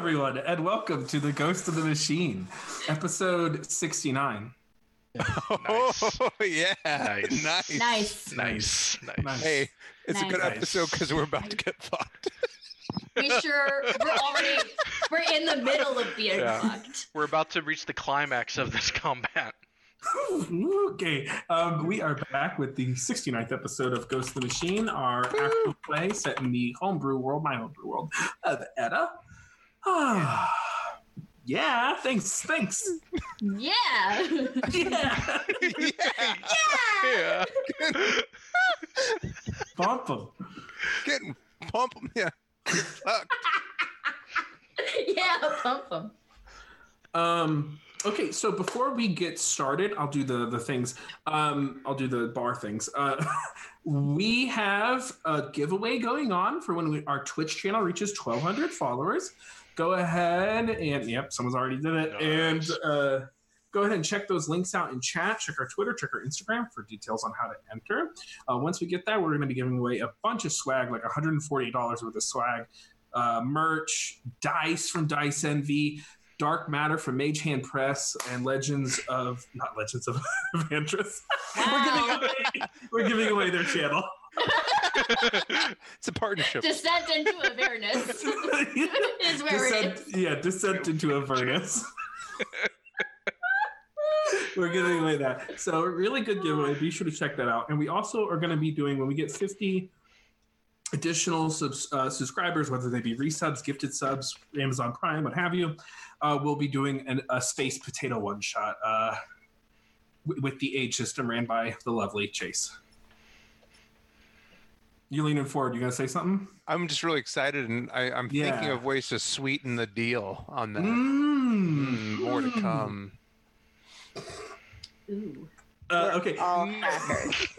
everyone, and welcome to the Ghost of the Machine, episode 69. Nice. Oh yeah, Nice. nice. Nice. Nice, nice. Nice. Hey, it's a good episode because we're about to get fucked. We sure we're already we're in the middle of being Yeah. fucked. We're about to reach the climax of this combat. Okay, um, we are back with the 69th episode of Ghost of the Machine, our actual play set in the homebrew world, my homebrew world of Edda. Ah, yeah, thanks, thanks. Yeah. Yeah, yeah, Yeah. bump 'em. getting pump 'em, Yeah, fuck. yeah, pump them. Um. Okay, so before we get started, I'll do the the things. Um, I'll do the bar things. Uh, we have a giveaway going on for when we, our Twitch channel reaches 1,200 followers. Go ahead and yep, someone's already did it. Nice. And uh, go ahead and check those links out in chat. Check our Twitter, check our Instagram for details on how to enter. Uh, once we get that, we're going to be giving away a bunch of swag, like 148 dollars worth of swag, uh, merch, dice from Dice Envy. Dark Matter from Mage Hand Press and Legends of not Legends of Vantress. we're, giving away, we're giving away their channel. It's a partnership. Descent into Avernus is where descent, is. yeah, descent into Avernus. We're giving away that. So really good giveaway. Be sure to check that out. And we also are going to be doing when we get 50 additional subs, uh, subscribers, whether they be resubs, gifted subs, Amazon Prime, what have you, uh, we'll be doing an, a space potato one shot uh, w- with the age system ran by the lovely Chase. You leaning forward? You gonna say something? I'm just really excited, and I, I'm thinking of ways to sweeten the deal on that. Mm. Mm, more to come. Ooh. Uh, okay. all hackers.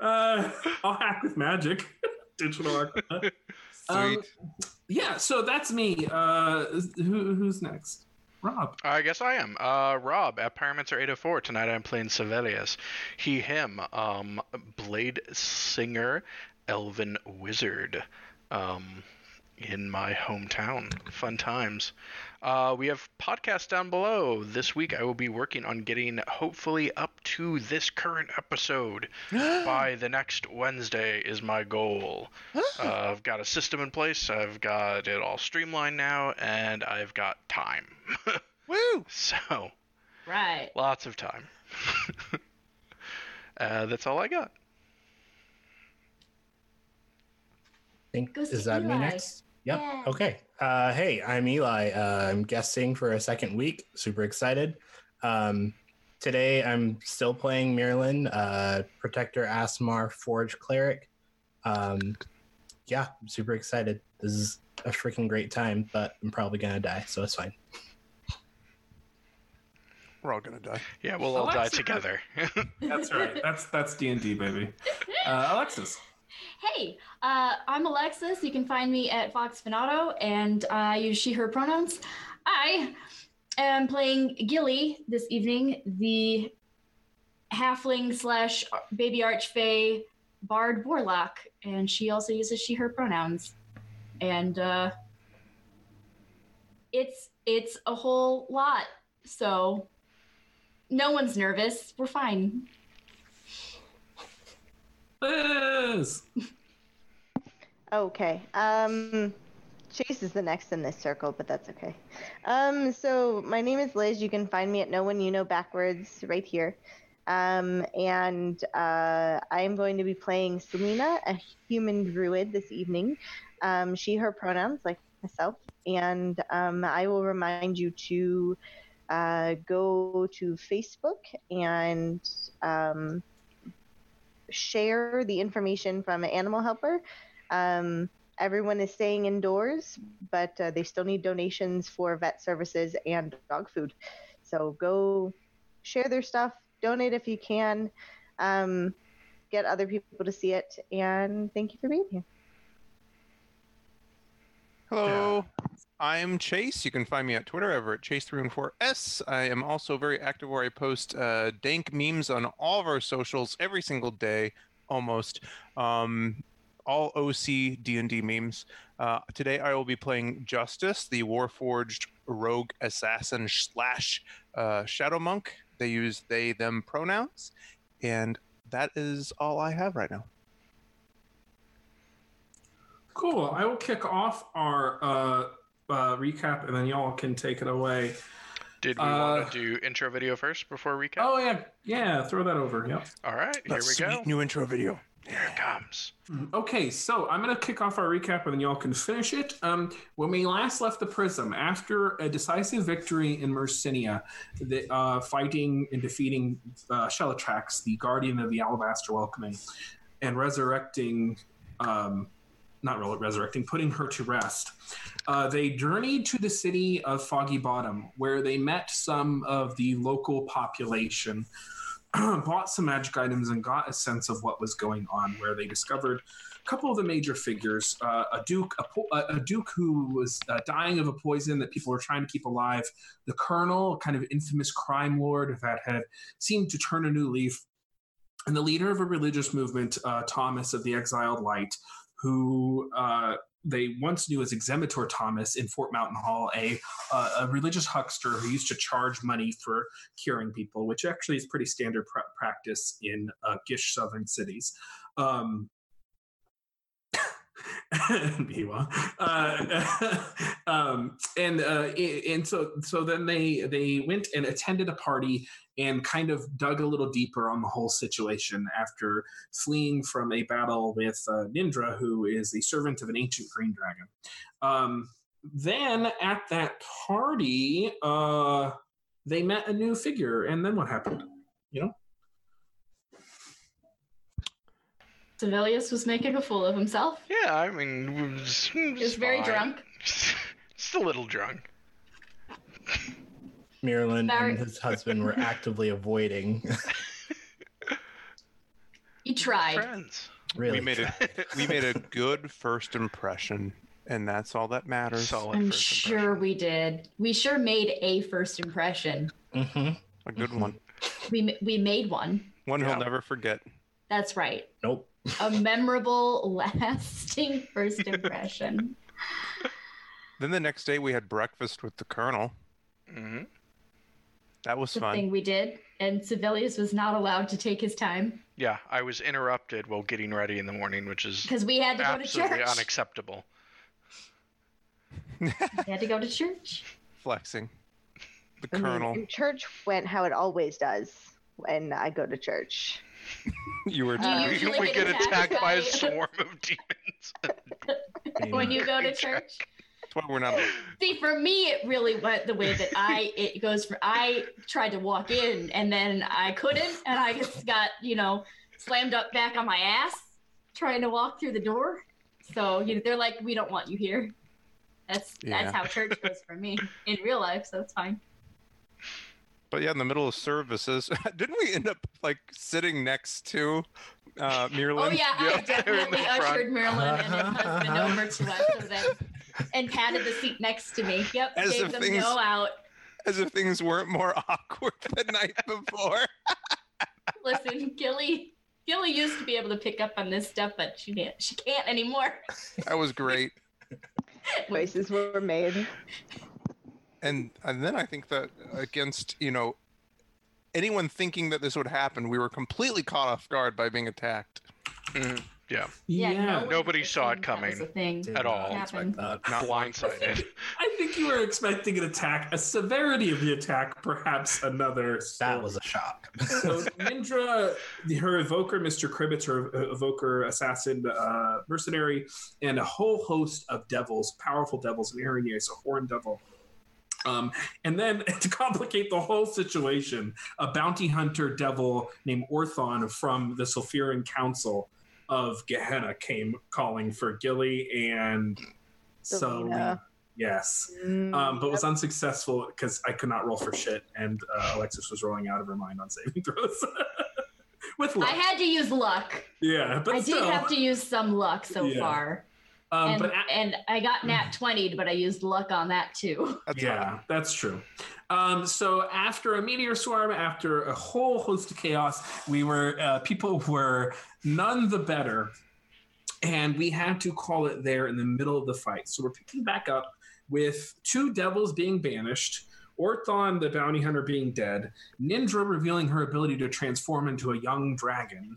Uh, I'll hack with magic. Digital Arcana. Um, Sweet. yeah, so that's me. Uh, who, who's next? Rob. I guess I am. Uh, Rob at Pyromancer 804. Tonight I'm playing Sevelius. He, him. Um, Blade Singer, Elven Wizard. Um, in my hometown. Fun times. Uh, we have podcasts down below. This week I will be working on getting hopefully up to this current episode by the next Wednesday is my goal. uh, I've got a system in place. I've got it all streamlined now, and I've got time. Woo! so Right. lots of time. uh, that's all I got. think Goes is that me next? Yep. Yeah. Okay. Uh, hey, I'm Eli. Uh, I'm guesting for a second week. Super excited. Um, today I'm still playing Mirlin, uh, Protector Aasimar Forge Cleric. Um, yeah, I'm super excited. This is a freaking great time, but I'm probably gonna die, so it's fine. We're all gonna die. Yeah, we'll all die together. That's right. That's that's D and D, baby. Uh, Alexis. Hey, uh, I'm Alexis. You can find me at Fox Finato, and I use she/her pronouns. I am playing Gilly this evening, the halfling slash baby archfey bard warlock, and she also uses she/her pronouns. And uh, it's it's a whole lot, so no one's nervous. We're fine. Liz. Okay. Um, Chase is the next in this circle, but that's okay. Um, so my name is Liz. You can find me at No One You Know Backwards right here. Um, and uh, I'm going to be playing Selena, a human druid, this evening. Um, she, her pronouns, like myself. And um, I will remind you to uh, go to Facebook and um, share the information from Animal Helper. Um, everyone is staying indoors, but uh, they still need donations for vet services and dog food. So go share their stuff, donate if you can, um, get other people to see it, and thank you for being here. Hello. I'm Chase. You can find me at Twitter ever at Chase314S. I am also very active where I post uh, dank memes on all of our socials every single day, almost. Um, all OC D&D memes. Uh, today I will be playing Justice, the Warforged rogue assassin slash uh, shadow monk. They use they them pronouns, and that is all I have right now. Cool. I will kick off our uh, uh, recap, and then y'all can take it away. Did we Uh, want to do intro video first before recap? Oh yeah, yeah. Throw that over. Yep. All right, here we go. new intro video. Here it comes. Okay, so I'm going to kick off our recap and then y'all can finish it. Um, when we last left the Prism, after a decisive victory in Mercinia, the, uh, fighting and defeating uh, Shellatrax, the guardian of the Alabaster Welcoming, and resurrecting, um, not really resurrecting, putting her to rest, uh, they journeyed to the city of Foggy Bottom, where they met some of the local population bought some magic items and got a sense of what was going on. Where they discovered a couple of the major figures: uh, a duke, a, po- a duke who was uh, dying of a poison that people were trying to keep alive. The colonel, a kind of infamous crime lord that had seemed to turn a new leaf, and the leader of a religious movement, uh, Thomas of the Exiled Light, who. Uh, they once knew as Exemitor Thomas in Fort Mountain Hall, a uh, a religious huckster who used to charge money for curing people, which actually is pretty standard pra- practice in uh, Gish southern cities. Um, uh, um, and uh, and so so then they they went and attended a party and kind of dug a little deeper on the whole situation after fleeing from a battle with uh, Nindra, who is the servant of an ancient green dragon. Um, then at that party, uh, they met a new figure, and then what happened? You know, Sevilius was making a fool of himself. Yeah, I mean, it was, He was very drunk. Just a little drunk. Mirlin Very- and his husband were actively avoiding. He tried. Friends. really, we made a we made a good first impression, and that's all that matters. Solid I'm sure impression. we did. We sure made a first impression. hmm A good Mhm. one, We we made one. one Yeah. he'll never forget. That's right. Nope. A memorable, lasting first impression. Then the next day we had breakfast with the colonel. Mhm. That was The fun. thing we did, and Sevilius was not allowed to take his time Yeah, I was interrupted while getting ready in the morning, which is because we had to go to absolutely church. unacceptable. We had to go to church. Flexing. The I mean, colonel. and church went how it always does when I go to church. You were. Do Uh, we get get attacked attacked by a swarm of demons. when you go to Great check. church. That's why we're not. See, for me, it really went the way that I it goes for. I tried to walk in, and then I couldn't, and I just got you know slammed up back on my ass trying to walk through the door. So you know, they're like, "We don't want you here." That's Yeah. that's how church goes for me in real life. So it's fine. But yeah, in the middle of services, didn't we end up like sitting next to uh, Mirlin? Oh yeah, I Yeah, the definitely front. ushered Marilyn and her husband over to us so that, and patted the seat next to me. Yep, As gave if them things- no out. As if things weren't more awkward the night before. Listen, Gilly, Gilly used to be able to pick up on this stuff, but she can't. She can't anymore. That was great. Choices were made. And and then I think that against you know anyone thinking that this would happen, we were completely caught off guard by being attacked. Mhm. Yeah, yeah. no Nobody saw it assumed that was coming a thing. At all. not. Not blindsided. I think you were expecting an attack, a severity of the attack, perhaps another. That was a shock. so Nindra, her evoker, Mr. Kribbits, her evoker, assassin, uh, mercenary, and a whole host of devils, powerful devils, and Irenaeus, a horned devil. Um, and then to complicate the whole situation, a bounty hunter devil named Orthon from the Sulfuran Council of Gehenna came calling for Gilly and Selena. Selena. Yes Mm, um, but was unsuccessful because I could not roll for shit, and uh, Alexis was rolling out of her mind on saving throws. With luck, I had to use luck. yeah, but I still, did have to use some luck so Yeah. far, um, and but a- and I got nat twenty, but I used luck on that too. That's yeah, that's true. Um, so after a meteor swarm, after a whole host of chaos, we were uh, people were none the better and we had to call it there in the middle of the fight. So we're picking back up with two devils being banished, Orthon, the bounty hunter, being dead, Nindra revealing her ability to transform into a young dragon,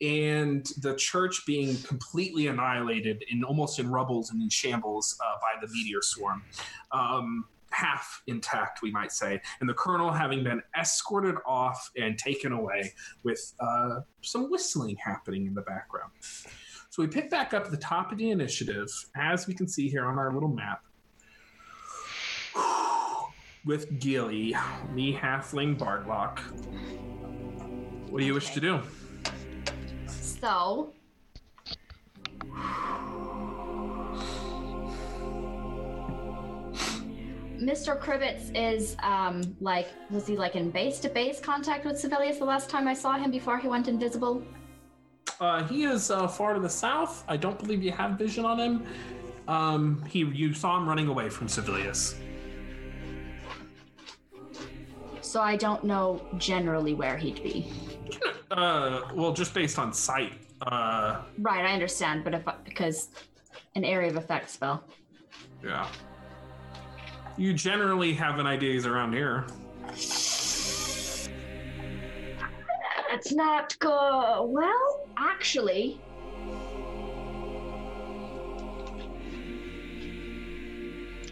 and the church being completely annihilated in almost in rubbles and in shambles uh, by the meteor swarm. Um, half intact, we might say, and the colonel having been escorted off and taken away with uh, some whistling happening in the background. So we pick back up at the top of the initiative, as we can see here on our little map, with Gilly, me halfling Bardlock. What do you wish to do? So, Mr. Kribbits is um like was he like in base to base contact with Civilius the last time I saw him before he went invisible? Uh, he is uh, far to the south. I don't believe you have vision on him. Um, he you saw him running away from Civilius. So I don't know generally where he'd be. Uh, well, just based on sight. Uh, Right, I understand, but if because an area of effect spell. yeah. You generally have an idea he's around here. That's not good. well. Actually,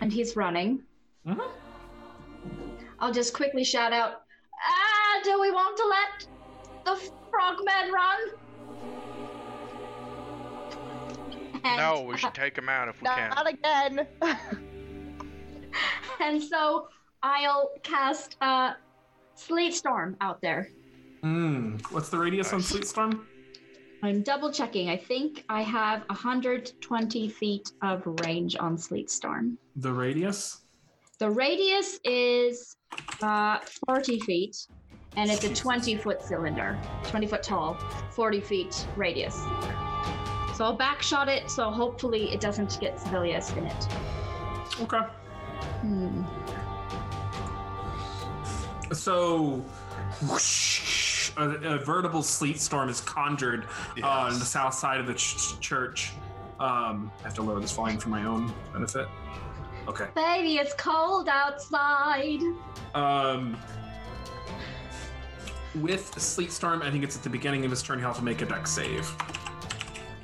and he's running. Mhm. I'll just quickly shout out, "Ah, do we want to let the frogmen run?" And, No, we should take him out if we can. Not again. and so I'll cast uh, Sleet Storm out there. Hmm. What's the radius on Nice. Sleet Storm? I'm double checking. I think I have 120 feet of range on Sleet Storm. The radius? The radius is uh, 40 feet, and it's a 20 foot cylinder, 20 foot tall, 40 feet radius. So I'll backshot it, so hopefully it doesn't get Civilius in it. Okay. Hmm. So, whoosh, a, a veritable sleet storm is conjured uh, on the south side of the ch- church. Um, I have to lower this volume for my own benefit. Okay. Baby, it's cold outside. Um, with sleet storm, I think it's at the beginning of his turn. He'll have to make a Dex save.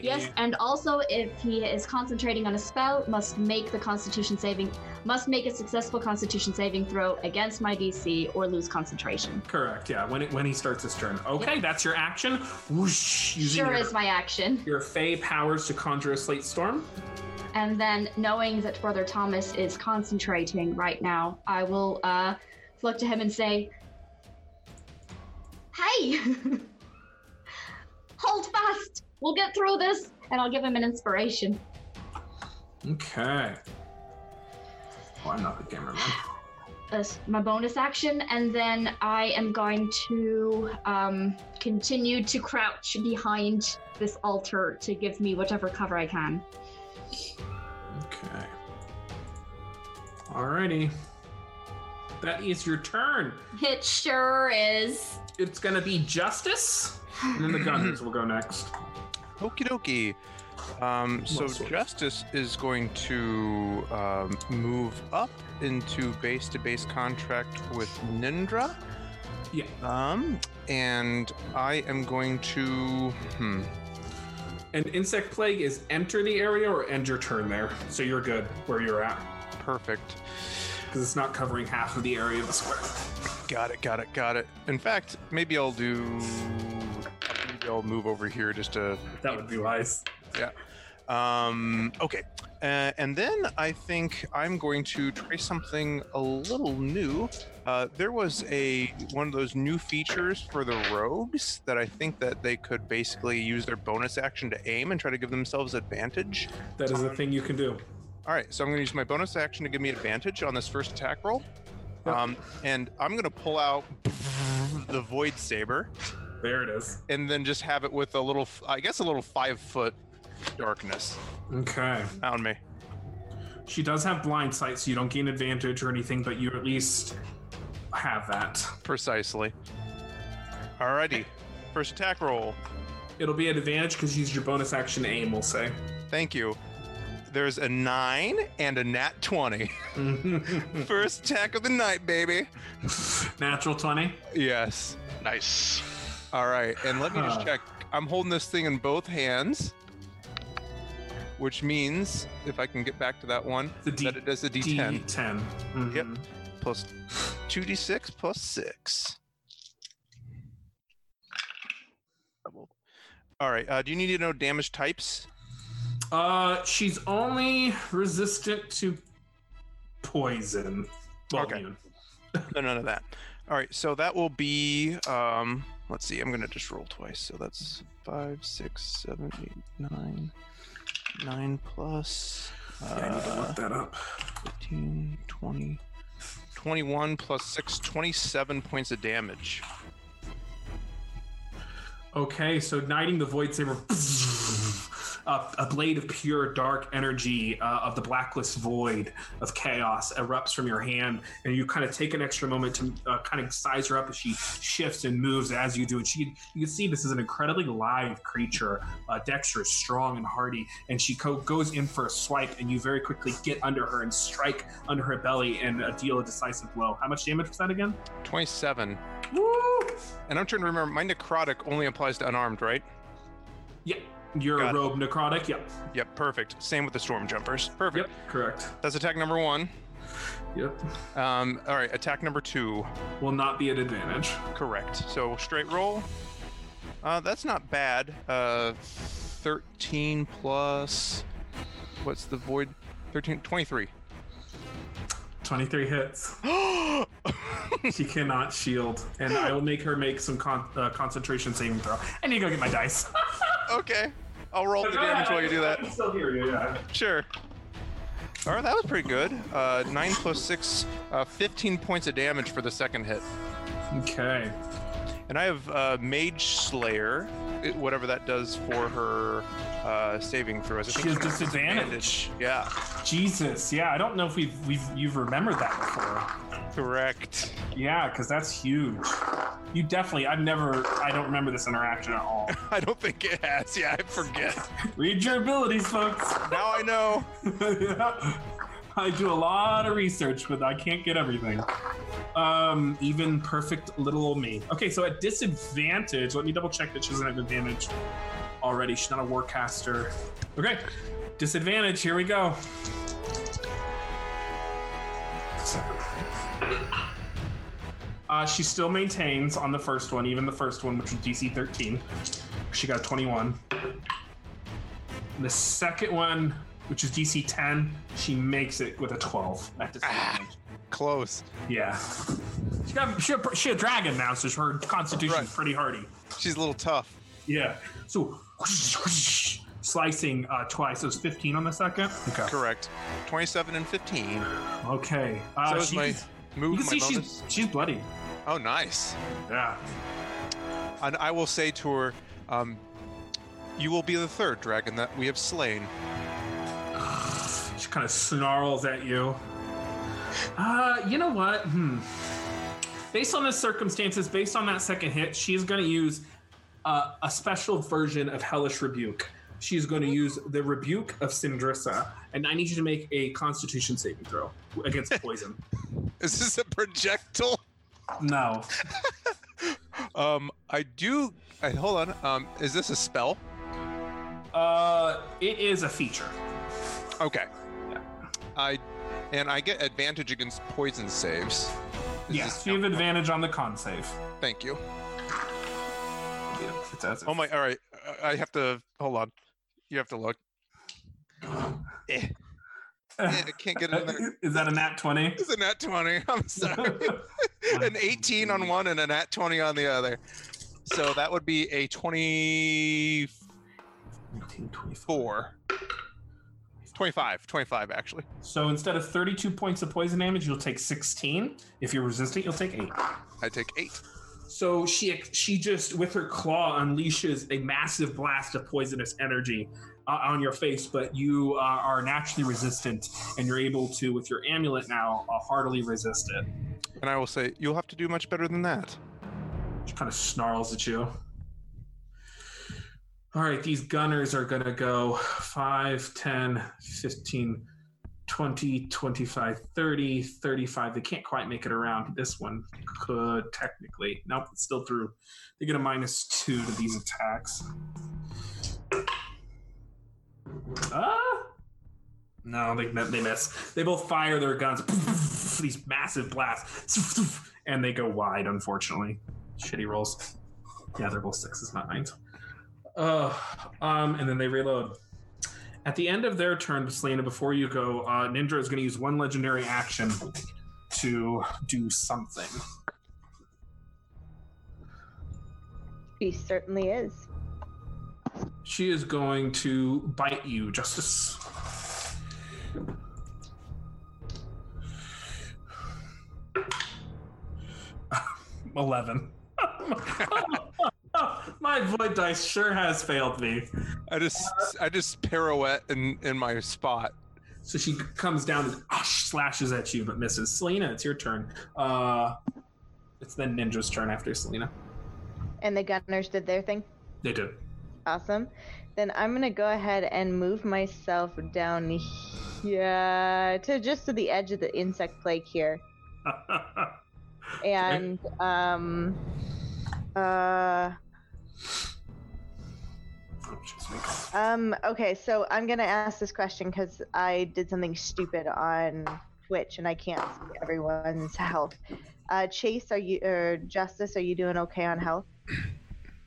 Yes, and also if he is concentrating on a spell, must make the Constitution saving, must make a successful Constitution saving throw against my DC or lose concentration. Correct. Yeah. When it, when he starts his turn. Okay, that's your action. Whoosh. Using Sure your, is my action. your Fey powers to conjure a sleet storm. And then knowing that Brother Thomas is concentrating right now, I will uh, look to him and say, Hey! Hold fast! We'll get through this! And I'll give him an inspiration. Okay. Oh, I'm not the cameraman. That's my bonus action, and then I am going to um, continue to crouch behind this altar to give me whatever cover I can. Okay. Alrighty. That is your turn. It sure is. It's gonna be Justice, and then the Gunners will go next. Okie dokie. Um, so Muscles. Justice is going to um, move up into base-to-base contract with Nindra. Yeah. Um, and I am going to. Hmm. And Insect Plague is enter the area or end your turn there, so you're good where you're at Perfect. Because it's not covering half of the area of the square. Got it. Got it. Got it. In fact, maybe I'll do. Maybe I'll move over here just to. That would be wise. Yeah. Um, okay. Uh, and then I think I'm going to try something a little new. Uh, there was a one of those new features for the rogues that I think that they could basically use their bonus action to aim and try to give themselves advantage. That is a thing you can do. All right, so I'm going to use my bonus action to give me advantage on this first attack roll. Yep. Um, and I'm going to pull out the void saber There it is. and then just have it with a little, I guess, a little five foot darkness Okay. on me. She does have blind sight, so you don't gain advantage or anything, but you at least have that. Precisely. Alrighty. First attack roll. It'll be an advantage because you used your bonus action aim, we'll say. Thank you. There's a nine and a nat 20. First attack of the night, baby. Natural 20. Yes. Nice. All right. And let me just check. I'm holding this thing in both hands, which means if I can get back to that one, The D- that it does a D10 D10. Mhm. Yep. plus 2d6 plus 6. All right. Uh, do you need to know damage types? Uh, she's only resistant to poison. Well, Okay. immune. No, none of that. All right, so that will be. Um, let's see. I'm gonna just roll twice. So that's five, six, seven, eight, nine, nine plus Yeah, I need to uh, look that up. 15, 20, 21 plus six, 27 points of damage. Okay, so igniting the void saber, uh, a blade of pure dark energy uh, of the blacklist void of chaos erupts from your hand, and you kind of take an extra moment to uh, kind of size her up as she shifts and moves as you do. And she, you can see this is an incredibly live creature, uh, dexterous, strong, and hardy. And she co- goes in for a swipe, and you very quickly get under her and strike under her belly and uh, deal a decisive blow. How much damage was that again? 27. Woo! And I'm trying to remember. My necrotic only applies to unarmed, right? Yeah, your Got it. robe necrotic. Yep. Yep. Perfect. Same with the storm jumpers. Perfect. Yep. Correct. That's attack number one. Yep. Um, all right. Attack number two. Will not be at advantage. Correct. So straight roll. Uh, that's not bad. Uh, 13 plus. What's the void? 13, 23. 23 hits. she cannot shield, and I will make her make some con- uh, concentration saving throw. I need to go get my dice. okay. I'll roll the damage while you do I that. can still hear you, yeah. Sure. All right, that was pretty good. Uh, 9 plus 6, uh, 15 points of damage for the second hit. Okay. And I have uh, Mage Slayer, it- whatever that does for her uh, saving throws. I She think has disadvantage. Yeah, Jesus, yeah. I don't know if we've we've you've remembered that before. correct. Yeah, because that's huge. You definitely. I've never. I don't remember this interaction at all. I don't think it has. Yeah, I forget. Read your abilities, folks. now I know. I do a lot of research, but I can't get everything. Um, even perfect little old me. Okay, so at disadvantage, let me double check that she doesn't have advantage already. She's not a warcaster. Okay, disadvantage. Here we go. Uh, she still maintains on the first one, even the first one, which was DC 13. She got a 21. The second one, which is DC 10, she makes it with a 12 at disadvantage. Close. Yeah. She got she, a, she a dragon now, so her constitution's Right. pretty hardy. She's a little tough. Yeah. So slicing uh, twice. So was 15 on the second. Okay. Correct. 27 and 15. Okay. Uh, So is she- my you can my see bonus. she's she's bloody. Oh, nice. Yeah. And I will say to her, um, you will be the third dragon that we have slain. She kind of snarls at you. Uh, you know what? Hmm. Based on the circumstances, based on that second hit, she's going to use uh, a special version of Hellish Rebuke. She's going to use the Rebuke of Cindrissa, and I need you to make a Constitution saving throw against poison. Is this a projectile? no, Um, I do. I, hold on. Um, is this a spell? uh, it is a feature. Okay. Yeah. I and I get advantage against poison saves. Is Yes, this- you have advantage on the con save. Thank you. Yeah, it does. Oh my! All right. I- I have to hold on. You have to look. Eh, I can't get it in there. Is that a nat 20? It's a nat twenty. I'm sorry. an 18 on one and a nat 20 on the other. So that would be a 24. 25. 25, actually. So instead of 32 points of poison damage, you'll take 16. If you're resistant, you'll take 8. I take eight. So she she just with her claw unleashes a massive blast of poisonous energy uh, on your face, but you uh, are naturally resistant, and you're able to, with your amulet now, uh, heartily resist it. And I will say, you'll have to do much better than that. She kind of snarls at you. All right, these gunners are going to go 5, 10, 15, 20, 25, 30, 35. They can't quite make it around. This one could technically. Nope, it's still through. They get a minus two to these attacks. Ah! No, they, they miss. They both fire their guns. These massive blasts. And they go wide, unfortunately. Shitty rolls. Yeah, they're both sixes, not nines. Uh, um, and then they reload. At the end of their turn, Selena, before you go, uh, Nindra is going to use one legendary action to do something. He certainly is. She is going to bite you, Justice. Eleven. My void dice sure has failed me. I just I just pirouette in in my spot. So she comes down and ah, slashes at you, but misses. Selena, it's your turn. Uh, it's then Nindra's turn after Selena. And the gunners did their thing. They did. Awesome. Then I'm gonna go ahead and move myself down here to just to the edge of the insect plague here. And um uh jeez, wait. Um okay, so I'm gonna ask this question because I did something stupid on Twitch and I can't see everyone's health. Uh Chase, are you or Justice, are you doing okay on health?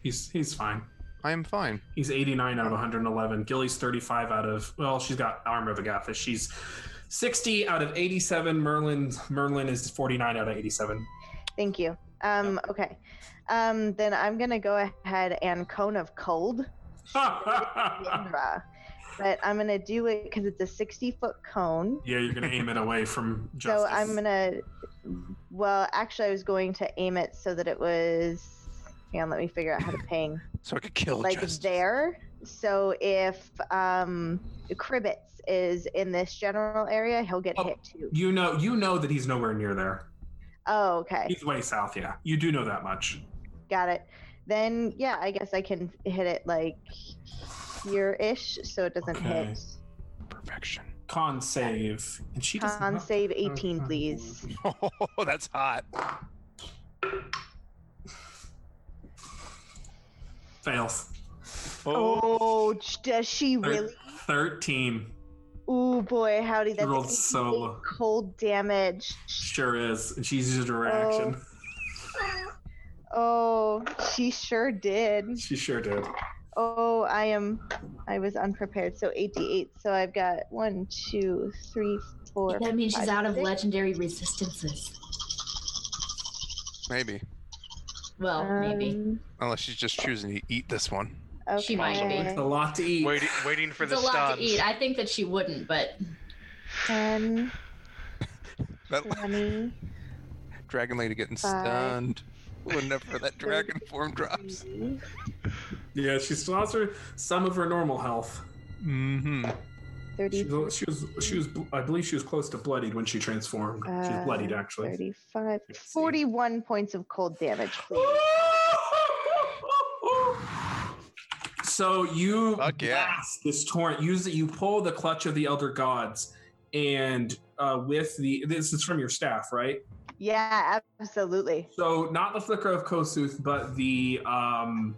he's he's fine. I am fine. He's 89 out of 111. Gilly's 35 out of well, she's got armor of Agathys. She's 60 out of 87. Merlin Merlin is 49 out of 87. Thank you. Um okay. Um then I'm gonna go ahead and cone of cold But I'm gonna do it because it's a 60 foot cone. yeah, you're gonna aim it away from Justice. So I'm gonna. Well, actually, I was going to aim it so that it was. Hang on, let me figure out how to ping. So I could kill it. like Justice. there. So if um Kribbits is in this general area, he'll get Oh. hit too. You know, you know that he's nowhere near there. Oh, okay, He's way south. Yeah, you do know that much. Got it. Then yeah, I guess I can hit it like here-ish, so it doesn't Okay. hit. Perfection. Con save, and she does Con not- save 18, please. Oh, that's hot. Fails. Oh, ch- does she Thir- really? 13 Ooh boy, howdy! That's rolled 88 so low. cold damage. sure is, and she's used her reaction. Oh. Oh, she sure did. She sure did. Oh, I am. I was unprepared. So 88. So I've got one, two, three, four. That means she's out of six. legendary resistances. Maybe. Well, maybe. Um, Unless she's just choosing to eat this one. Okay. She might be. It's a lot to eat. Waiting, waiting for It's the a lot to eat. I think that she wouldn't, but 10, That 20, dragon lady getting Five. stunned whenever that dragon form drops. Yeah, she still has her some of her normal health. Mm-hmm. She was, she was, she was, I believe she was close to bloodied when she transformed. she was Uh, bloodied actually. 35, 41 points of cold damage, please. So you Fuck yeah. blast this torrent. Use it. You pull the clutch of the elder gods, and uh, with the this is from your staff, right? Yeah, absolutely. So not the flicker of Kosuth, but the um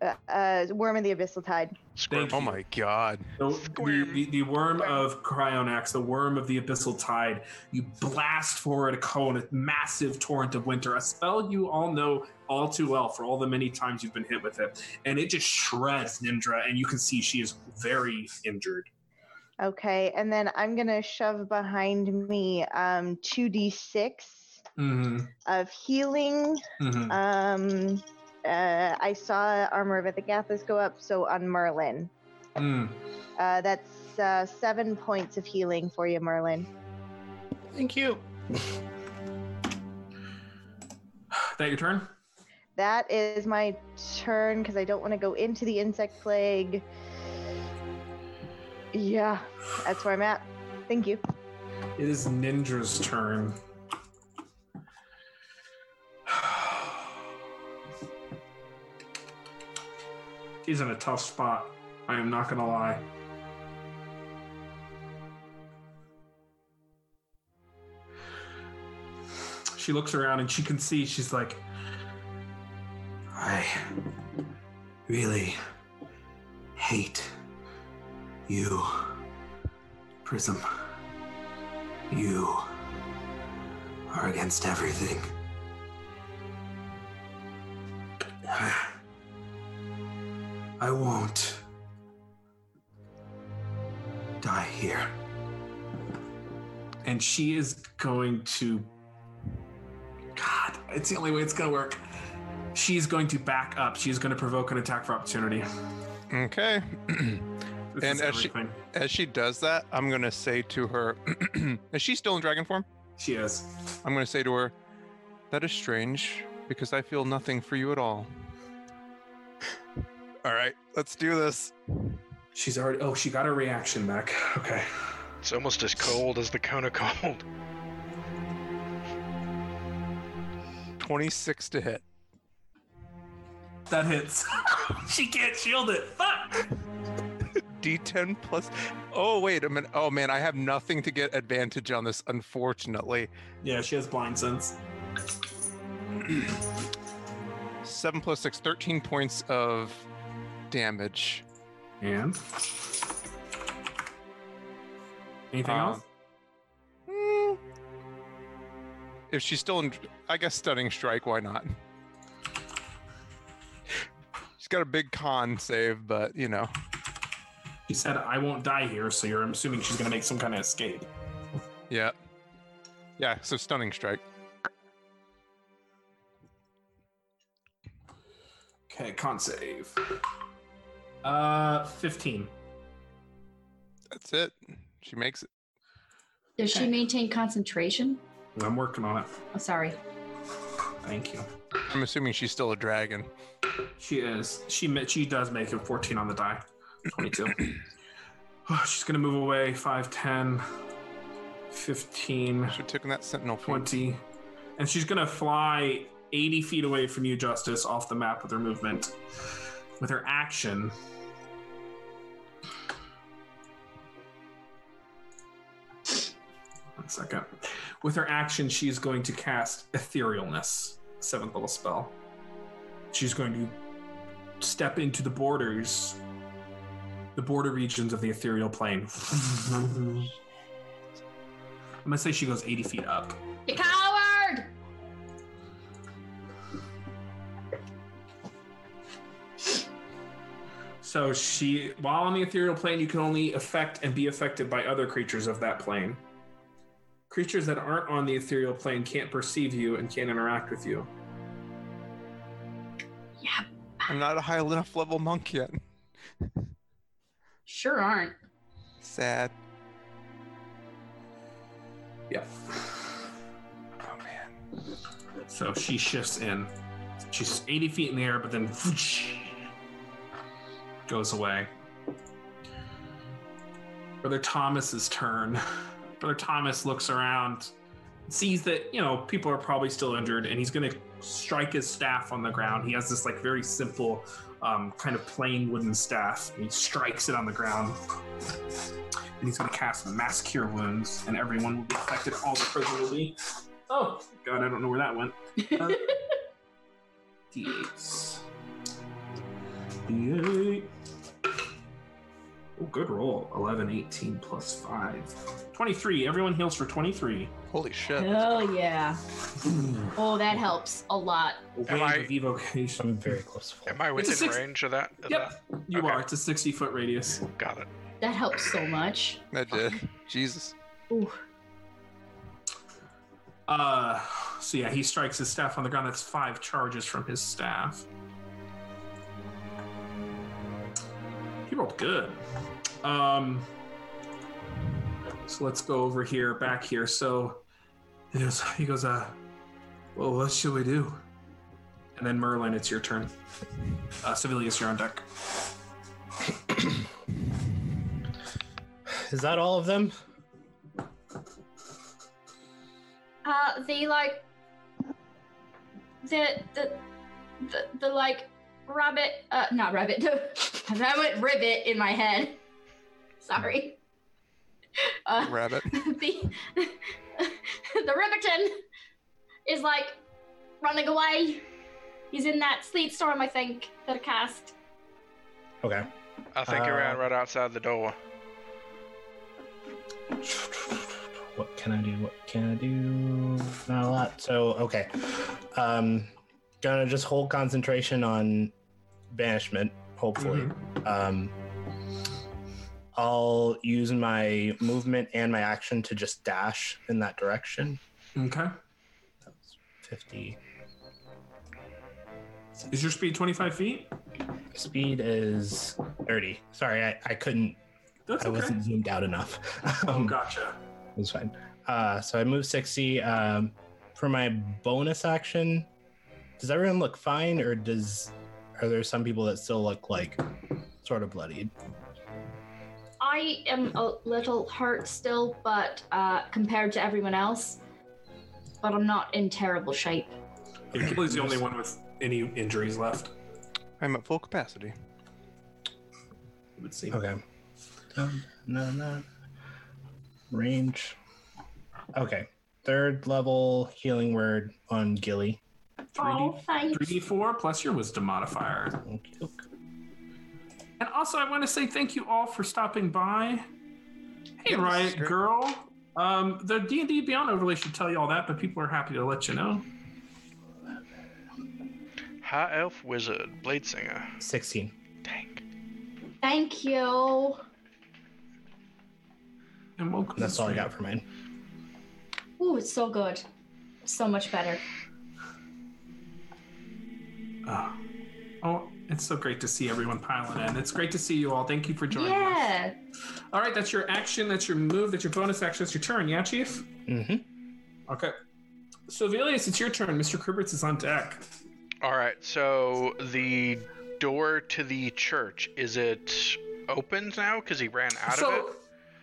Uh, uh, Worm in the Abyssal Tide. Squirm. Thank Oh my god. the, the, the, the worm of Cryonax, the worm of the abyssal tide. You blast forward a cone, a massive torrent of winter, a spell you all know all too well for all the many times you've been hit with it, and it just shreds Nindra, and you can see she is very injured. Okay, and then I'm gonna shove behind me um 2d6 Mm-hmm. of healing. Mm-hmm. Um, uh, I saw Armor of Agathys go up, so on Merlin. Mm. Uh, that's uh, seven points of healing for you, Merlin. Thank you. That your turn? That is my turn because I don't want to go into the insect plague. Yeah, that's where I'm at. Thank you. It is Nindra's turn. She's in a tough spot. I am not gonna lie. She looks around and she can see she's like, I really hate you, Prism. You are against everything. I won't die here. And she is going to. God, it's the only way it's going to work. She's going to back up. She's going to provoke an attack for opportunity. Okay. And as she- As she does that, I'm gonna say to her, "Is she still in dragon form?" She is. I'm gonna say to her, "That is strange, because I feel nothing for you at all." All right, let's do this. She's already. Oh, she got her reaction back. Okay. It's almost as cold as the cone of cold. 26 to hit. That hits. she can't shield it. Fuck. D10 plus. Oh wait a minute. Oh man, I have nothing to get advantage on this. Unfortunately, Yeah, she has blind sense. seven plus six, 13 points of damage. And anything Um, else? Hmm. If she's still in, I guess stunning strike. Why not? She's got a big con save, but you know. She said, "I won't die here," so you're assuming she's gonna make some kind of escape. Yeah. Yeah, so stunning strike. Okay, con save. Uh, fifteen. That's it. She makes it. Does she maintain concentration? I'm working on it. Oh, sorry. Thank you. I'm assuming she's still a dragon. She is. She ma- she does make a 14 on the die. 22. Oh, she's gonna move away. 5, 10, 15, Should have taken that sentinel feat. 20. And she's gonna fly 80 feet away from you, Justice, off the map with her movement. With her action. One second. With her action, she's going to cast Etherealness, seventh level spell. She's going to step into the borders, the border regions of the ethereal plane. I'm gonna say she goes 80 feet up. You So she, while on the ethereal plane, you can only affect and be affected by other creatures of that plane. Creatures that aren't on the ethereal plane can't perceive you and can't interact with you. Yeah, I'm not a high enough level monk yet. sure aren't. Sad. Yeah. Oh man. So she shifts in. She's 80 feet in the air, but then goes away. Brother Thomas's turn. Brother Thomas looks around, sees that, you know, people are probably still injured, and he's going to strike his staff on the ground. He has this, like, very simple, um, kind of plain wooden staff, and he strikes it on the ground. And he's going to cast Mass Cure Wounds, and everyone will be affected. All the prisoners will be. Oh, God, I don't know where that went. Uh, D8s. D8. Oh, good roll. 11, 18 plus 5. 23. Everyone heals for 23. Holy shit. Hell yeah. Oh, that helps a lot. Am wave I- of evocation. I'm very close. to. Am I within six- range of that? of Yep, you Okay. are. It's a 60 foot radius. Got it. That helps so much. That did. Jesus. Ooh. Uh, so yeah, he strikes his staff on the ground. That's five charges from his staff. He rolled good. Um, so let's go over here, back here. So he goes, he goes, uh, well, what should we do? And then Merlin, it's your turn. Uh, Civilius, you're on deck. Is that all of them? Uh, the like, the the the, the like rabbit, uh, not rabbit, I went rivet in my head. Sorry. Uh, Rabbit. the the Riverton is like running away. He's in that sleet storm, I think, that I cast. Okay. I think he ran Uh, right outside the door. What can I do? What can I do? Not a lot. So okay. Um gonna just hold concentration on banishment, hopefully. Um I'll use my movement and my action to just dash in that direction. Okay. That's 50. Is your speed 25 feet? Speed is 30. Sorry, I, I couldn't That's I okay. wasn't zoomed out enough. Oh, Um, gotcha. It's fine. Uh, so I move 60. Um, for my bonus action, does everyone look fine, or does are there some people that still look like sort of bloodied? I am a little hurt still, but uh, compared to everyone else, but I'm not in terrible shape. Achilles the only one with any injuries left. I'm at full capacity. It would seem. Okay. Um, no, no. Range. Okay. Third level healing word on Gilly. Oh, thanks. 3d4 plus your wisdom modifier. And also, I want to say thank you all for stopping by. Hey, Yeah, Riot great. Girl. Um, the D&D Beyond overlay should tell you all that, but people are happy to let you know. High Elf Wizard, Blade Singer. 16. Dang. Thank you. And welcome. That's all I got for mine. Ooh, it's so good. So much better. Oh. oh, it's so great to see everyone piling in. It's great to see you all. Thank you for joining us. Yeah. All right, that's your action. That's your move. That's your bonus action. That's your turn. Yeah, Chief? Mm-hmm. Okay. So, Velius, it's your turn. Mr. Kribbits is on deck. All right, so the door to the church is it open now because he ran out so, of it?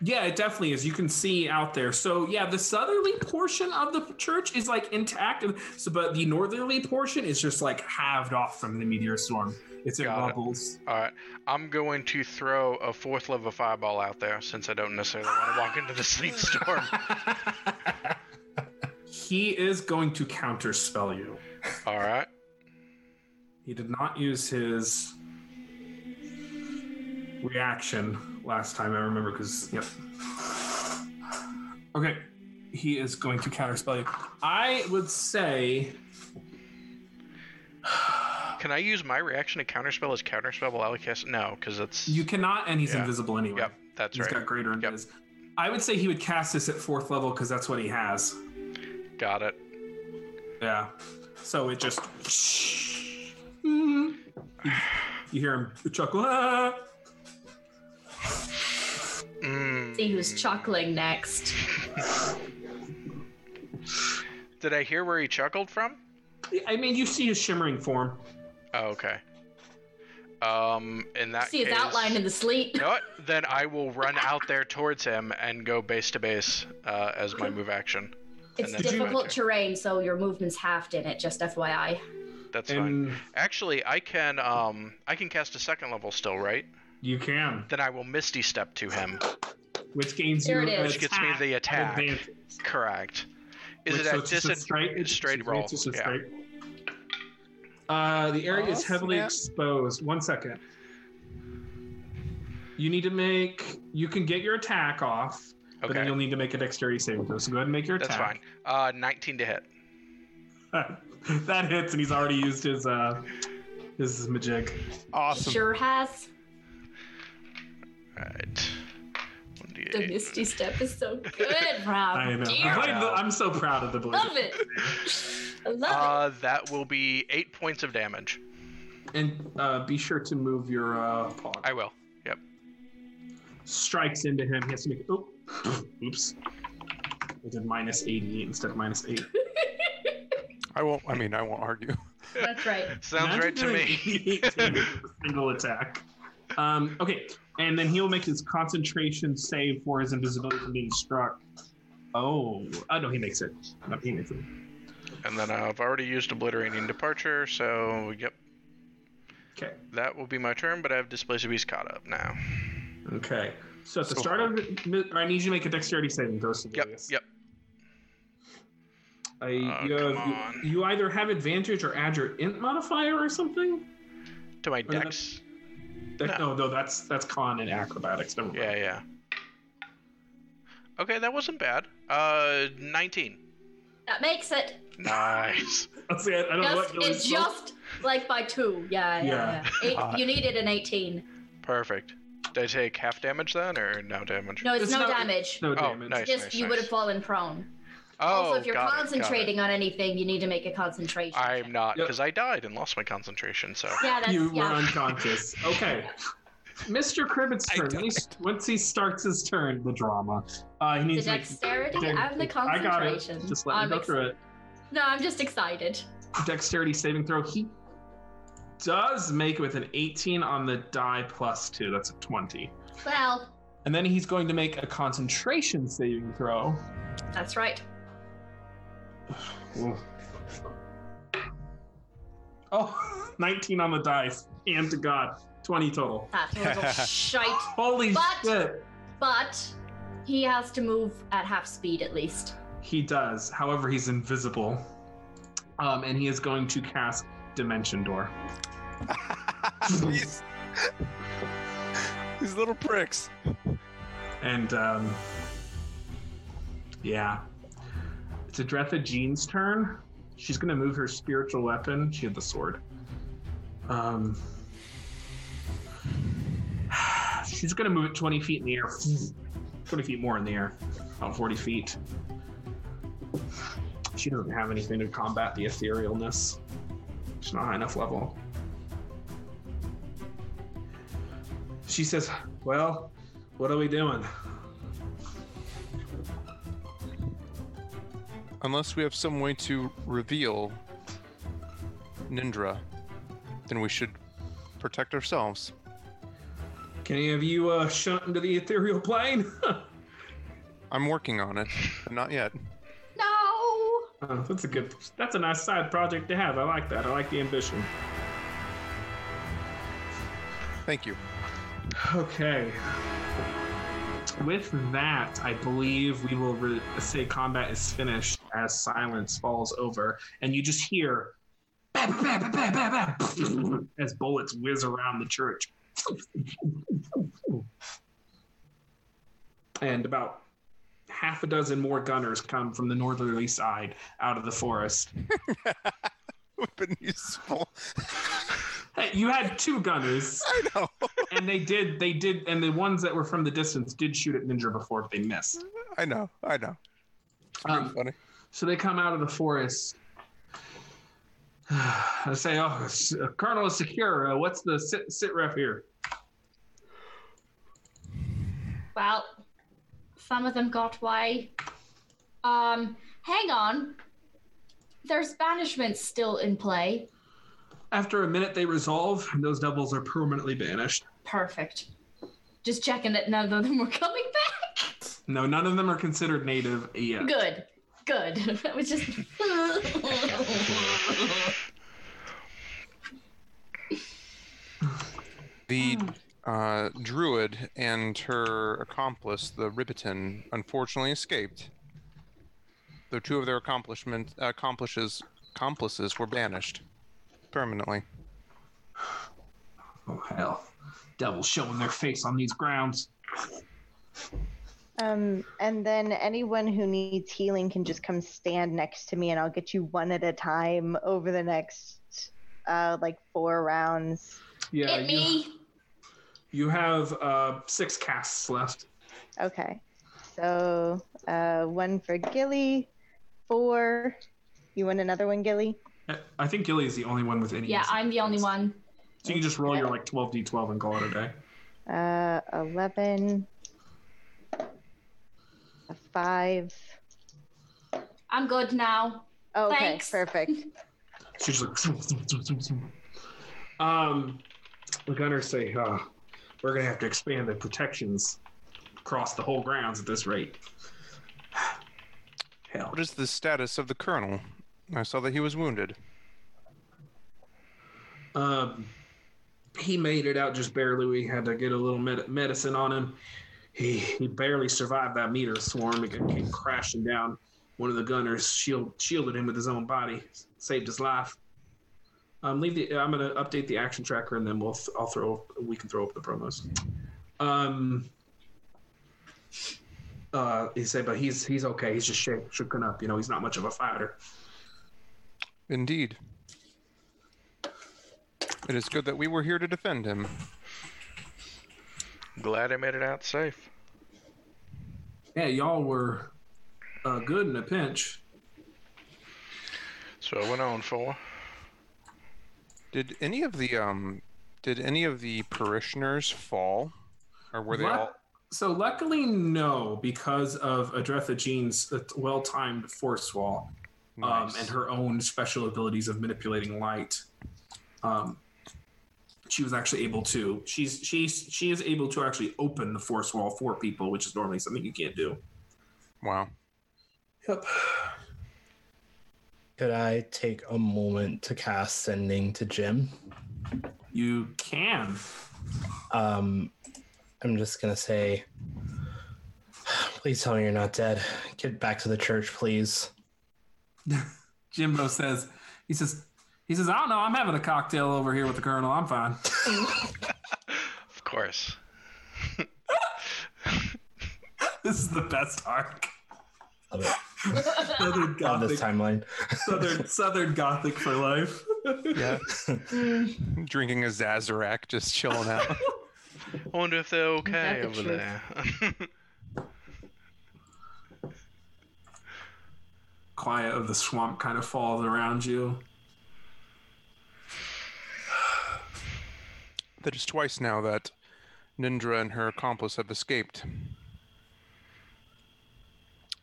Yeah, it definitely is. You can see out there. So, yeah, the southerly portion of the church is like intact. So, but the northerly portion is just like halved off from the meteor storm. It's in Got it. All right, I'm going to throw a fourth level fireball out there since I don't necessarily want to walk into the sleet storm. He is going to counterspell you. All right, He did not use his reaction last time, I remember, because, yep. Okay. He is going to counterspell you. I would say. can I use my reaction to counterspell as counterspell while I cast? No, because it's You cannot, and he's Yeah. invisible anyway. Yep, that's He's right. got greater Yep. invis. I would say he would cast this at fourth level because that's what he has. Got it. Yeah. So it just. You hear him chuckle. "Ah." Mm. See who's chuckling next. Did I hear where he chuckled from? I mean, you see his shimmering form. Oh, okay. Um, in that See his case, outline in the sleet. You know what? Then I will run out there towards him and go base to base uh, as my move action. It's and then do difficult terrain, so your movement's halved in it. Just FYI. That's fine. And Actually, I can um I can cast a second level still, right? You can, Then I will Misty Step to him, which gains There you it an is. which gets me the attack. advantage. Correct. Is Which- it so at it's just a dis- straight, it's straight it's roll? just a Yeah. straight. Uh, the area Oh, is heavily snap. exposed. One second. You need to make. You can get your attack off, but then you'll need to make a dexterity saving throw. So go ahead and make your attack. that's attack. fine. Uh, 19 to hit. that hits, and he's already used his uh his magic. Awesome. Sure has. Right. The Misty Step is so good, Rob. I know. I'm, the- I'm so proud of the blade. Love it. I love it. Uh, that will be eight points of damage. And uh, be sure to move your uh, paw. I will. Yep. Strikes into him. He has to make. Oh, oops. I did minus 80 instead of minus 8. I won't. I mean, I won't argue. That's right. Sounds Imagine right to me. 88 damage with a single attack. Um, okay, and then he'll make his concentration save for his invisibility from being struck. Oh, oh no, he makes it. No, he makes it. And then I've already used obliterating departure, so yep. Okay. That will be my turn, but I have Displacer Beast caught up now. Okay. So at the So start of I need you to make a dexterity saving throw. Yep, yep. I, Oh, you, have, you- you either have advantage or add your int modifier or something. To my Or dex. That- No. no, no, that's that's con and acrobatics. Never mind. Yeah, yeah. Okay, that wasn't bad. Uh, 19. That makes it. Nice. That's it. I don't know Just, what it's just like by two. Yeah, yeah, Yeah. yeah. Eight, Uh, you needed an 18. Perfect. Did I take half damage then, or no damage? No, it's, It's no not- damage. no damage. Oh, damage. nice. Just you would have fallen prone. Oh, also, if you're got it, got it. concentrating on anything, you need to make a concentration. I'm check. not, Yep. because I died and lost my concentration, so. Yeah, that's you yeah. were unconscious. Okay. Mr. Kribbit's turn. When he, once he starts his turn, the drama. Uh, he the needs to make dexterity Dex- and the I got it. concentration. Just let me I'm go ex- through it. No, I'm just excited. Dexterity saving throw. He does make it with an 18 on the die plus two. That's a 20. Well, And then he's going to make a concentration saving throw. that's right. Ooh. Oh, 19 on the dice. And to God. 20 total. That little shite. Holy But- shit. But he has to move at half speed at least. He does. However, he's invisible. Um, and he is going to cast Dimension Door. these, these little pricks. And um, yeah, it's Adretha Jean's turn. She's gonna move her spiritual weapon. She had the sword. Um, she's gonna move it 20 feet in the air. 20 feet more in the air. About 40 feet. She doesn't have anything to combat the etherealness. She's not high enough level. She says, Well, what are we doing? Unless we have some way to reveal Nindra, then we should protect ourselves. Can any of you uh, shunt into the ethereal plane? I'm working on it, but not yet. No. Oh, that's a good. That's a nice side project to have. I like that. I like the ambition. Thank you. Okay. With that, I believe we will re- say combat is finished as silence falls over, and you just hear as bullets whiz around the church. And about half a dozen more gunners come from the northerly side out of the forest. Useful. Hey, you had two gunners, I know. and they did, they did, and the ones that were from the distance did shoot at Nindra before, but they missed. I know. I know. It's Um, funny. So they come out of the forest. I say, "Oh, uh, Colonel is secure. Uh, what's the sit sit rep here?" Well, some of them got away. Um, hang on. There's banishments still in play. After a minute, they resolve, and those devils are permanently banished. Perfect. Just checking that none of them were coming back. No, none of them are considered native yet. Good. Good. That was just. The uh, druid and her accomplice, the Ribbiton, unfortunately escaped. Though two of their accomplishment accomplishes accomplices were banished permanently. Oh hell, devils showing their face on these grounds. Um, and then anyone who needs healing can just come stand next to me, and I'll get you one at a time over the next uh, like four rounds. Yeah, Hit you, me. you have uh, six casts left. Okay, so uh, one for Gilly, four. You want another one, Gilly? I- I think Gilly is the only one with any. Yeah, I'm the only one. So you can just roll your like 12d12 and call it a day. Uh, eleven. A five. I'm good now. Oh, okay, Thanks. perfect. She's like, um, the gunners say, uh, we're gonna have to expand the protections across the whole grounds at this rate. Hell, What is the status of the colonel? I saw that he was wounded. um, he made it out just barely. We had to get a little med- medicine on him. He he barely survived that meteor swarm. It came crashing down. One of the gunners shield, shielded him with his own body, saved his life. Um, leave the. I'm gonna update the action tracker, and then we'll. I'll throw. We can throw up the promos. Um. Uh, he said, but he's he's okay. He's just shake, shooken up. You know, he's not much of a fighter. Indeed. It is good that we were here to defend him. Glad I made it out safe. Yeah, y'all were uh, good in a pinch. So I went on for. Did any of the um did any of the parishioners fall? Or were they Luck- all So luckily, no, because of Adretha Jean's uh, well-timed force wall um, and her own special abilities of manipulating light. Um, she was actually able to. She's she's she is able to actually open the force wall for people, which is normally something you can't do. Wow. Yep. Could I take a moment to cast sending to Jim? You can. Um, I'm just gonna say, please tell me you're not dead. Get back to the church, please. Jimbo says. He says. He says, "I don't know. I'm having a cocktail over here with the colonel. I'm fine." Of course. this is the best arc. Love it. Southern Love this timeline. Southern Southern Gothic for life. Yeah. Drinking a Sazerac, just chilling out. I wonder if they're okay over truth? there. Quiet of the swamp kind of falls around you. that is twice now that Nindra and her accomplice have escaped.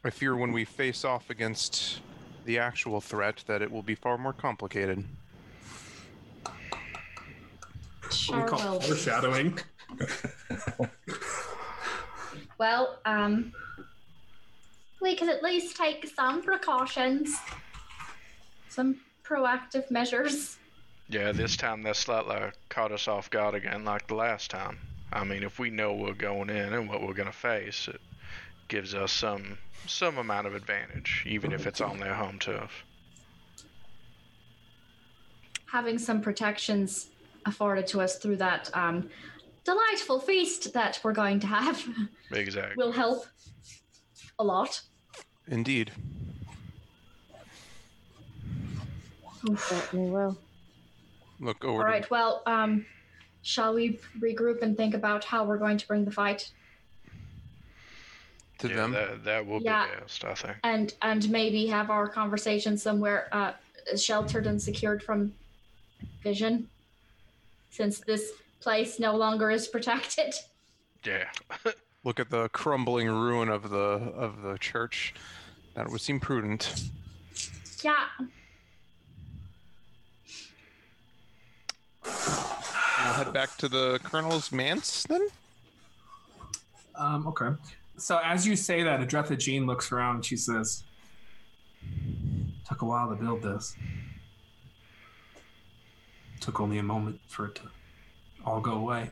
I fear when we face off against the actual threat that it will be far more complicated. What we call foreshadowing. Well, um, we can at least take some precautions, some proactive measures. yeah, this time that slightly caught us off guard again, like the last time. I mean, if we know we're going in and what we're gonna face, it gives us some some amount of advantage, even if it's on their home turf. Having some protections afforded to us through that um, delightful feast that we're going to have Exactly. will help a lot. Indeed. Certainly will. Look over All to. Well, um, shall we regroup and think about how we're going to bring the fight to yeah, them. That, that will Yeah. be best, I think. and and maybe have our conversation somewhere uh, sheltered and secured from vision, since this place no longer is protected. Yeah. Look at the crumbling ruin of the of the church. That would seem prudent. Yeah. We'll head back to the colonel's manse then. Um, okay. So as you say that, Adretha Jean looks around and she says, "Took a while to build this. Took only a moment for it to all go away."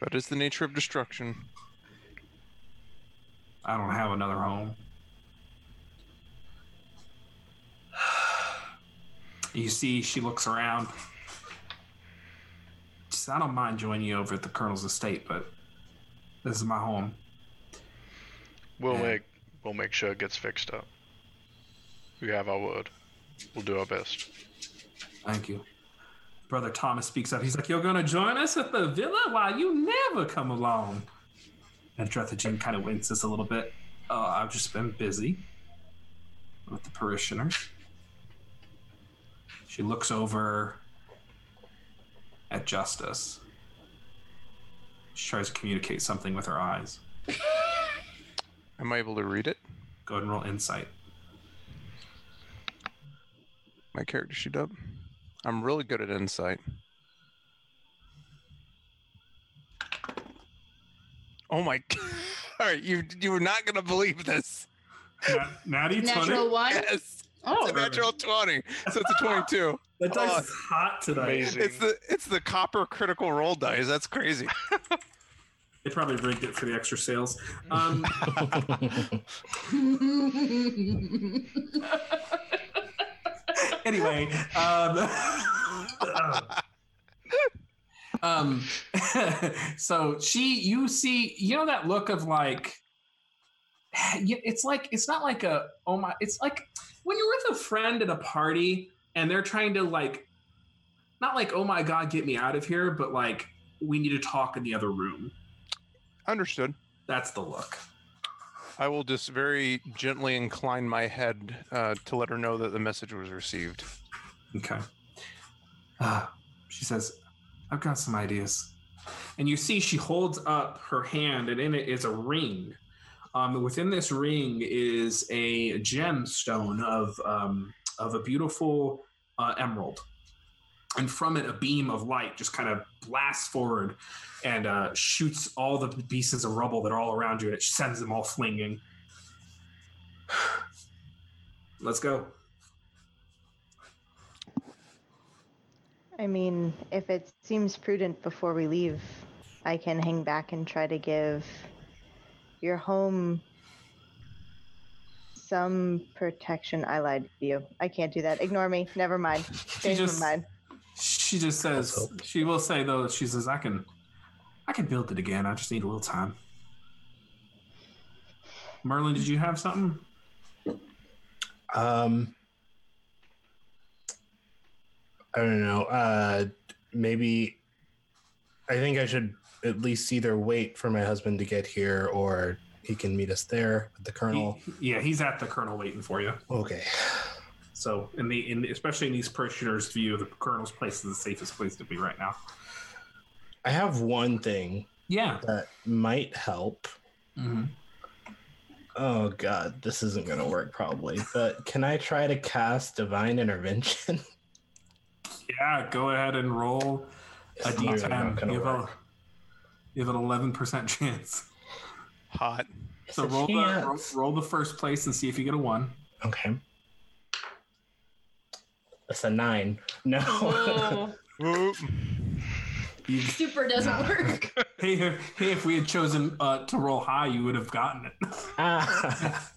That is the nature of destruction. I don't have another home. You see, she looks around. She says, I don't mind joining you over at the Colonel's estate, but this is my home. We'll Yeah. make we'll make sure it gets fixed up. We have our word. We'll do our best. Thank you. Brother Thomas speaks up. He's like, You're going to join us at the villa? Why, you never come along. And Dretha Jean kind of winces a little bit. Oh, I've just been busy with the parishioners. She looks over at Justice. She tries to communicate something with her eyes. Am I able to read it? Go ahead and roll insight. My character sheet up. I'm really good at insight. Oh my! All right, you you were not gonna believe this. Na- Natty Natural 20. one. Yes. It's Oh, a natural 20. So it's a 22. That dice Oh, is hot tonight. Amazing. It's the it's the copper Critical Role dice. That's crazy. They probably rigged it for the extra sales. Um, anyway, um, um, so she, you see, you know that look of like, it's like it's not like a oh my, it's like when you're with a friend at a party and they're trying to like, not like oh my god, get me out of here, but like we need to talk in the other room. Understood. That's the look. I will just very gently incline my head uh, to let her know that the message was received. Okay. Uh, she says, I've got some ideas. And you see, she holds up her hand, and in it is a ring. Um, within this ring is a gemstone of um, of a beautiful uh, emerald, and from it, a beam of light just kind of blasts forward and uh, shoots all the pieces of rubble that are all around you, and it sends them all flinging. Let's go. I mean, if it seems prudent before we leave, I can hang back and try to give your home some protection. I lied to you. I can't do that. Ignore me. Never mind. Change just- my mind. She just says she will say though she says I can I can build it again. I just need a little time. Merlin, did you have something? Um, I don't know. Uh, maybe I think I should at least either wait for my husband to get here, or he can meet us there with the colonel. He- yeah, he's at the colonel waiting for you. Okay. So in the in especially in these parishioners' view, the colonel's place is the safest place to be right now. I have one thing Yeah. that might help. Mm-hmm. Oh god, this isn't gonna work probably. But can I try to cast divine intervention? Yeah, go ahead and roll a It's really not d10. gonna You have, a, you have an eleven percent chance. Hot. So roll the roll, roll the first place and see if you get a one. Okay. That's a nine. No. You, super doesn't work. hey, if- hey, if we had chosen uh, to roll high, you would have gotten it. ah.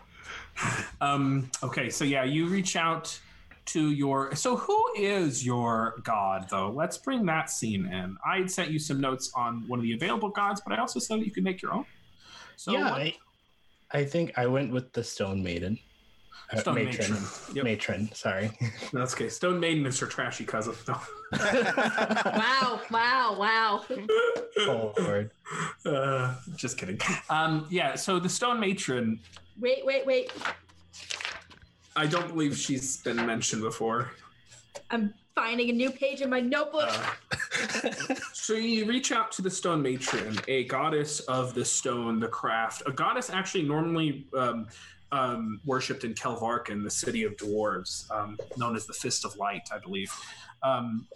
um, okay, so yeah, you reach out to your. So who is your god, though? Let's bring that scene in. I had sent you some notes on one of the available gods, but I also said that you could make your own. So yeah, I, I think I went with the Stone Maiden. Stone matron. Matron. Yep. Matron, sorry. that's okay. Stone Maiden is her trashy cousin. No. wow, wow, wow. oh lord. Uh, just kidding. Um, yeah, so the Stone Matron, Wait, wait, wait. I don't believe she's been mentioned before. I'm finding a new page in my notebook. Uh, so you reach out to the stone matron, a goddess of the stone, the craft, a goddess actually normally um, um, worshipped in Kelvarken, the city of dwarves, um, known as the Fist of Light, I believe. Um,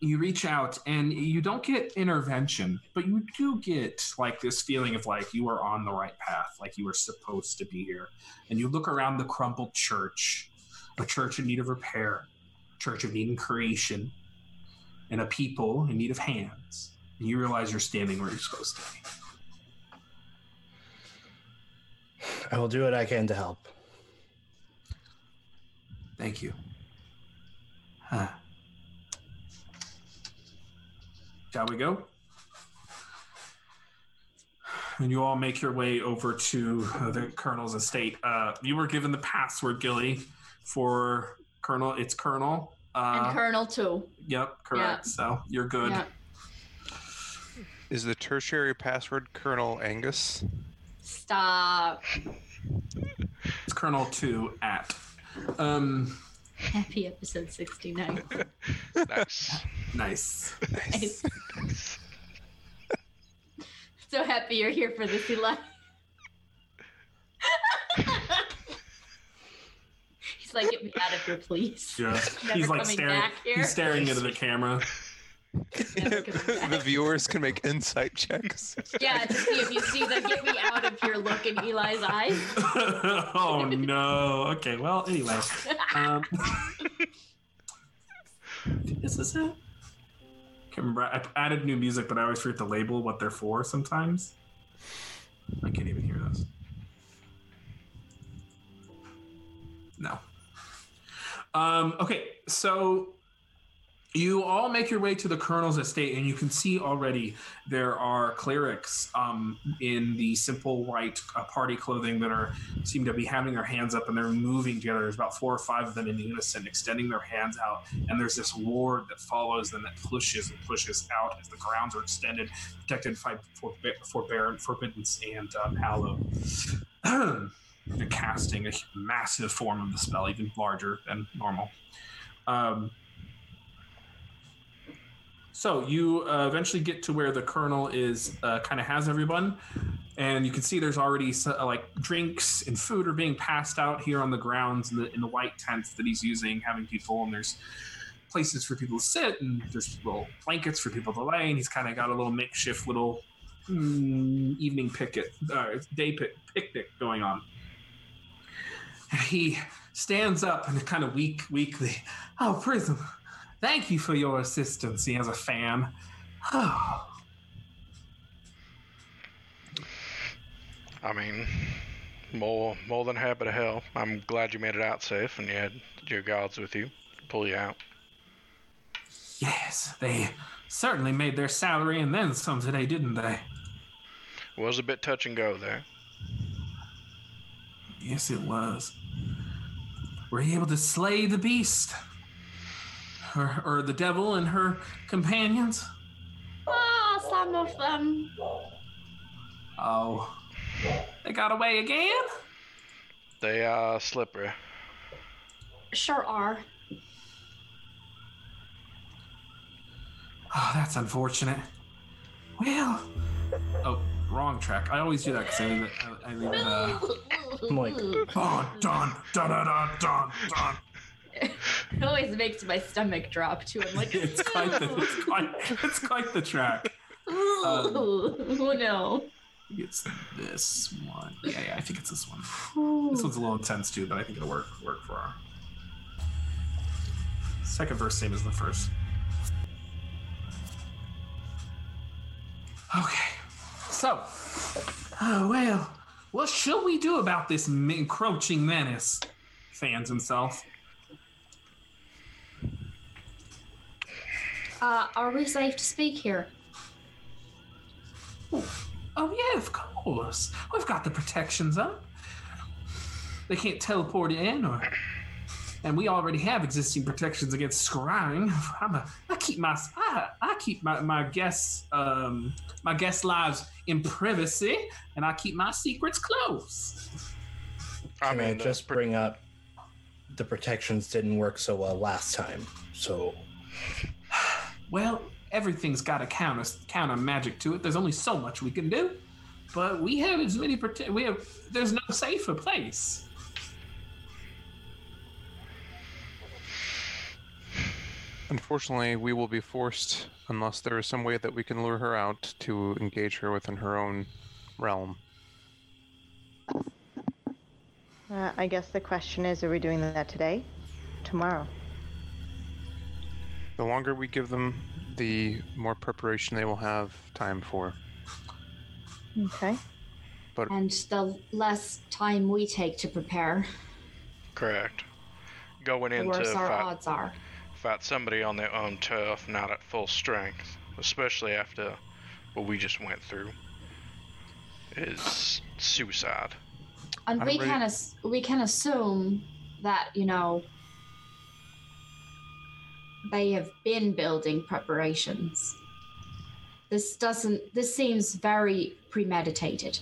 you reach out and you don't get intervention, but you do get like this feeling of like you are on the right path, like you are supposed to be here. And you look around the crumbled church, a church in need of repair, church of need and creation, and a people in need of hands. And you realize you're standing where you're supposed to be. I will do what I can to help. Thank you. Huh. Shall we go? And you all make your way over to uh, the colonel's estate. Uh, you were given the password, Gilly, for Colonel. It's Colonel. Uh, and Colonel too. yep, correct. So you're good. Yeah. Is the tertiary password Colonel Angus? Stop. It's Colonel two at. Um, Happy episode 69. Nice. nice. Nice. so happy you're here for this, Eli. He's like, get me out of here, please. Yeah. Never he's like staring. back here. He's staring into the camera. the viewers can make insight checks. Yeah, to see if you see the get me out of here look in Eli's eyes. oh no. Okay. Well, anyway. Um, is this it? Can't remember. I added new music, but I always forget to label what they're for sometimes. I can't even hear this. No. Um, okay, so you all make your way to the colonel's estate, and you can see already there are clerics um, in the simple white uh, party clothing that are seem to be having their hands up and they're moving together. There's about four or five of them in unison, extending their hands out, and there's this ward that follows them that pushes and pushes out as the grounds are extended, protected by forbe- forbearance, forbiddance, and um, hallow. Casting a massive form of the spell, even larger than normal. Um, so you uh, eventually get to where the colonel is, uh, kind of has everyone, and you can see there's already uh, like drinks and food are being passed out here on the grounds in the, in the white tents that he's using, having people, and there's places for people to sit, and there's little blankets for people to lay, and he's kind of got a little makeshift little mm, evening picket, uh, day pic- picnic going on. He stands up and kind of weak, weakly. Oh, Prism, thank you for your assistance. He has a fan. I mean, more more than happy to help. I'm glad you made it out safe and you had your guards with you to pull you out. yes, they certainly made their salary and then some today, didn't they? Was a bit touch and go there. Yes, it was. Were you able to slay the beast? Or, or the devil and her companions? Ah, some of them. Oh. They got away again? They are slippery. Sure are. Oh, that's unfortunate. Well. Oh, wrong track. I always do that because I leave it. I, I leave it. Uh, I'm like, oh, dun, dun, dun, dun, dun, dun. It always makes my stomach drop too. I'm like, It's quite the, it's quite, it's quite the track. Um, oh no. It's this one. Yeah, yeah, I think it's this one. This one's a little intense too, but I think it'll work work for our second verse, same as the first. Okay, so, oh well, what should we do about this encroaching menace? Fans himself. Uh, are we safe to speak here? Oh yeah, of course. We've got the protections up. They can't teleport in, or and we already have existing protections against scrying. I'm a, I keep my I, I keep my, my guests um my guest lives in privacy, and I keep my secrets close. I can I mean, just bring up the protections didn't work so well last time. So Well, everything's got a counter counter magic to it. There's only so much we can do, but we have as many prote- we have. There's no safer place. Unfortunately, we will be forced, unless there is some way that we can lure her out, to engage her within her own realm. Uh, I guess the question is, are we doing that today? Tomorrow? The longer we give them, the more preparation they will have time for. Okay. And the less time we take to prepare, correct. Going the into worse our fight, odds are. fight somebody on their own turf, not at full strength, especially after what we just went through, is suicide. And I'm we ready- can as- we can assume that you know they have been building preparations. This doesn't. This seems very premeditated.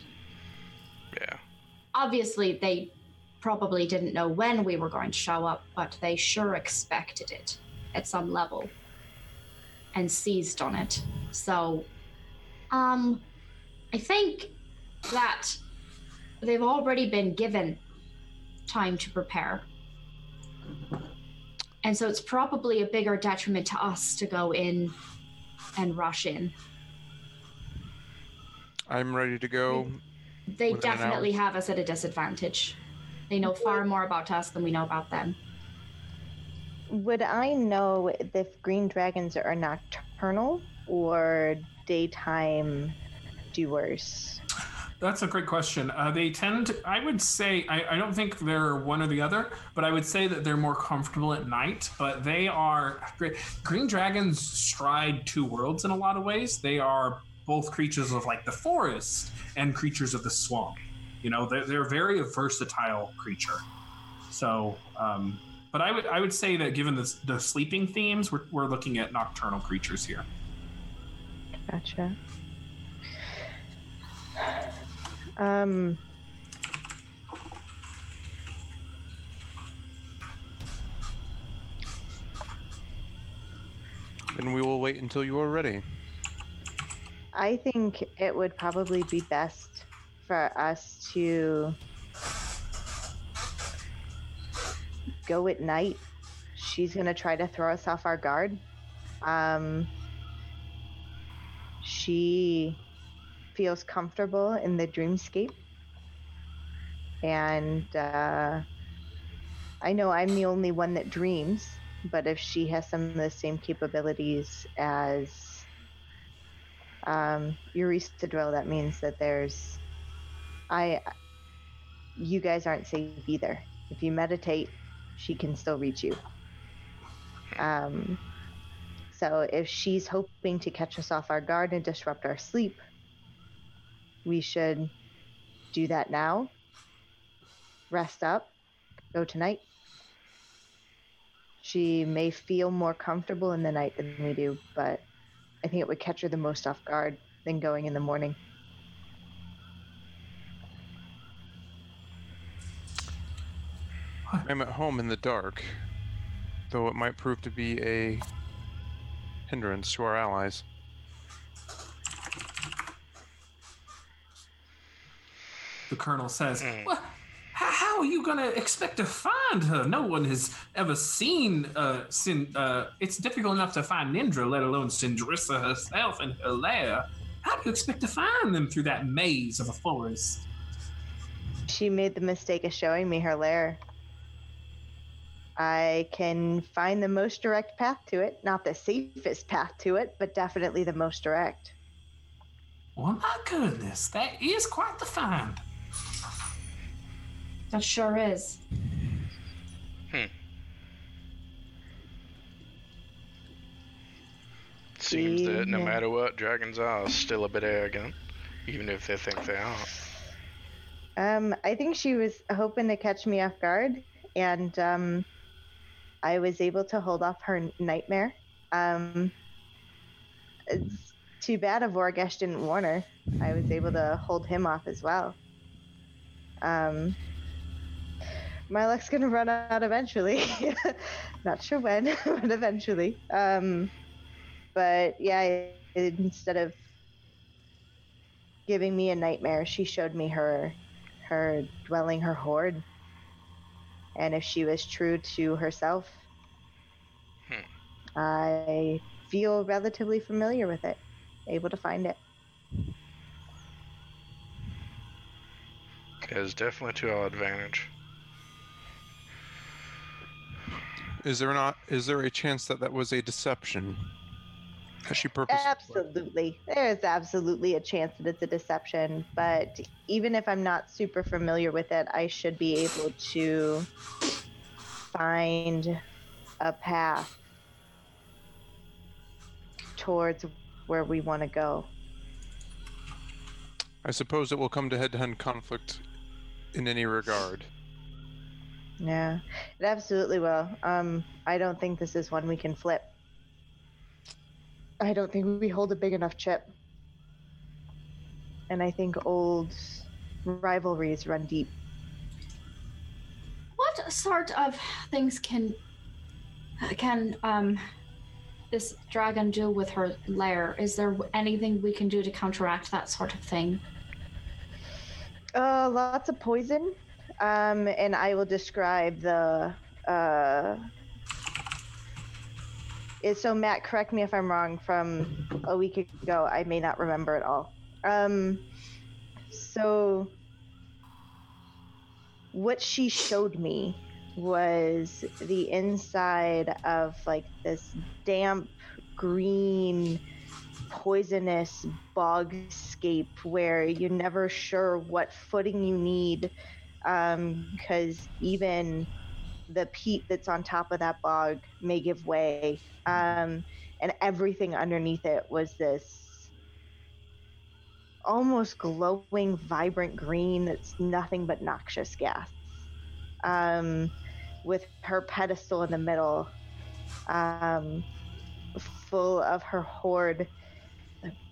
Yeah. Obviously, they probably didn't know when we were going to show up, but they sure expected it at some level and seized on it. So, um, I think that they've already been given time to prepare. And so it's probably a bigger detriment to us to go in and rush in. I'm ready to go. They definitely have us at a disadvantage. They know far more about us than we know about them. Would I know if green dragons are nocturnal or daytime doers? That's a great question. Uh, they tend, to, I would say, I, I don't think they're one or the other, but I would say that they're more comfortable at night. But they are great. green dragons stride two worlds in a lot of ways. They are both creatures of like the forest and creatures of the swamp. You know, they're, they're very versatile creature. So, um, but I would I would say that given the, the sleeping themes, we're, we're looking at nocturnal creatures here. Gotcha. Um. Then we will wait until you are ready. I think it would probably be best for us to go at night. She's going to try to throw us off our guard. Um, she feels comfortable in the dreamscape. And uh, I know I'm the only one that dreams, but if she has some of the same capabilities as um, Eureka drill, that means that there's, I, you guys aren't safe either. If you meditate, she can still reach you. Um, so if she's hoping to catch us off our guard and disrupt our sleep, we should do that now. Rest up, go tonight. She may feel more comfortable in the night than we do, but I think it would catch her the most off guard than going in the morning. I'm at home in the dark, though it might prove to be a hindrance to our allies. The colonel says, Mm. well, how, how are you going to expect to find her? No one has ever seen uh, Sin. Uh, it's difficult enough to find Nindra, let alone Sindrissa herself and her lair. How do you expect to find them through that maze of a forest? She made the mistake of showing me her lair. I can find the most direct path to it. Not the safest path to it, but definitely the most direct. Well, my goodness, that is quite the find. That sure is. Hmm. Seems that no matter what, dragons are still a bit arrogant, even if they think they aren't. Um, I think she was hoping to catch me off guard, and um, I was able to hold off her nightmare. Um, it's too bad a Vorgesh didn't warn her. I was able to hold him off as well. Um, my luck's gonna run out eventually. Not sure when, but eventually. Um, but yeah, instead of giving me a nightmare, she showed me her her dwelling, her hoard. And if she was true to herself, Hmm. I feel relatively familiar with it, able to find it. It is definitely to our advantage. Is there not? Is there a chance that that was a deception? Has she purposely? Absolutely. There is absolutely a chance that it's a deception, but even if I'm not super familiar with it, I should be able to find a path towards where we want to go. I suppose it will come to head-to-head conflict in any regard. Yeah, it absolutely will. Um, I don't think this is one we can flip. I don't think we hold a big enough chip. And I think old rivalries run deep. What sort of things can can um this dragon do with her lair? Is there anything we can do to counteract that sort of thing? Uh, lots of poison. Um, and I will describe the uh, so Matt, correct me if I'm wrong. From a week ago, I may not remember it all. Um, so what she showed me was the inside of like this damp green poisonous bogscape where you're never sure what footing you need because even the peat that's on top of that bog may give way. Um, and everything underneath it was this almost glowing vibrant green that's nothing but noxious gas. Um, with her pedestal in the middle um, full of her hoard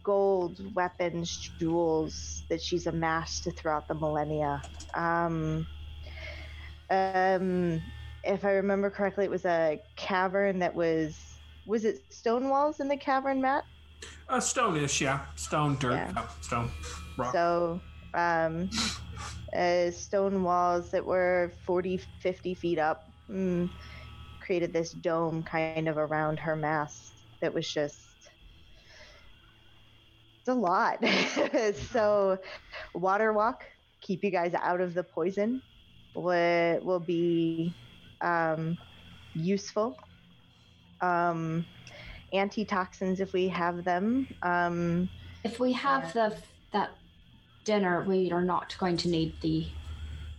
gold weapons jewels that she's amassed throughout the millennia um, um, if i remember correctly it was a cavern that was was it stone walls in the cavern matt Uh, stone-ish, yeah. Stone, dirt, Yeah. stone, rock. So, um, uh, stone walls that were 40, 50 feet up mm, created this dome kind of around her mass that was just. It's a lot. so, water walk, keep you guys out of the poison, will, will be um, useful. Um, antitoxins, if we have them. Um, If we have the that dinner, we are not going to need the.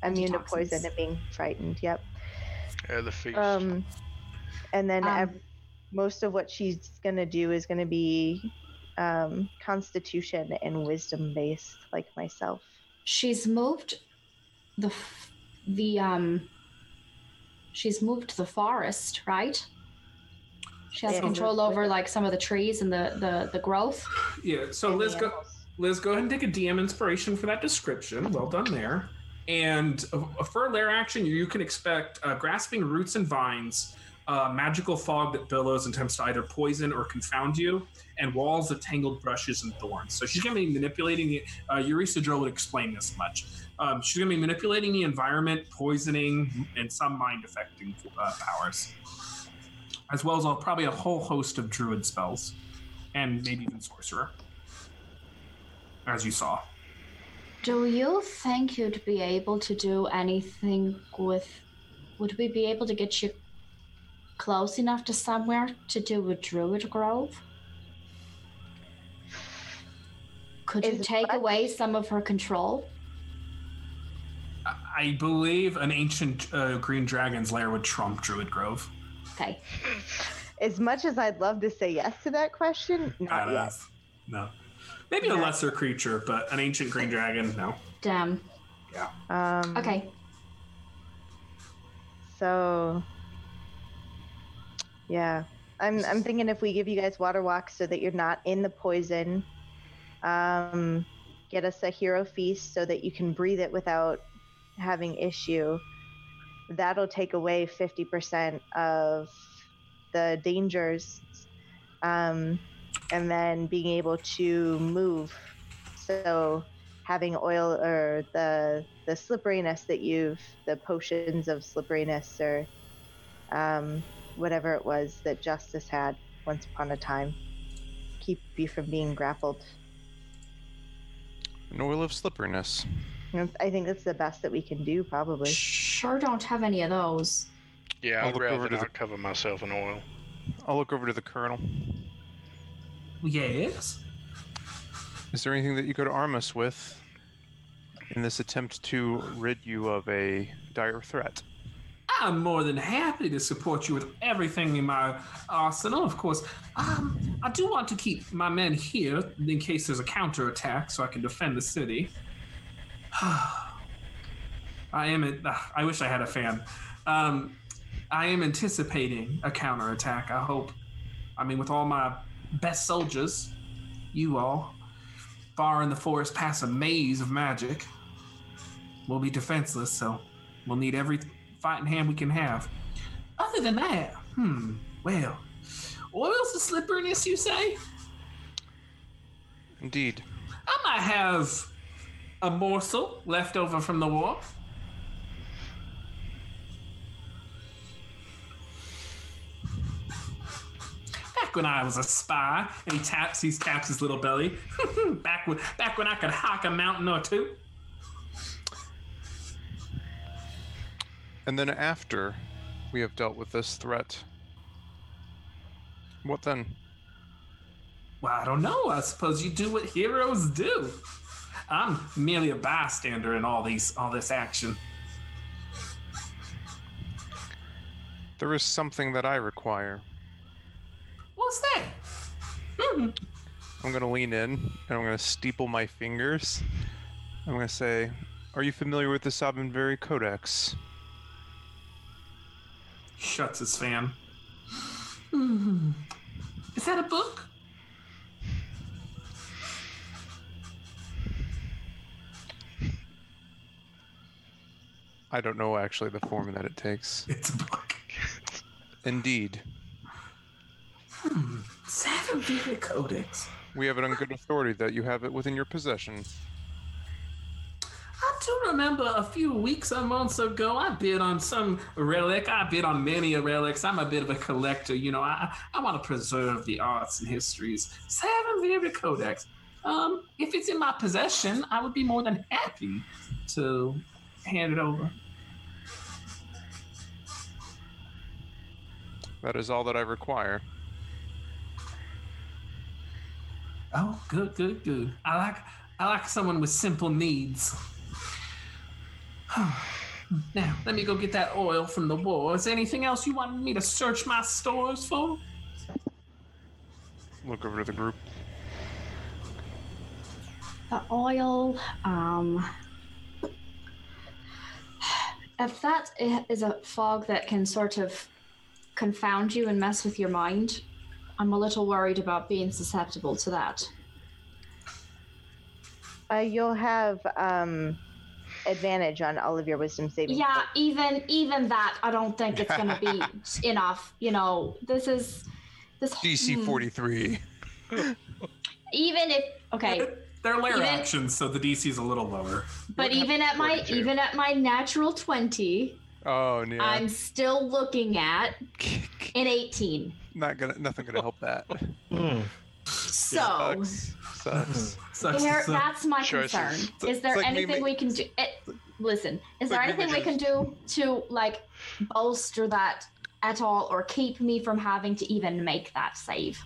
immune to poison and being frightened. Yep. Yeah, the feast. Um, and then Um, ev- most of what she's gonna do is gonna be um, Constitution and Wisdom based, like myself. She's moved the the um. She's moved the forest, right? She has Yeah. control over like some of the trees and the the the growth. Yeah. So and the Liz, go. Liz, go ahead and take a DM inspiration for that description. Well done there. And for a lair action, you can expect uh, grasping roots and vines, uh, magical fog that billows and attempts to either poison or confound you, and walls of tangled brushes and thorns. So she's going to be manipulating. Uh, Eureka Drill would explain this much. Um, she's going to be manipulating the environment, poisoning, and some mind affecting uh, powers, as well as probably a whole host of druid spells, and maybe even sorcerer as you saw. Do you think you'd be able to do anything with? Would we be able to get you close enough to somewhere to do a druid grove? Could you take much- away some of her control? I believe an ancient uh, green dragon's lair would trump Druid Grove. Okay. As much as I'd love to say yes to that question, not Kind yet. of. No. Maybe a lesser creature, but an ancient green dragon, no. Damn. Um, Okay. So, yeah, I'm I'm thinking if we give you guys water walks so that you're not in the poison, um, get us a hero feast so that you can breathe it without having issue. That'll take away fifty percent of the dangers, um, and then being able to move. So having oil or the the slipperiness that you've the potions of slipperiness or um, whatever it was that justice had once upon a time keep you from being grappled An oil of slipperiness. I think that's the best that we can do probably Sure don't have any of those. yeah, I'll I'd look rather over to not the- cover myself in oil. I'll look over to the colonel. Yes. Is there anything that you could arm us with in this attempt to rid you of a dire threat? I'm more than happy to support you with everything in my arsenal, of course. Um, I do want to keep my men here in case there's a counterattack so I can defend the city. I am. Ah, I wish I had a fan. Um, I am anticipating a counterattack. I hope. I mean, with all my best soldiers, you all, far in the forest past a maze of magic, we'll be defenseless. So we'll need every fighting hand we can have. Other than that, hmm. Well, oils of slipperiness, you say? Indeed. I might have a morsel left over from the war. back when I was a spy. And he taps, he taps his little belly. back when, back when I could hike a mountain or two. And then after we have dealt with this threat, what then? Well, I don't know. I suppose you do what heroes do. I'm merely a bystander in all these, all this action. There is something that I require. What's that? Hmm. I'm gonna lean in and I'm gonna steeple my fingers. I'm gonna say, "Are you familiar with the Sabinvari Codex?" Shuts his fan. Hmm. Is that a book? I don't know actually the form that it takes. It's a book. Indeed, Seven Vivid Codex. we have it on good authority that you have it within your possession. I do remember a few weeks or months ago, I bid on some relic. I bid on many relics. I'm a bit of a collector, you know. I I want to preserve the arts and histories. Seven Vivid Codex. Um, if it's in my possession, I would be more than happy to hand it over. That is all that I require. Oh, good, good, good. I like I like someone with simple needs. now, let me go get that oil from the war. Is there anything else you wanted me to search my stores for? Look over to the group. The oil, um. If that is a fog that can sort of confound you and mess with your mind, I'm a little worried about being susceptible to that. Uh, you'll have um, advantage on all of your wisdom saving. Yeah, throws. even even that, I don't think it's gonna be enough. You know, this is this DC hmm. 43. Even if okay, They're lair Even- actions, so the DC is a little lower. but What even at my even at my natural twenty, Oh yeah. I'm still looking at an eighteen. Not gonna. Nothing gonna help that. Hmm. So Sucks. Sucks. Sucks, there, that's my Choices. concern. It's- Is there like anything ma- we can do? eh, listen, is there like anything we can do to like bolster that at all, or keep me from having to even make that save?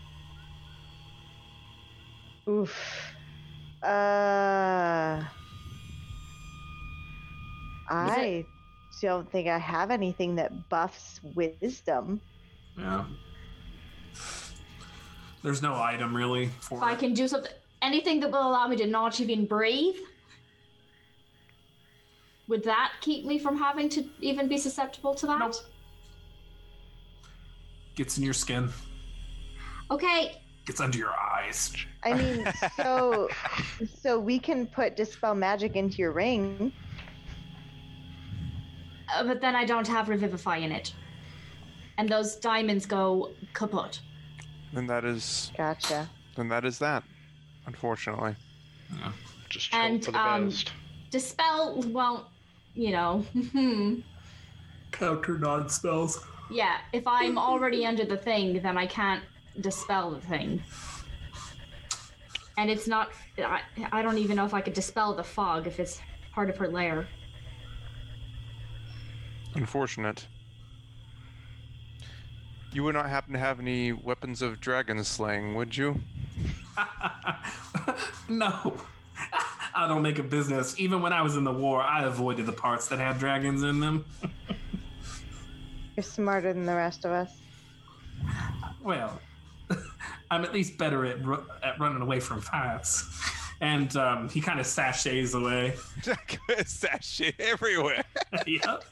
Oof. Uh. I don't think I have anything that buffs wisdom. Yeah. There's no item really If for I can do something, anything that will allow me to not even breathe, would that keep me from having to even be susceptible to that? Nope. Gets in your skin. Okay, Gets under your eyes. I mean, so so we can put dispel magic into your ring. uh, but then I don't have revivify in it, and those diamonds go kaput. Then that is. Gotcha. Then that is that. Unfortunately. Just hope And, for the um, best. Dispel won't, you know. Counter non spells. yeah, if I'm already under the thing, then I can't dispel the thing. And it's not. I, I don't even know if I could dispel the fog if it's part of her lair. Unfortunate. You would not happen to have any weapons of dragon slaying, would you? no. I don't make a business. Even when I was in the war, I avoided the parts that had dragons in them. You're smarter than the rest of us. Well, I'm at least better at, ru- at running away from fights. And um, he kind of sachets away. Sachet everywhere. yep.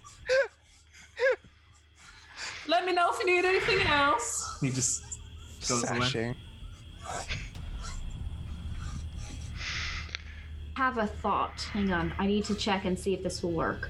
Let me know if you need anything else. He just goes away. Sashing. Have a thought. Hang on. I need to check and see if this will work.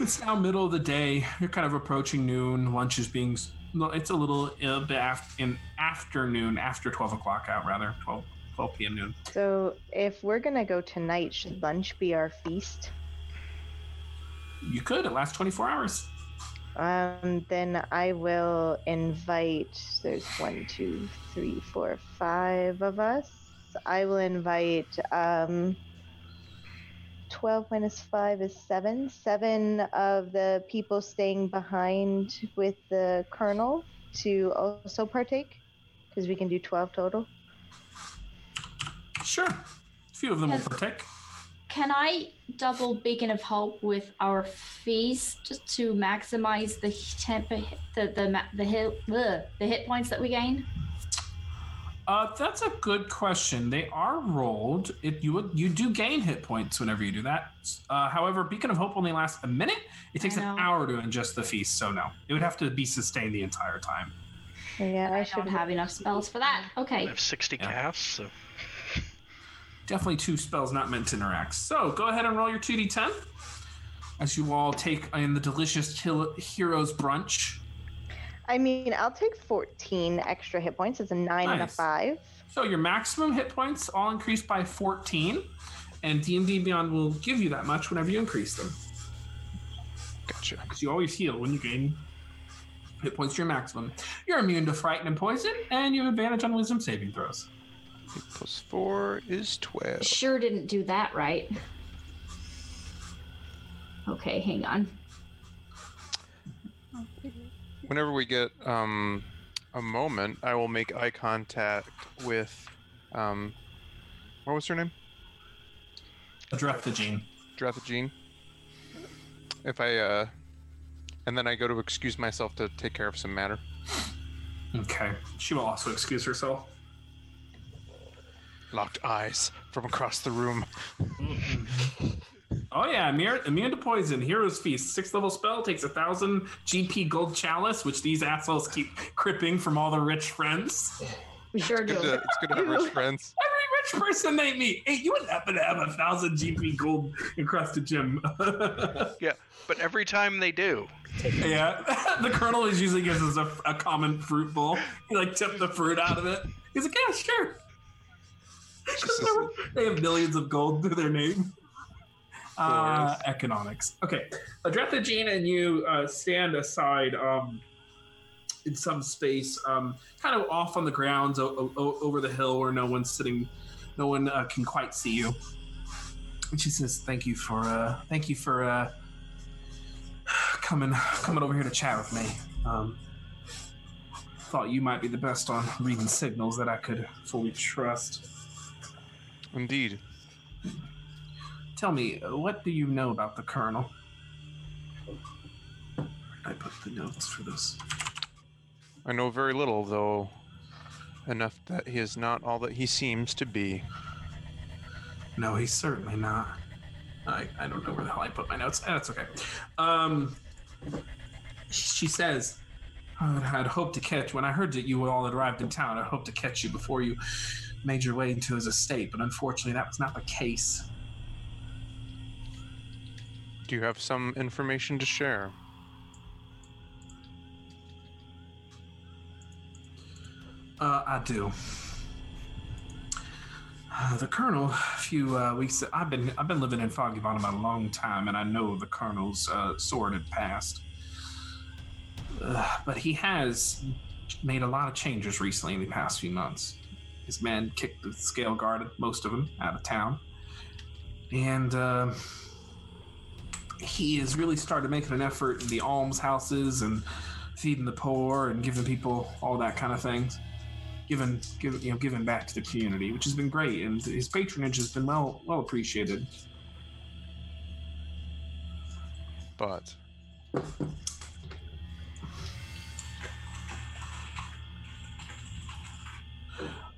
It's now middle of the day. You're kind of approaching noon. Lunch is being. no, It's a little uh, bit af- in afternoon, after 12 o'clock out, rather. 12, 12 p.m. noon. So if we're gonna go tonight, should lunch be our feast? You could. It lasts 24 hours. Um, then I will invite. There's one, two, three, four, five of us. I will invite. Um, twelve minus five is seven. Seven of the people staying behind with the colonel to also partake, because we can do twelve total. Sure. A few of them will partake. Can I double beacon of hope with our fees just to maximize the temp, the the ma- the hit ugh, the hit points that we gain? Uh, that's a good question. They are rolled. It you would you do gain hit points whenever you do that. Uh, however, Beacon of Hope only lasts a minute. It takes an hour to ingest the feast, so no, it would have to be sustained the entire time. Yeah, I I should don't have enough spells for that. Okay, I have 60 Yeah. casts, so Definitely two spells not meant to interact. So go ahead and roll your two d10 as you all take in the delicious Hil- heroes brunch. I mean, I'll take 14 extra hit points. It's a nine and a five. So your maximum hit points all increase by 14, and D&D Beyond will give you that much whenever you increase them. Gotcha. because you always heal when you gain hit points to your maximum. You're immune to frighten and poison, and you have advantage on wisdom saving throws. Eight plus four is twelve. Sure didn't do that right. Okay, hang on. Whenever we get um, a moment, I will make eye contact with um, what was her name? Adrephagene. Drathagene. If I uh, and then I go to excuse myself to take care of some matter. Okay. She will also excuse herself. Locked eyes from across the room. Oh yeah, immune, immune to poison. Hero's Feast. Sixth level spell takes a thousand GP gold chalice, which these assholes keep cripping from all the rich friends. We sure Good do. to, it's good to have rich friends. Every rich person they meet. Hey, you wouldn't happen to have a thousand GP gold encrusted gem. yeah. But every time they do, Yeah, the colonel is usually gives us a, a common fruit bowl. He like tipped the fruit out of it. He's like, yeah, sure. they're- have millions of gold to their name. Uh, economics. Okay, Adrephagene and you uh, stand aside um, in some space, um, kind of off on the grounds o- o- over the hill where no one's sitting, no one uh, can quite see you. And she says, "Thank you for, uh, thank you for." Uh, coming coming over here to chat with me. Um, thought you might be the best on reading signals that I could fully trust. Indeed. Tell me, uh, what do you know about the colonel? I put the notes for this. I know very little, though enough that he is not all that he seems to be. No, he's certainly not. I, I don't know where the hell I put my notes. Eh, That's okay. Um, she says, "I had hoped to catch when I heard that you all had arrived in town. I hoped to catch you before you made your way into his estate, but unfortunately, that was not the case. Do you have some information to share? Uh, I do. Uh, the colonel, a few uh, weeks. I've been I've been living in Foggy Bottom a long time, and I know the colonel's uh, sordid past. Uh, but he has made a lot of changes recently in the past few months. His men kicked the scale guard, most of them, out of town, and uh, he has really started making an effort in the almshouses and feeding the poor and giving people all that kind of things. Giving give, you know giving back to the community which has been great and his patronage has been well well appreciated. But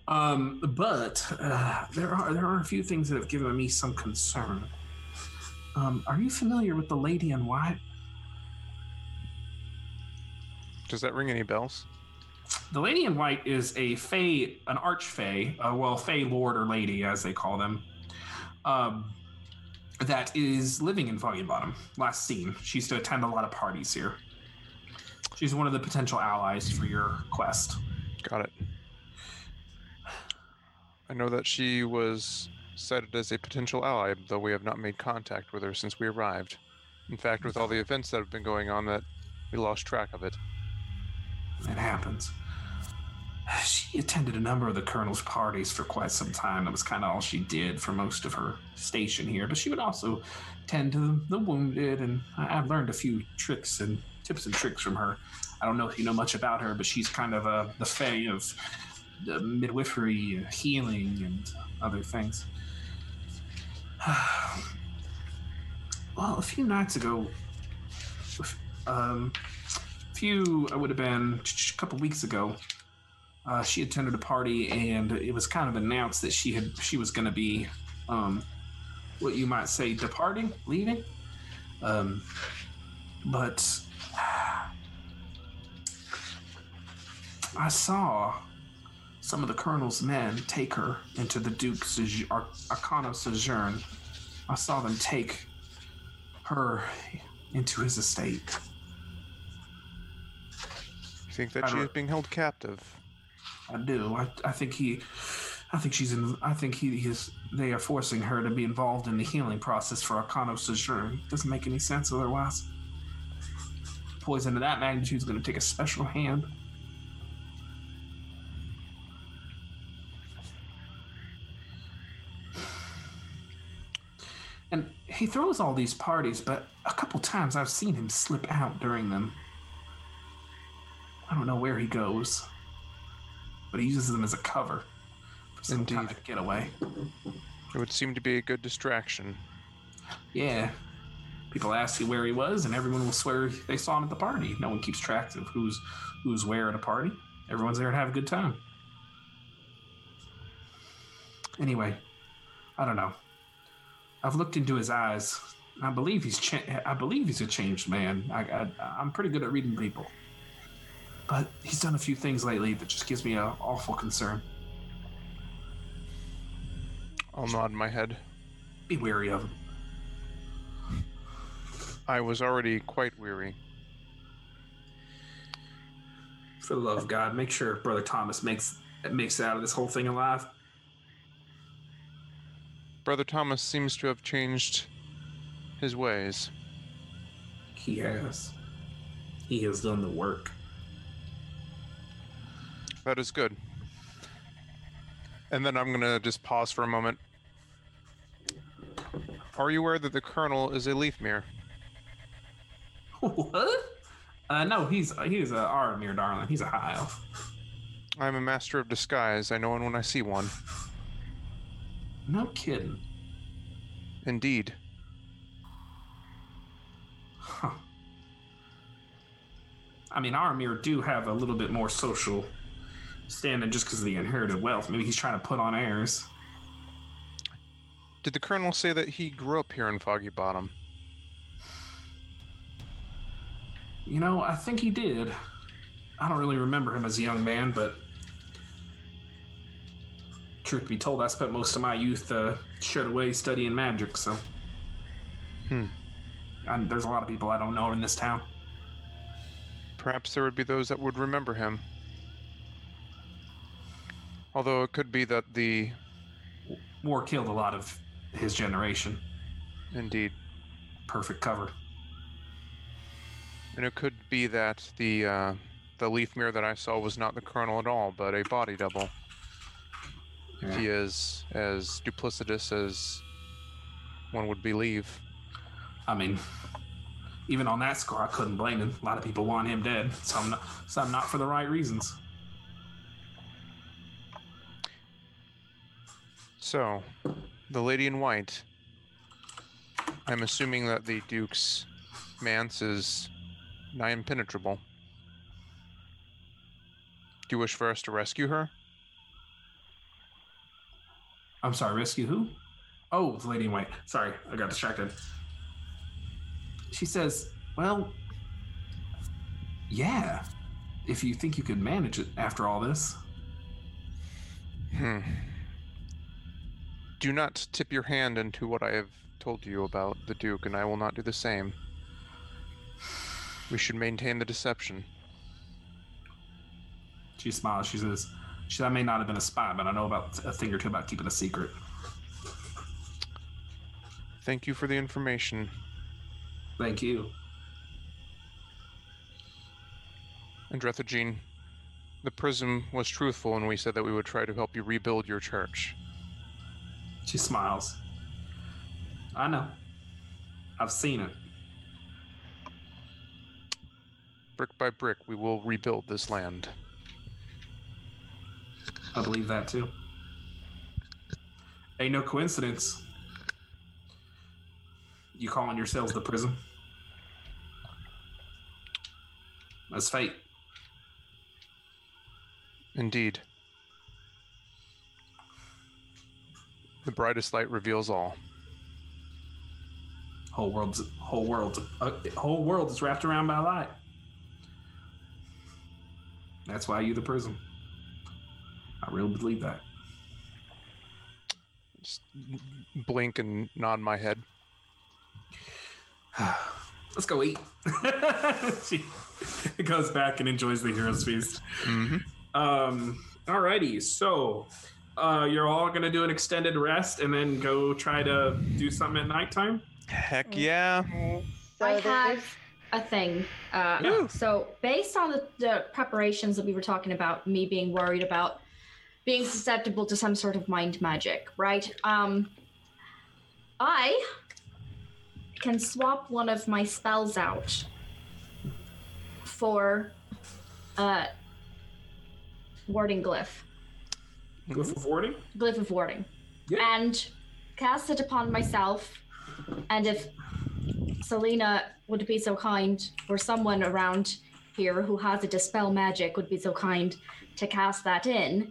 um but uh, there are there are a few things that have given me some concern. Um are you familiar with the lady in white does that ring any bells? the lady in white is a fey an archfey uh, well fey lord or lady as they call them um that is living in foggy bottom last seen. She used to attend a lot of parties here. She's one of the potential allies for your quest. Got it. I know that she was cited as a potential ally, though we have not made contact with her since we arrived. In fact, with all the events that have been going on, that we lost track of it. It happens. She attended a number of the colonel's parties for quite some time. That was kind of all she did for most of her station here. But she would also tend to the wounded, and I've learned a few tricks and tips and tricks from her. I don't know if you know much about her, but she's kind of uh, the fae of midwifery, uh, healing, and other things. well, a few nights ago, um, a few, I would have been a couple weeks ago, uh, she attended a party and it was kind of announced that she had she was going to be um, what you might say departing leaving um, but i saw some of the colonel's men take her into the duke's Ar- arcana sojourn i saw them take her into his estate You think that she is being held captive? I do. I, I think he, I think she's in. I think he is. They are forcing her to be involved in the healing process for Arcano Sojourn. Doesn't make any sense otherwise. Poison of that magnitude is going to take a special hand. And he throws all these parties, but a couple times I've seen him slip out during them. I don't know where he goes but he uses them as a cover for some kind Indeed. of getaway. It would seem to be a good distraction. Yeah. People ask you where he was, and everyone will swear they saw him at the party. No one keeps track of who's who's where at a party. Everyone's there to have a good time. Anyway, I don't know. I've looked into his eyes. I believe he's cha- I believe he's a changed man. I, I I'm pretty good at reading people, but he's done a few things lately that just gives me an awful concern. I'll nod my head. Be wary of him. I was already quite weary. For the love of God, make sure Brother Thomas makes makes it out of this whole thing alive. Brother Thomas seems to have changed his ways. He has. He has done the work. That is good. And then I'm gonna just pause for a moment. Are you aware that the Colonel is a Leafmere? what? Uh, no, he's he's a Aramir, darling. He's a high elf. I'm a master of disguise. I know one when I see one. No kidding. Indeed. Huh. I mean, Aramir do have a little bit more social standing just because of the inherited wealth. Maybe he's trying to put on airs. Did the Colonel say that he grew up here in Foggy Bottom? You know, I think he did. I don't really remember him as a young man, but truth be told, I spent most of my youth uh, shut away studying magic. So, Hmm. and there's a lot of people I don't know in this town. Perhaps there would be those that would remember him. Although it could be that the. War killed a lot of his generation. Indeed. Perfect cover. And it could be that the uh, the Leafmere that I saw was not the Colonel at all, but a body double. If he is as duplicitous as one would believe. I mean, even on that score, I couldn't blame him. A lot of people want him dead. Some not, some not for the right reasons. So, the lady in white. I'm assuming that the Duke's manse is nigh impenetrable. Do you wish for us to rescue her? I'm sorry, rescue who? Oh, the lady in white. Sorry, I got distracted. She says, Well, yeah, if you think you could manage it after all this. Hmm. Do not tip your hand into what I have told you about the Duke, and I will not do the same. We should maintain the deception. She smiles. She says, she, I may not have been a spy, but I know about a thing or two about keeping a secret. Thank you for the information. Thank you. And Drethagene, the prism was truthful when we said that we would try to help you rebuild your church. She smiles. I know. I've seen it. Brick by brick, we will rebuild this land. I believe that too. Ain't no coincidence. You calling yourselves the prism? That's fate. Indeed. The brightest light reveals all. Whole world's whole world's uh, whole world is wrapped around by light. That's why you the prism. I really believe that. Just blink and nod my head. Let's go eat. she goes back and enjoys the hero's feast. Mm-hmm. Um, alrighty, so uh, you're all gonna do an extended rest and then go try to do something at nighttime. Heck yeah. Okay. So I there's have a thing. Uh, Yeah. So, based on the, the preparations that we were talking about, me being worried about being susceptible to some sort of mind magic, right? Um, I can swap one of my spells out for uh, warding glyph, Glyph of warding. glyph of warding, Yeah. and cast it upon myself. And if Selena would be so kind, or someone around here who has a dispel magic would be so kind to cast that in,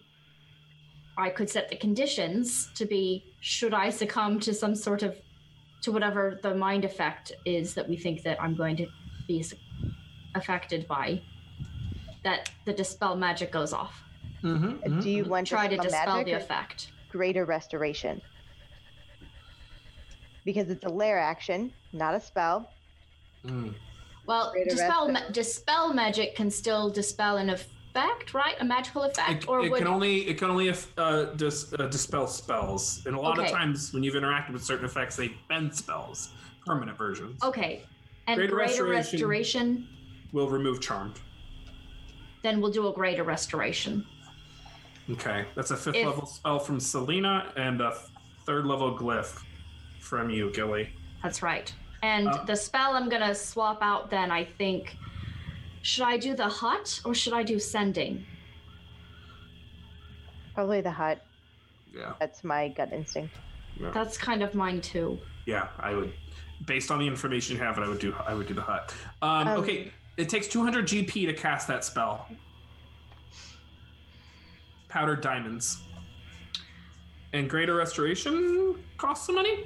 I could set the conditions to be should I succumb to some sort of to whatever the mind effect is that we think that I'm going to be affected by, that the dispel magic goes off. Mm-hmm. do you want to Try to dispel the effect. greater restoration? Because it's a lair action, not a spell. Mm. Well, Greater dispel ma- dispel magic can still dispel an effect, right? A magical effect, It, or it would can only it can only uh, dis, uh, dispel spells, and a lot Okay. of times when you've interacted with certain effects, they bend spells, permanent versions. okay, and Greater greater, restoration. restoration. Will remove charmed. Then we'll do a greater restoration. Okay, that's a fifth If- level spell from Selena and a third level glyph from you, Gilly. That's right. And Uh, the spell I'm gonna swap out. Then I think, should I do the hut or should I do sending? Probably the hut. Yeah, That's my gut instinct. That's kind of mine too. yeah, I would. Based on the information you have, I would do. I would do the hut. Um, Um, okay, it takes 200 GP to cast that spell. Powdered diamonds. And greater restoration costs some money.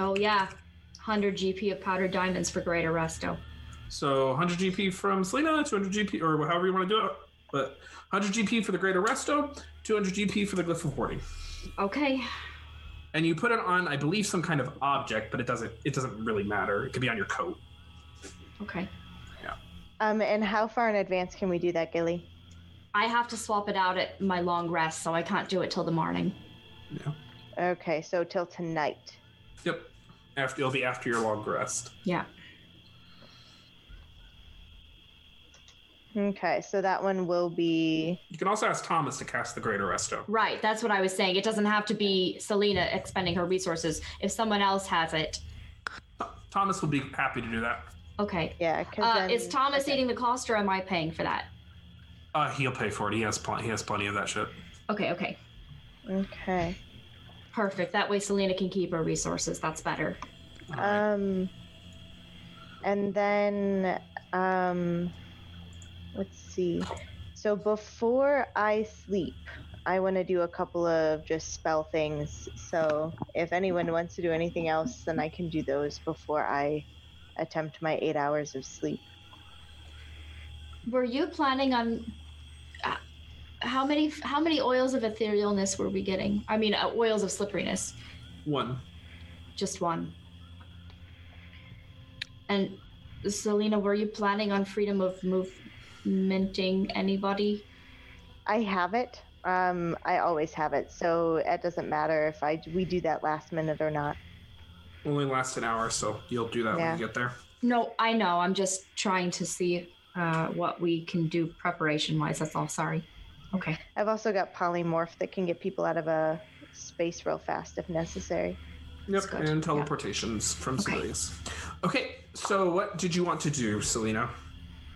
Oh yeah, 100 GP of powdered diamonds for greater resto. So 100 GP from Selena, 200 GP, or however you want to do it. But 100 GP for the greater resto, 200 GP for the glyph of warding. Okay. And you put it on, I believe, some kind of object, but it doesn't. It doesn't really matter. It could be on your coat. Okay. Yeah. Um, and how far in advance can we do that, Gilly? I have to swap it out at my long rest, so I can't do it till the morning. Yeah. Okay, so till tonight. Yep. After it'll be after your long rest. Yeah. Okay, so that one will be. You can also ask Thomas to cast the greater resto. Right, that's what I was saying. It doesn't have to be Selena expending her resources. If someone else has it, Thomas will be happy to do that. okay. Yeah, because Uh, is Thomas eating the cost, or am I paying for that? Uh, he'll pay for it. He has plenty. He has plenty of that shit. Okay, okay, Okay. perfect. That way Selena can keep her resources. That's better. All right. Um, and then um, let's see. So before I sleep, I want to do a couple of just spell things. So if anyone wants to do anything else, then I can do those before I attempt my eight hours of sleep. Were you planning on uh, how many how many oils of etherealness were we getting? I mean, uh, oils of slipperiness. One. Just one. And Selena, were you planning on freedom of movementing anybody? I have it. Um, I always have it, so it doesn't matter if I we do that last minute or not. Only lasts an hour, so you'll do that when you get there. No, I know. I'm just trying to see uh, what we can do preparation wise. That's all. Sorry. Okay. I've also got polymorph that can get people out of a space real fast if necessary. Yep, and teleportations from Okay. Sibelius. Okay, so what did you want to do, Selena?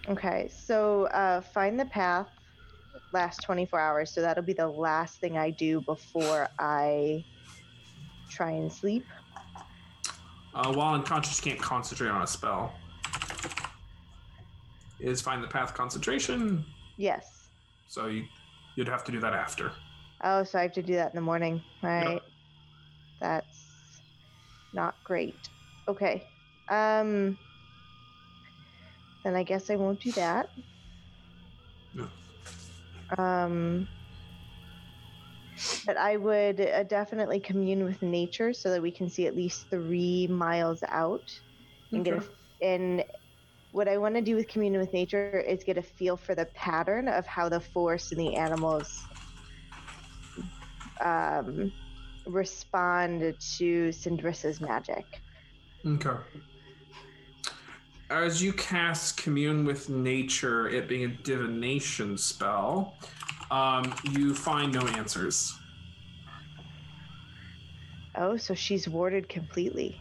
Okay, so uh, find the path last 24 hours. So that'll be the last thing I do before I try and sleep. Uh, while unconscious, you can't concentrate on a spell. Is find the path concentration, Yes. so you, you'd have to do that after. Oh, so I have to do that in the morning. All Yep. right. That's not great. Okay. Um. Then I guess I won't do that. No. Um. But I would uh, definitely commune with nature so that we can see at least three miles out and get a, and what I want to do with communing with nature is get a feel for the pattern of how the forest and the animals um, respond to Syndrissa's magic. Okay. As you cast Commune with Nature, it being a divination spell, um, you find no answers. Oh, so she's warded completely.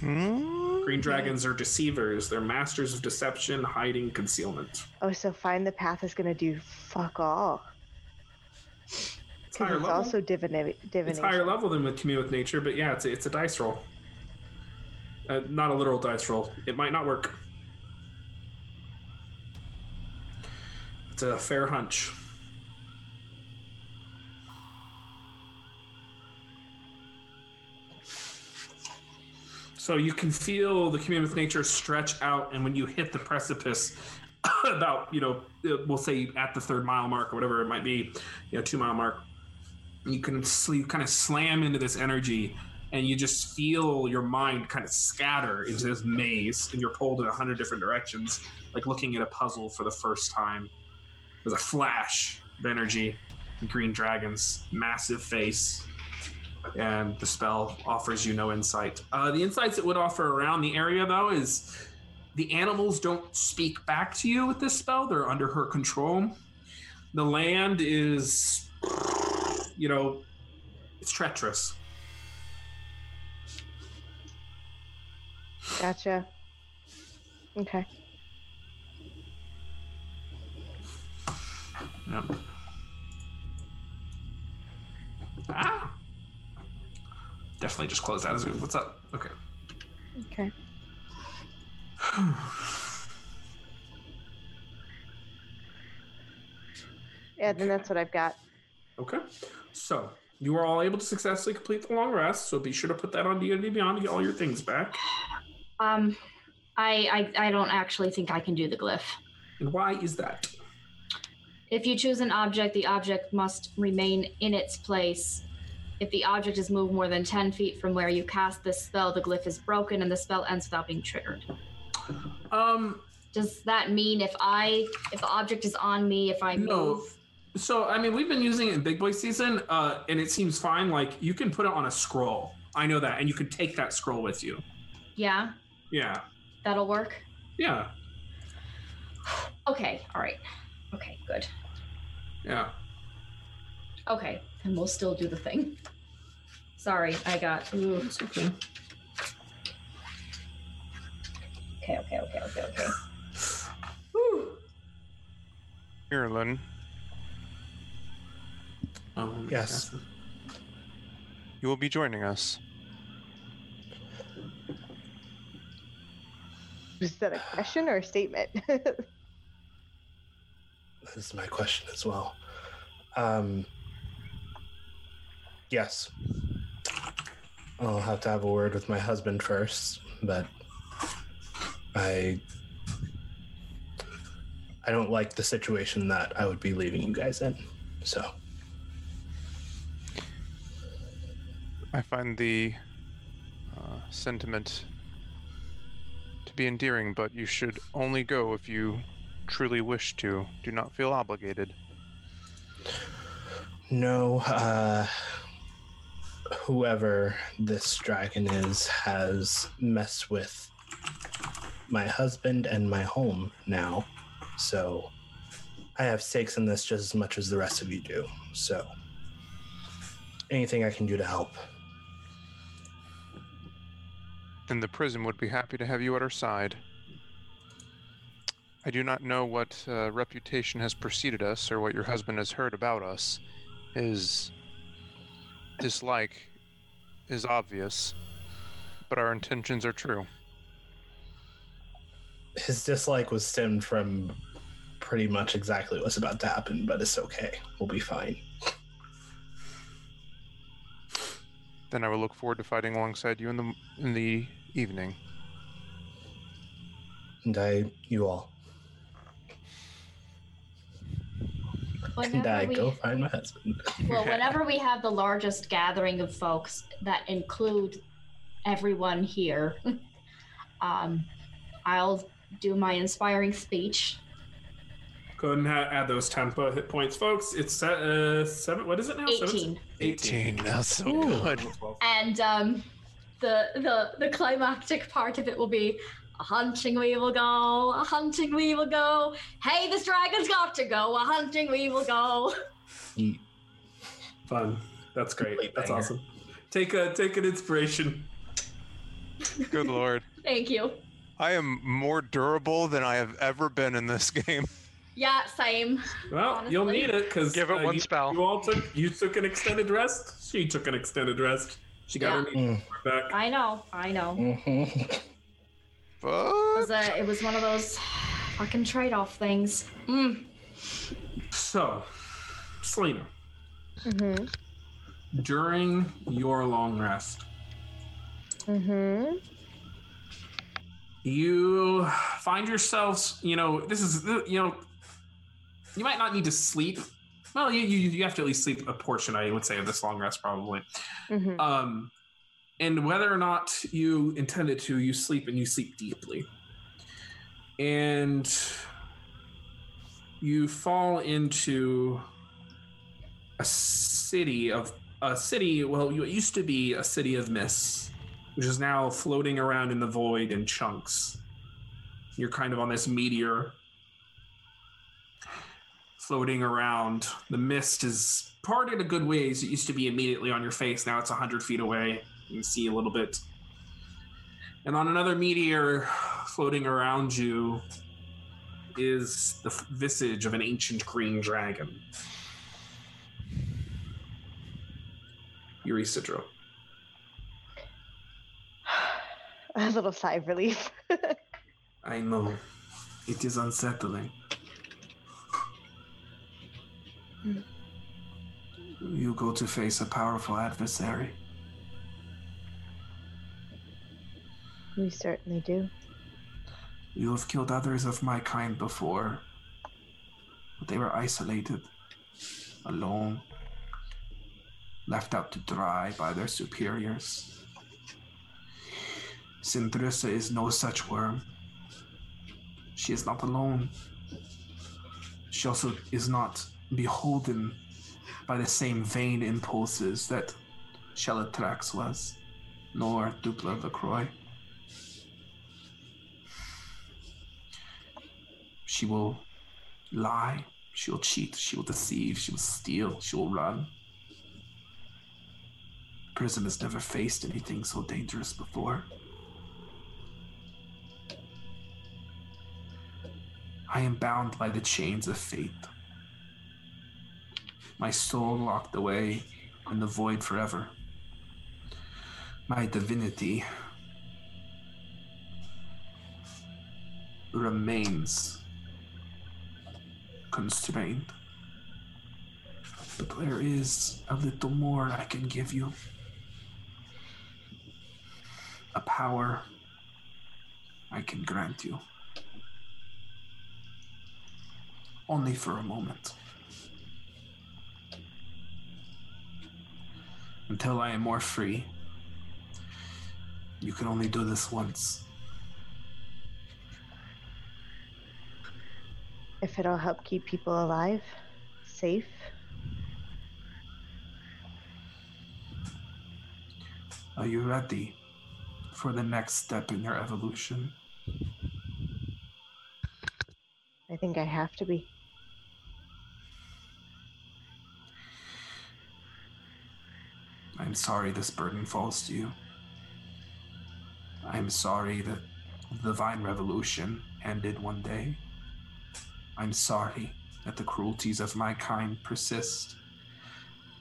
Hmm? Green dragons are deceivers. They're masters of deception, hiding, concealment. Oh, so find the path is going to do fuck all. It's 'Cause higher it's level. also divina- it's higher level than with Commune with Nature, but yeah, it's a, it's a dice roll. Uh, not a literal dice roll. It might not work. It's a fair hunch. So you can feel the commune with nature stretch out, and when you hit the precipice, about you know, uh, we'll say at the third mile mark or whatever it might be, you know, two mile mark, you can sl- you kind of slam into this energy, and you just feel your mind kind of scatter into this maze, and you're pulled in a hundred different directions, like looking at a puzzle for the first time. There's a flash of energy, the green dragons, massive face, and the spell offers you no insight. Uh, the insights it would offer around the area, though, is the animals don't speak back to you with this spell. They're under her control. The land is, you know, it's treacherous. Gotcha. Okay. Yep. Ah! Definitely just close that. What's up? Okay. Okay. Yeah, then that's what I've got. Okay. So you are all able to successfully complete the long rest. So be sure to put that on D&D Beyond to get all your things back. Um, I, I I don't actually think I can do the glyph. And why is that? If you choose an object, the object must remain in its place. If the object is moved more than 10 feet from where you cast this spell, the glyph is broken and the spell ends without being triggered. Um. Does that mean if I if the object is on me, if I No. move? So I mean, we've been using it in Big Boy season, uh, and it seems fine. Like you can put it on a scroll. I know that, and you can take that scroll with you. Yeah, Yeah. that'll work. Yeah. Okay, all right. Okay, good. Yeah. Okay, and we'll still do the thing. Sorry, I got. Ooh. It's okay. Okay, okay, okay, okay, okay. Whew. Mirlin, Um, Yes. you will be joining us. Is that a question or a statement? This is my question as well. Um, yes. I'll have to have a word with my husband first, but I I don't like the situation that I would be leaving you guys in. So I find the uh, sentiment to be endearing, but you should only go if you truly wish to. Do not feel obligated. no, uh, whoever this dragon is has messed with my husband and my home now. So I have stakes in this just as much as the rest of you do. So anything I can do to help. Then the prism would be happy to have you at our side. I do not know what uh, reputation has preceded us or what your husband has heard about us. His dislike is obvious, but our intentions are true. His dislike was stemmed from pretty much exactly what's about to happen, but it's okay. We'll be fine. Then I will look forward to fighting alongside you in the in the evening. And I, you all. and I we- go find my husband. Well, whenever we have the largest gathering of folks that include everyone here, um, I'll do my inspiring speech. Go ahead and ha- add those tempo hit points, folks. It's se- uh, seven. What is it now? Seven? 18. 18. That's so Ooh. good. And um, the, the, the climactic part of it will be a hunting we will go, a hunting we will go. Hey, this dragon's got to go, a hunting we will go. Fun. That's great. Complete That's banger. awesome. Take a take an inspiration. Good lord. Thank you. I am more durable than I have ever been in this game. Yeah, same. Well, you'll need it because Give it uh, one you, spell. You all took you took an extended rest. She took an extended rest. She got her Yeah. back. I know, I know. Mhm. It was, a, it was one of those fucking trade off things. Mm. So, Selena, Mm-hmm. during your long rest, Mm-hmm. you find yourselves. You know, this is you know, you might not need to sleep. Well, you you, you have to at least sleep a portion. I would say of this long rest, probably. Mm-hmm. Um, and whether or not you intended to, you sleep and you sleep deeply. And you fall into a city of a city. Well, it used to be a city of mists, which is now floating around in the void in chunks. You're kind of on this meteor floating around. The mist is parted a good ways. It used to be immediately on your face. Now it's 100 feet away. You can see a little bit. And on another meteor floating around you is the visage of an ancient green dragon. Yuri Sidro. A little sigh of relief. I know. It is unsettling. Mm. You go to face a powerful adversary. we certainly do. You have killed others of my kind before, but they were isolated, alone, left out to dry by their superiors. Sindrissa is no such worm. She is not alone. She also is not beholden by the same vain impulses that Shelatrax was, nor Dupla Lacroix. She will lie, she will cheat, she will deceive, she will steal, she will run. Prism has never faced anything so dangerous before. I am bound by the chains of fate. My soul locked away in the void forever. My divinity remains constrained. But there is a little more I can give you. A power I can grant you. Only for a moment. Until I am more free. You can only do this once. If it'll help keep people alive, safe. Are you ready for the next step in your evolution? I think I have to be. I'm sorry this burden falls to you. I'm sorry that the Vine Revolution ended one day. I'm sorry that the cruelties of my kind persist,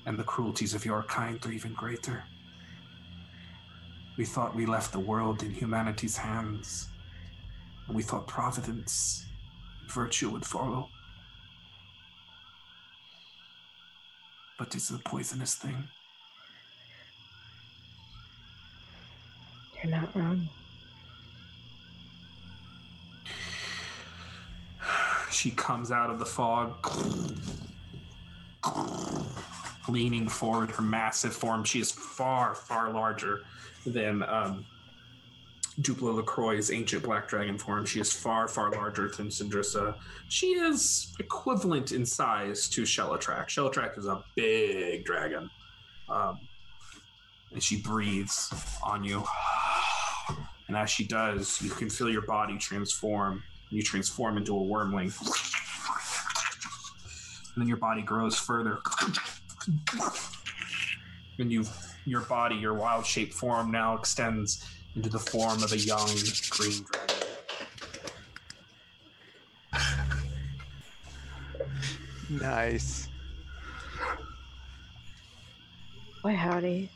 and the cruelties of your kind are even greater. We thought we left the world in humanity's hands, and we thought providence and virtue would follow. But it's a poisonous thing. You're not wrong. She comes out of the fog, leaning forward, her massive form. She is far, far larger than um, Dupla LaCroix's ancient black dragon form. She is far, far larger than Sindrissa. She is equivalent in size to Shellatrak. Shellatrak is a big dragon. Um, and she breathes on you. And as she does, you can feel your body transform. And you transform into a wormling. And then your body grows further. And you your body, your wild shape form now extends into the form of a young green dragon. Nice. Boy, howdy.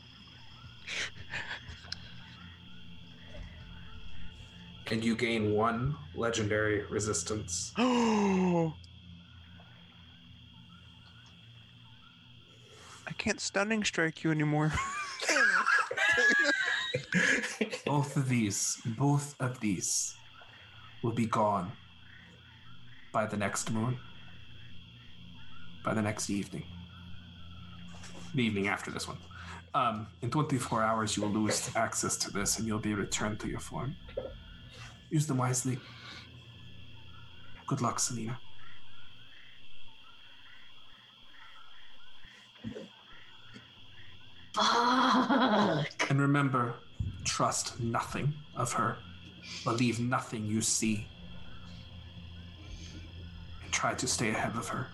And you gain one legendary resistance. Oh. I can't stunning strike you anymore. Both of these, both of these will be gone by the next moon. By the next evening. The evening after this one. Um, in 24 hours, you will lose access to this and you'll be returned to your form. Use them wisely. Good luck, Selena. Fuck. And remember, trust nothing of her. Believe nothing you see. And try to stay ahead of her.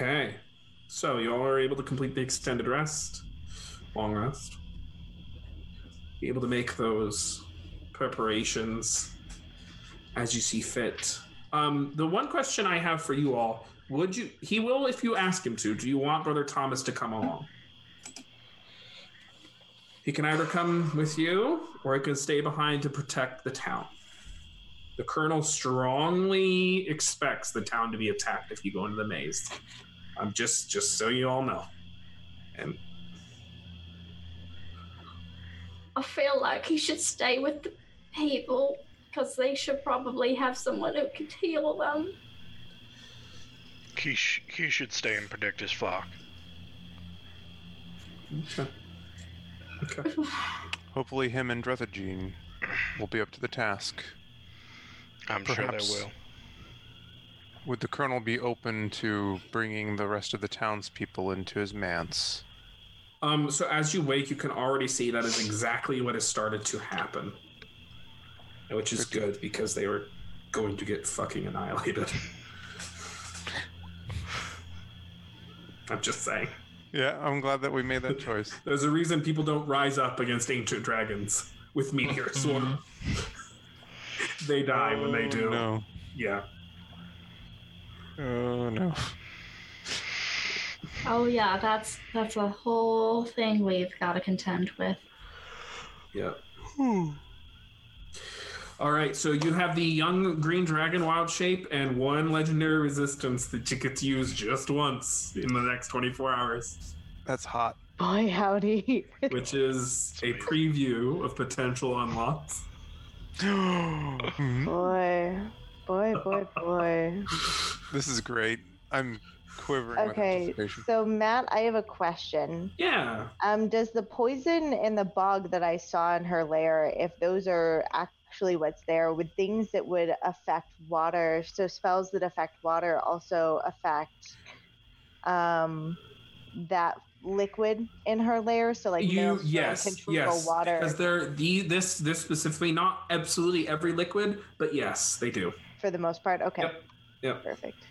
Okay. So you all are able to complete the extended rest, long rest be able to make those preparations as you see fit. Um, the one question I have for you all: Would you? He will if you ask him to. Do you want Brother Thomas to come along? He can either come with you, or he can stay behind to protect the town. The colonel strongly expects the town to be attacked if you go into the maze. I'm just, just so you all know. And I feel like he should stay with the people because they should probably have someone who could heal them. He, sh- he should stay and protect his flock. okay, okay. Hopefully, him and Drethagene will be up to the task. I'm Perhaps. sure they will. Would the colonel be open to bringing the rest of the townspeople into his manse? Um, so as you wake, you can already see that is exactly what has started to happen, which is good because they were going to get fucking annihilated. I'm just saying. Yeah, I'm glad that we made that choice. There's a reason people don't rise up against ancient dragons with meteor swarm. they die when they Oh, do. No. Yeah. Oh no. Oh yeah, that's that's a whole thing we've got to contend with. Yeah. Hmm. All right, so you have the young green dragon wild shape and one legendary resistance that you get to use just once in the next 24 hours, That's hot. Boy, howdy. which is a preview of potential unlocks. Boy, boy, boy, boy. this is great. I'm Quivering Okay, with so Matt, I have a question. Yeah. Um, does the poison and the bug that I saw in her lair, if those are actually what's there, would things that would affect water, so spells that affect water, also affect um, that liquid in her lair? So like you yes yes water because they're the this this specifically not absolutely every liquid but yes they do for the most part. Okay, Yep. Yep. perfect.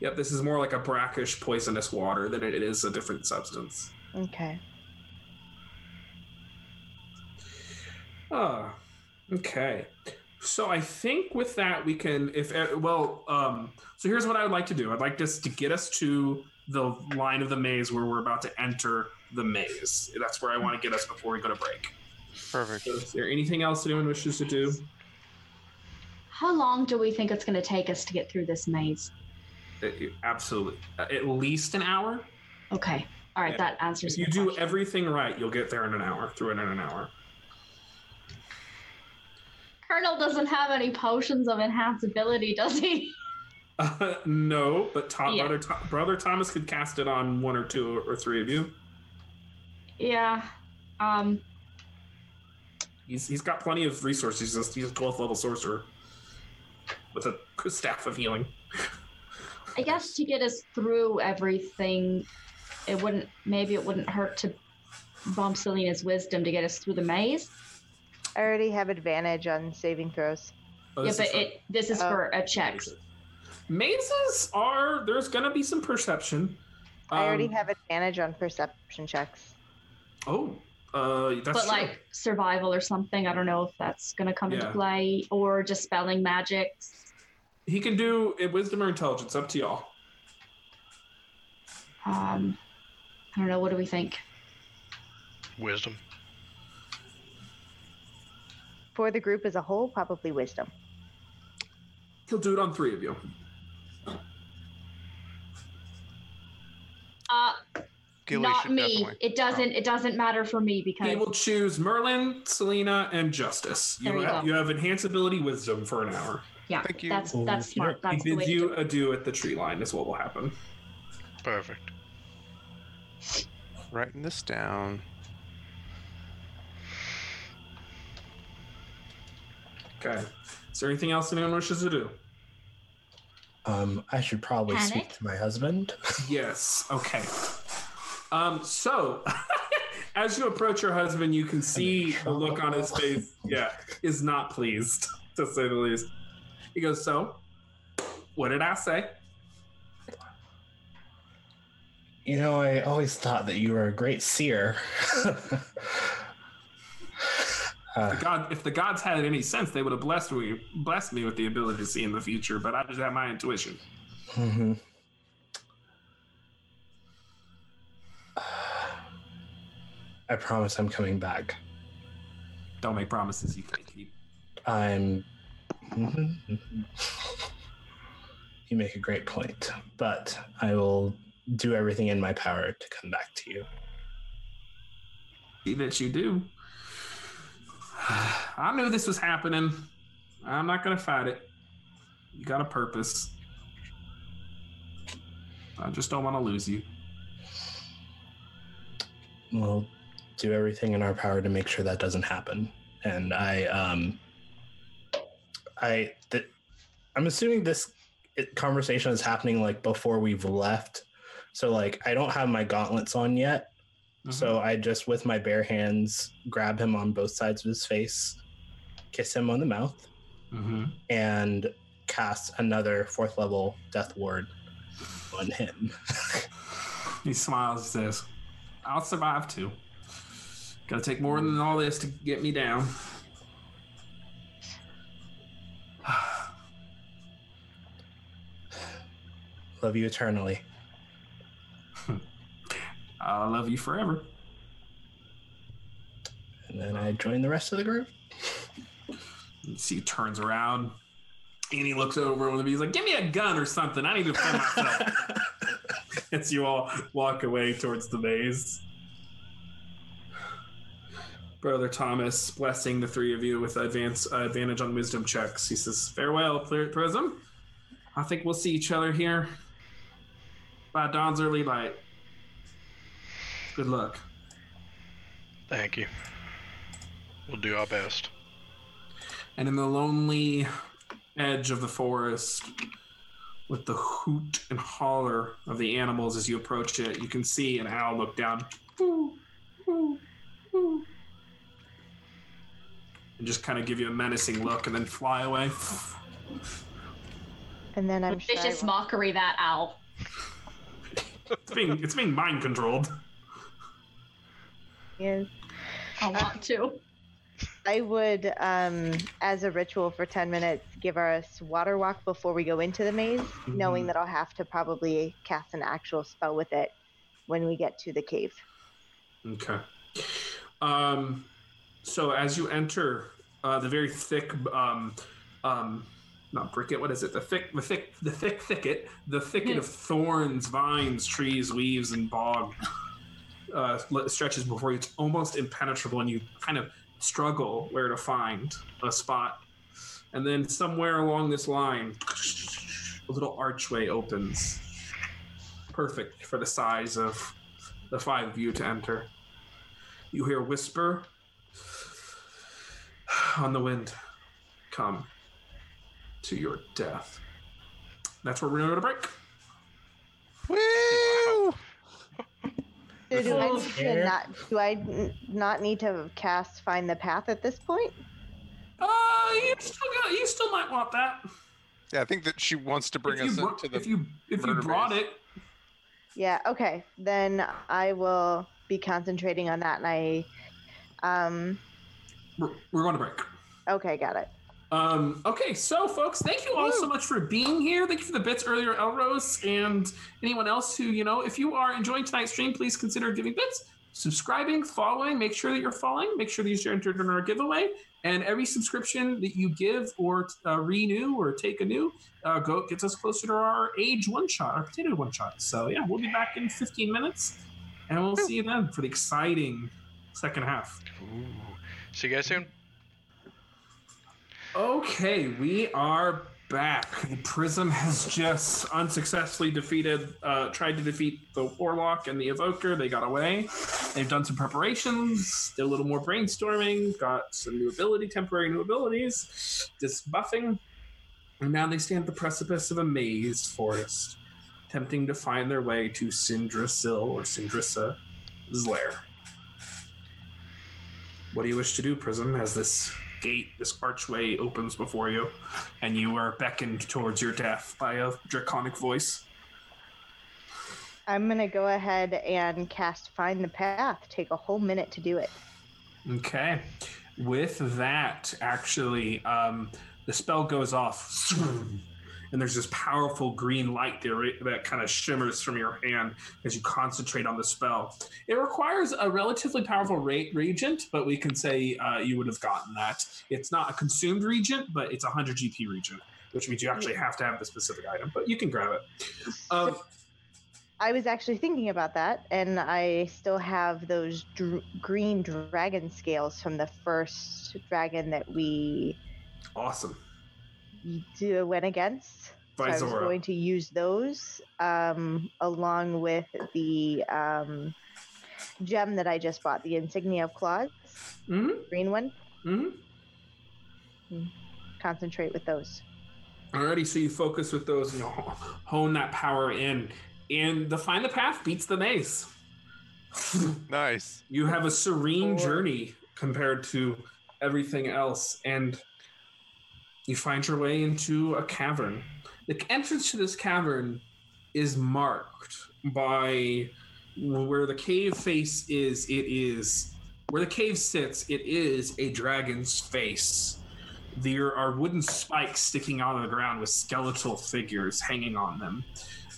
yep this is more like a brackish poisonous water than it is a different substance Okay. Oh, okay. So I think with that we can, if uh, well, um, so here's what I would like to do. I'd like just to get us to the line of the maze where we're about to enter the maze. That's where I want to get us before we go to break. Perfect. So is there anything else anyone wishes to do? How long do we think it's going to take us to get through this maze? Uh, Absolutely, Uh, at least an hour. Okay. All right. That answers If you do question. everything right, you'll get there in an hour. Through it in an hour. Colonel doesn't have any potions of enhanced ability, does he? Uh, no, but Tom, Yeah. brother, Tho- brother Thomas could cast it on one or two or three of you. Yeah. Um. He's he's got plenty of resources. He's a, he's a 12th level sorcerer with a staff of healing. I guess to get us through everything, it wouldn't. Maybe it wouldn't hurt to bump Selena's wisdom to get us through the maze. I already have advantage on saving throws. Oh, yeah, but for- it. This is Oh. for a check. mazes are there's gonna be some perception. I already Um, have advantage on perception checks. Oh, uh, that's but true. like survival or something. I don't know if that's going to come into play or just spelling magics. he can do it wisdom or intelligence. Up to y'all. Um, I don't know. What do we think? Wisdom. For the group as a whole, probably wisdom. He'll do it on three of you. Uh, Gilly not me. definitely. It doesn't. It doesn't matter for me because He will choose Merlin, Selena, and Justice. You, There you have, go. you have enhanceability wisdom for an hour. yeah, Thank you. that's that's smart. doke. That's he the way bids you do adieu at the tree line. Is what will happen. Perfect. Writing this down. Okay. Is there anything else anyone wishes to do? Um, I should probably speak to my husband. Yes. Okay. Um, so, as you approach your husband, you can see the look on his face. Yeah, is not pleased, to say the least. He goes, "So, what did I say?" You know, I always thought that you were a great seer. uh, God, if the gods had any sense, they would have blessed me, blessed me with the ability to see in the future. But I just have my intuition. mhm. I promise I'm coming back. Don't make promises you can't keep. I'm. you make a great point, but I will do everything in my power to come back to you. See that you do. I knew this was happening. I'm not gonna fight it. You got a purpose. I just don't want to lose you. We'll do everything in our power to make sure that doesn't happen. And I, um, I, th- I'm assuming this conversation is happening like before we've left. So like, I don't have my gauntlets on yet. So I just, with my bare hands, grab him on both sides of his face, kiss him on the mouth, hmm and cast another fourth level death ward on him. He smiles. He says, "I'll survive too. Gotta take more than all this to get me down." Love you eternally. I love you forever. And then I join the rest of the group. See, he turns around and he looks over of. He's like, "Give me a gun or something. I need to defend myself." As you all walk away towards the maze. Brother Thomas blessing the three of you with advance uh, advantage on wisdom checks. He says, "Farewell, Prism. I think we'll see each other here by dawn's early light. Good luck. Thank you. We'll do our best. And in the lonely edge of the forest, with the hoot and holler of the animals as you approach it, you can see an owl look down. Woo, woo, woo, and just kind of give you a menacing look and then fly away. And then I'm sure. Vicious will- mockery, that owl. It's being it's being mind controlled. Yes. I want to. I would, um, as a ritual for 10 minutes, give us water walk before we go into the maze, knowing Mhm. that I'll have to probably cast an actual spell with it when we get to the cave. Okay. Um, so as you enter uh, the very thick, um, um, not bricket, what is it? The thick, the thick, the thick thicket, the thicket of thorns, vines, trees, leaves, and bog uh, stretches before you. It's almost impenetrable, and you kind of struggle where to find a spot. And then somewhere along this line, a little archway opens, perfect for the size of the five of you to enter. You hear a whisper on the wind. Come to your death. That's where we're going to break. Woo! So do I need to here. not? Do I n- not need to cast find the path at this point? Uh, you still got, you still might want that. Yeah, I think that she wants to bring if us bro- into the. if you if you brought maze. it, Yeah. Okay. Then I will be concentrating on that, and I. Um. We're, we're going to break. Okay. Got it. Um, okay, so folks, thank you all so much for being here. Thank you for the bits earlier, Elrose, and anyone else who, you know, if you are enjoying tonight's stream, please consider giving bits, subscribing, following, make sure that you're following, make sure that you're entered in our giveaway. And every subscription that you give or uh, renew or take a new uh, go gets us closer to our age one shot, our potato one shot. So yeah, we'll be back in 15 minutes, and we'll see you then for the exciting second half. Ooh. See you guys soon. Okay, we are back. The Prism has just unsuccessfully defeated, uh, tried to defeat the Warlock and the Evoker. They got away. They've done some preparations, did a little more brainstorming, got some new ability, temporary new abilities, just buffing, and now they stand at the precipice of a maze forest, attempting to find their way to Sindrasil or Sindrissa's lair. What do you wish to do, Prism, as this gate, this archway opens before you, and you are beckoned towards your death by a draconic voice? I'm gonna go ahead and cast find the path. Take a whole minute to do it. Okay. With that, actually, um, the spell goes off, and there's this powerful green light there that kind of shimmers from your hand as you concentrate on the spell. It requires a relatively powerful ra- reagent, but we can say uh, you would have gotten that. It's not a consumed reagent, but it's a 100 GP reagent, which means you actually have to have the specific item, but you can grab it. Um, I was actually thinking about that, and I still have those dr- green dragon scales from the first dragon that we awesome. Do went against. So I was Visora. going to use those um, along with the um, gem that I just bought, the insignia of claws, hmm green one. hmm Concentrate with those. Alrighty, so you focus with those and you know, hone that power in. And the find the path beats the maze. Nice. you have a serene Four. journey compared to everything else, and you find your way into a cavern. The entrance to this cavern is marked by where the cave face is. It is where the cave sits. It is a dragon's face. There are wooden spikes sticking out of the ground with skeletal figures hanging on them.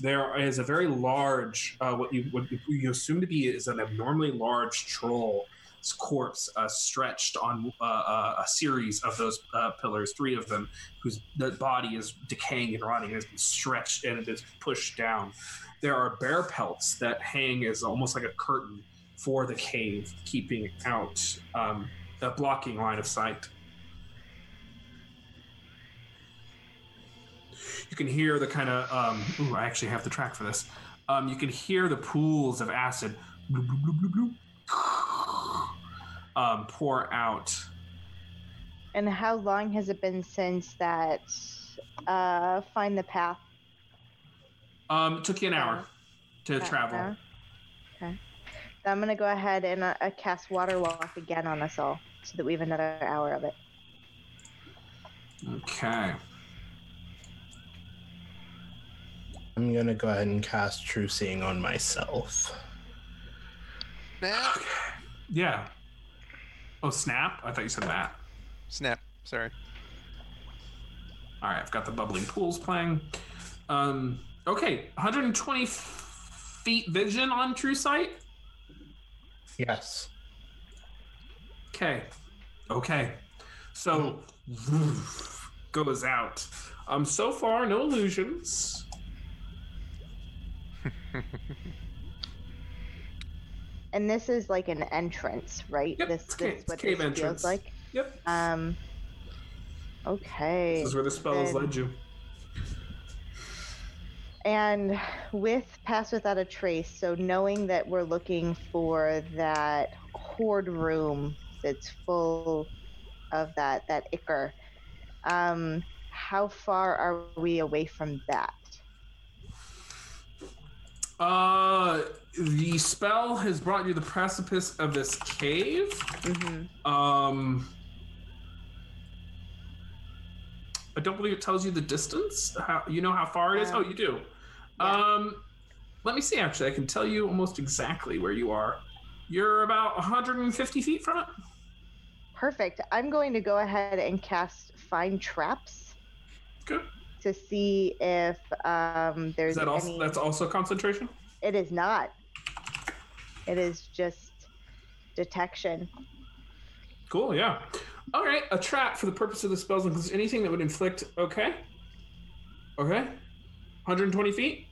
There is a very large, uh, what you what you assume to be is an abnormally large troll corpse uh, stretched on uh, uh, a series of those uh, pillars, three of them, whose the body is decaying and rotting, has been stretched and it is pushed down. There are bear pelts that hang as almost like a curtain for the cave, keeping out um, a blocking line of sight. You can hear the kind of um, ooh, I actually have the track for this. Um, you can hear the pools of acid bloop, bloop, bloop, um, pour out. And how long has it been since that uh, find the path? Um, it took you an hour to About travel. hour? Okay. So I'm gonna go ahead and uh, cast water walk again on us all, so that we have another hour of it. Okay. I'm gonna go ahead and cast True Seeing on myself. Snap. Yeah. Oh, snap! I thought you said that. Snap. Sorry. All right, I've got the bubbling pools playing. Um, okay, 120 feet vision on True Sight. Yes. Okay. Okay. So goes out. Um so far no illusions. And this is like an entrance, right? Yep, this this is what cave this entrance. feels like. Yep. Um. Okay. This is where the spell has led you. And with Pass Without a Trace, so knowing that we're looking for that hoard room that's full of that that ichor, um, how far are we away from that? Uh the spell has brought you to the precipice of this cave. Mm-hmm. Um I don't believe it tells you the distance. How you know how far it is? Um, oh, you do. yeah. Um let me see actually. I can tell you almost exactly where you are. You're about 150 feet from it. Perfect. I'm going to go ahead and cast Find Traps Good. To see if um, there's Is that also any. that's also concentration? It is not. It is just detection. Cool, yeah. All right, a trap for the purpose of the spells includes anything that would inflict. Okay. Okay. 120 feet.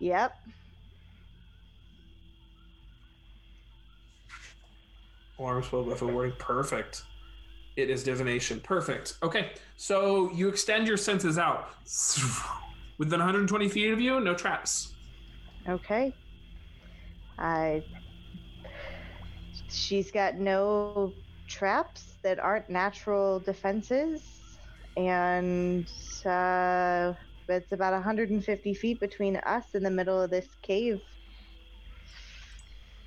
Yep. Alarm spell buff wording. Perfect. It is divination. Perfect. Okay, so you extend your senses out. Within 120 feet of you, no traps. Okay. I. She's got no traps that aren't natural defenses, and uh, it's about 150 feet between us and the middle of this cave.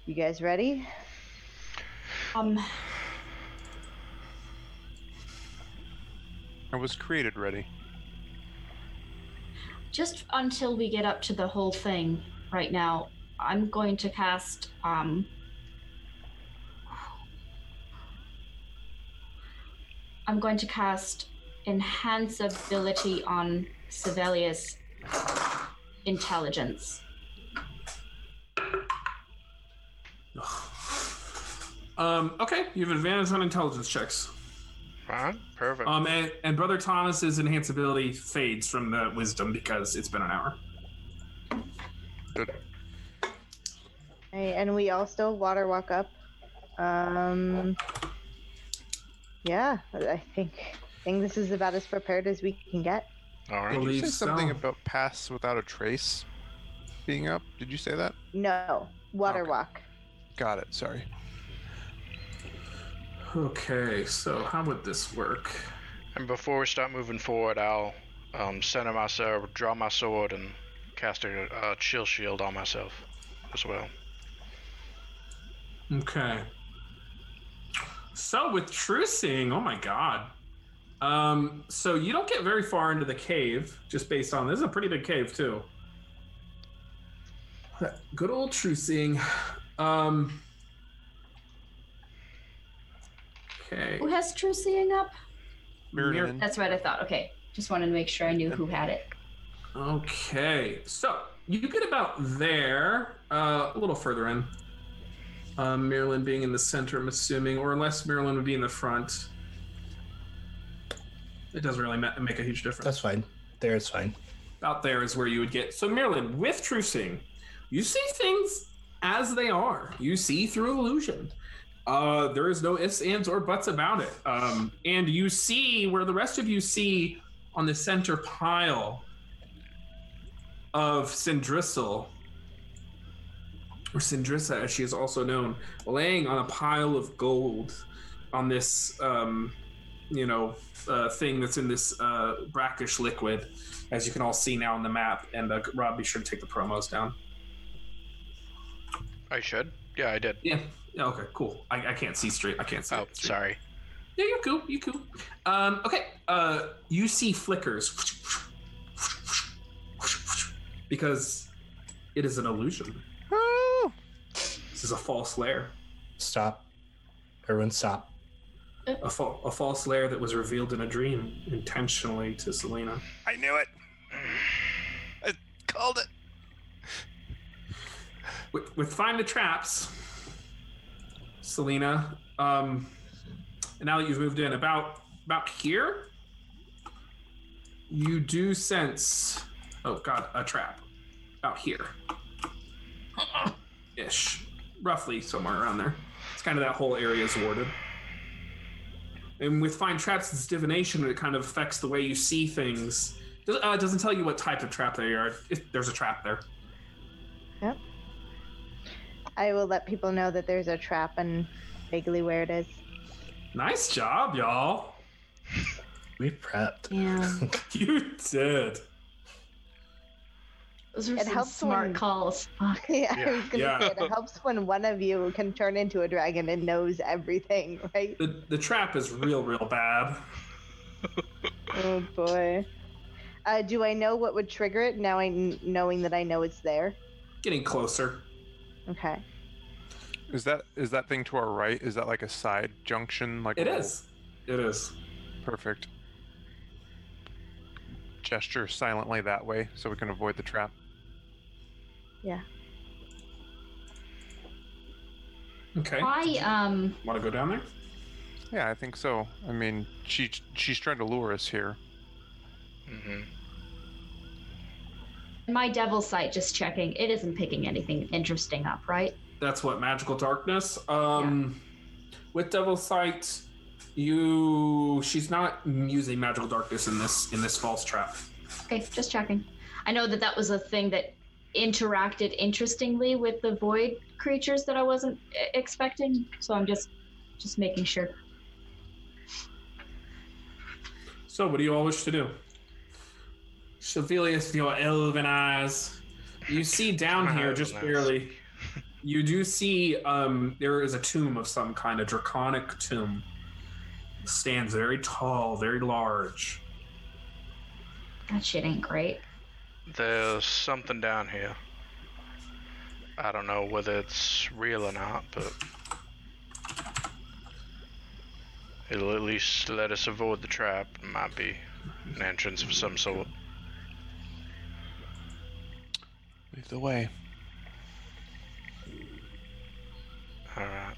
You guys ready? Um, I was created ready. just until we get up to the whole thing right now, I'm going to cast um I'm going to cast enhance ability on Sevelius intelligence. Um, okay, you have advantage on intelligence checks. Right? Perfect. Um, and, and Brother Thomas's enhance ability fades from the wisdom because it's been an hour. Good. Hey, and we all still water walk up. Um. Yeah, I think I think this is about as prepared as we can get. All right. Did you Believe say something so. about pass without a trace being up? Did you say that? No, water Okay. walk. Got it. Sorry. Okay, so how would this work? And before we start moving forward, I'll um, center myself, draw my sword, and cast a, a chill shield on myself as well. Okay. So with true seeing, oh my god. Um, so you don't get very far into the cave, just based on this is a pretty big cave too. Good old true seeing. Um Okay. Who has true seeing up? Mirrodin. That's right, I thought. Okay. Just wanted to make sure I knew who had it. Okay, so you get about there, uh, a little further in. Um, Maryland being in the center, I'm assuming, or unless Maryland would be in the front. It doesn't really ma- make a huge difference. That's fine. There it's fine. About there is where you would get. So, Maryland, with True Seeing, you see things as they are. You see through illusion. Uh, there is no ifs, ands, or buts about it. Um, and you see where the rest of you see on the center pile of Cindrisel or Sindrissa as she is also known, laying on a pile of gold on this, um, you know, uh, thing that's in this uh, brackish liquid, as you can all see now on the map. And uh, Rob, be sure to take the promos down. I should. Yeah, I did. Yeah. Yeah. Okay. Cool. I, I can't see straight. I can't see. Oh, straight. sorry. Yeah, you're cool. You're cool. Um, okay. Uh, you see flickers because it is an illusion. Oh, This is a false lair. Stop. Everyone stop. A, fa- a false lair that was revealed in a dream intentionally to Selena. I knew it. I called it. With, with find the traps, Selena. Um, and now that you've moved in about about here, you do sense. Oh God, a trap out here, ish, roughly somewhere around there. It's kind of that whole area is warded. And with find traps, it's divination, it kind of affects the way you see things. Does- Uh, it doesn't tell you what type of trap they are. If there's a trap there. I will let people know that there's a trap and vaguely where it is. Nice job, y'all. We prepped. Yeah. You did. Those are It some helps smart when- calls. Fuck. yeah, I Yeah. was gonna Yeah. say it helps when one of you can turn into a dragon and knows everything, right? The the trap is real, real bad. Oh boy. Uh, do I know what would trigger it now? I knowing that I know it's there. Getting closer. Okay. Is that is that thing to our right? Is that like a side junction? Like it is. Little... It is. perfect. Gesture silently that way so we can avoid the trap. Yeah. Okay. I um Want to go down there? Yeah, I think so. I mean, she she's trying to lure us here. Mm hmm my devil sight just checking. It isn't picking anything interesting up, right? That's what magical darkness. Um, with devil sight, you she's not using magical darkness in this in this false trap. Okay, just checking. I know that that was a thing that interacted interestingly with the void creatures that I wasn't expecting, so I'm just just making sure. So, what do you all wish to do? Shavelius, your elven eyes. You see down here, just barely. You do see um, there is a tomb of some kind, a draconic tomb. It stands very tall, very large. That shit ain't great. There's something down here. I don't know whether it's real or not, but it'll at least let us avoid the trap. It might be an entrance of some sort. Lead the way. Alright.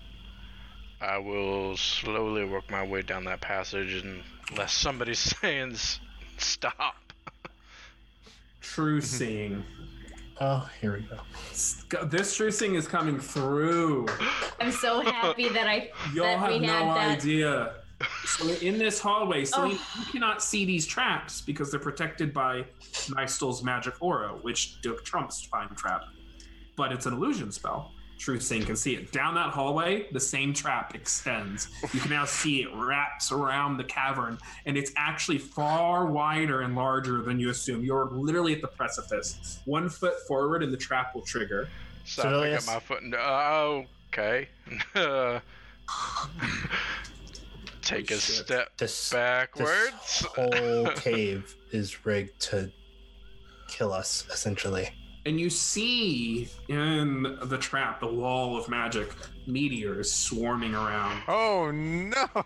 I will slowly work my way down that passage unless somebody's saying stop. True seeing. Oh, here we go. This true seeing is coming through. I'm so happy that I Y'all that have we no had that. idea. So in this hallway, oh. Celine, Oh. you cannot see these traps because they're protected by Nystul's magic aura, which Duke trumps Find Trap. But it's an illusion spell. True Seeing can see it. Down that hallway, the same trap extends. You can now see it wraps around the cavern, and it's actually far wider and larger than you assume. You're literally at the precipice. One foot forward, and the trap will trigger. So I pick up my foot and oh, okay. Take a shit. step This, backwards. this whole cave is rigged to kill us, essentially. And you see in the trap, the wall of magic, meteors swarming around. Oh no!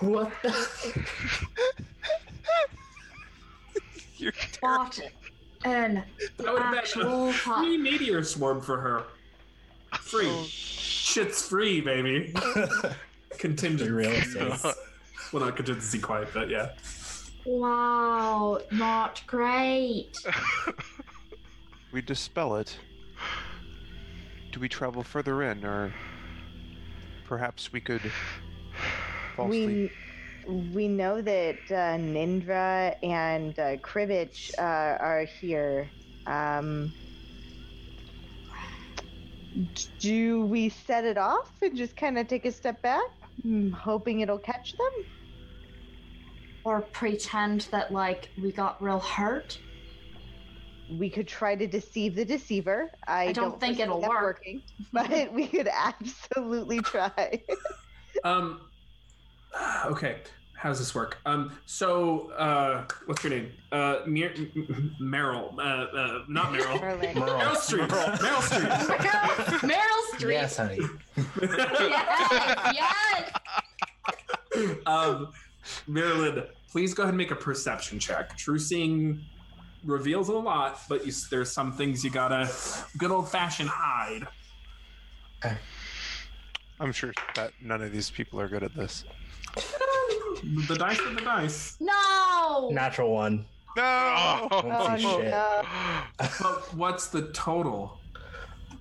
What the? You're What an That would have been actual a fuck. free meteor swarm for her. Free. Oh. Shit's free, baby. Contingency. Real estate. well, not contingency quite, but yeah. Wow, not great. we dispel it. Do we travel further in, or perhaps we could falsely? We we know that uh, Nindra and uh, Kribbits uh, are here. Um, Do we set it off and just kind of take a step back, mm, hoping it'll catch them? Or pretend that like we got real hurt. We could try to deceive the deceiver. I, I don't think it'll work. Working, but we could absolutely try. Um. Okay. How does this work? Um. So, uh, what's your name? Uh, Mer- M- M- Meryl. Uh, uh, not Meryl. Merlin. Meryl Merle. Streep. Meryl Streep. Meryl, Meryl Streep. Yes, honey. Yes, yes. um, Marilyn, please go ahead and make a perception check. True seeing reveals a lot, but you, there's some things you gotta good old fashioned hide. I'm sure that none of these people are good at this. The dice are the dice. No. Natural one. No. Oh, Holy shit. no. But what's the total?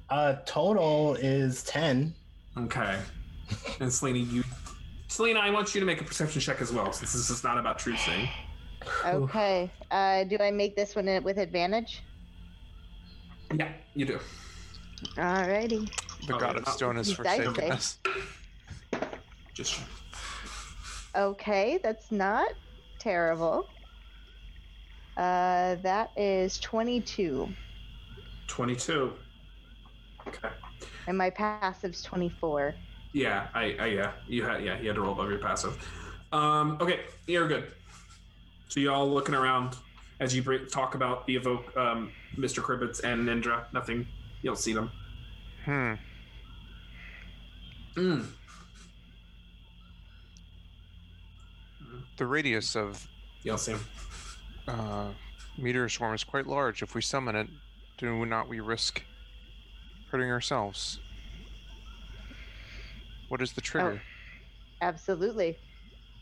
Uh, total is 10. Okay. And Selena, you. Selena, I want you to make a perception check as well, since this is not about true seeing. Okay. Uh, do I make this one with advantage? Yeah, you do. Alrighty. The Oh, god of yeah. stone has Dice forsaken us. Just Okay, that's not terrible. Uh, that is 22, 22. Okay. and my passive's 24. Yeah, I, I yeah, you had yeah, you had to roll above your passive. Um, okay, you're good. So you all looking around as you br- talk about the evoke, um, Mr. Kribbits and Nindra. Nothing. You don't see them. Hmm. Mm. The radius of You don't see them. uh, meteor swarm is quite large. If we summon it, do not we risk hurting ourselves? What is the trigger? Absolutely.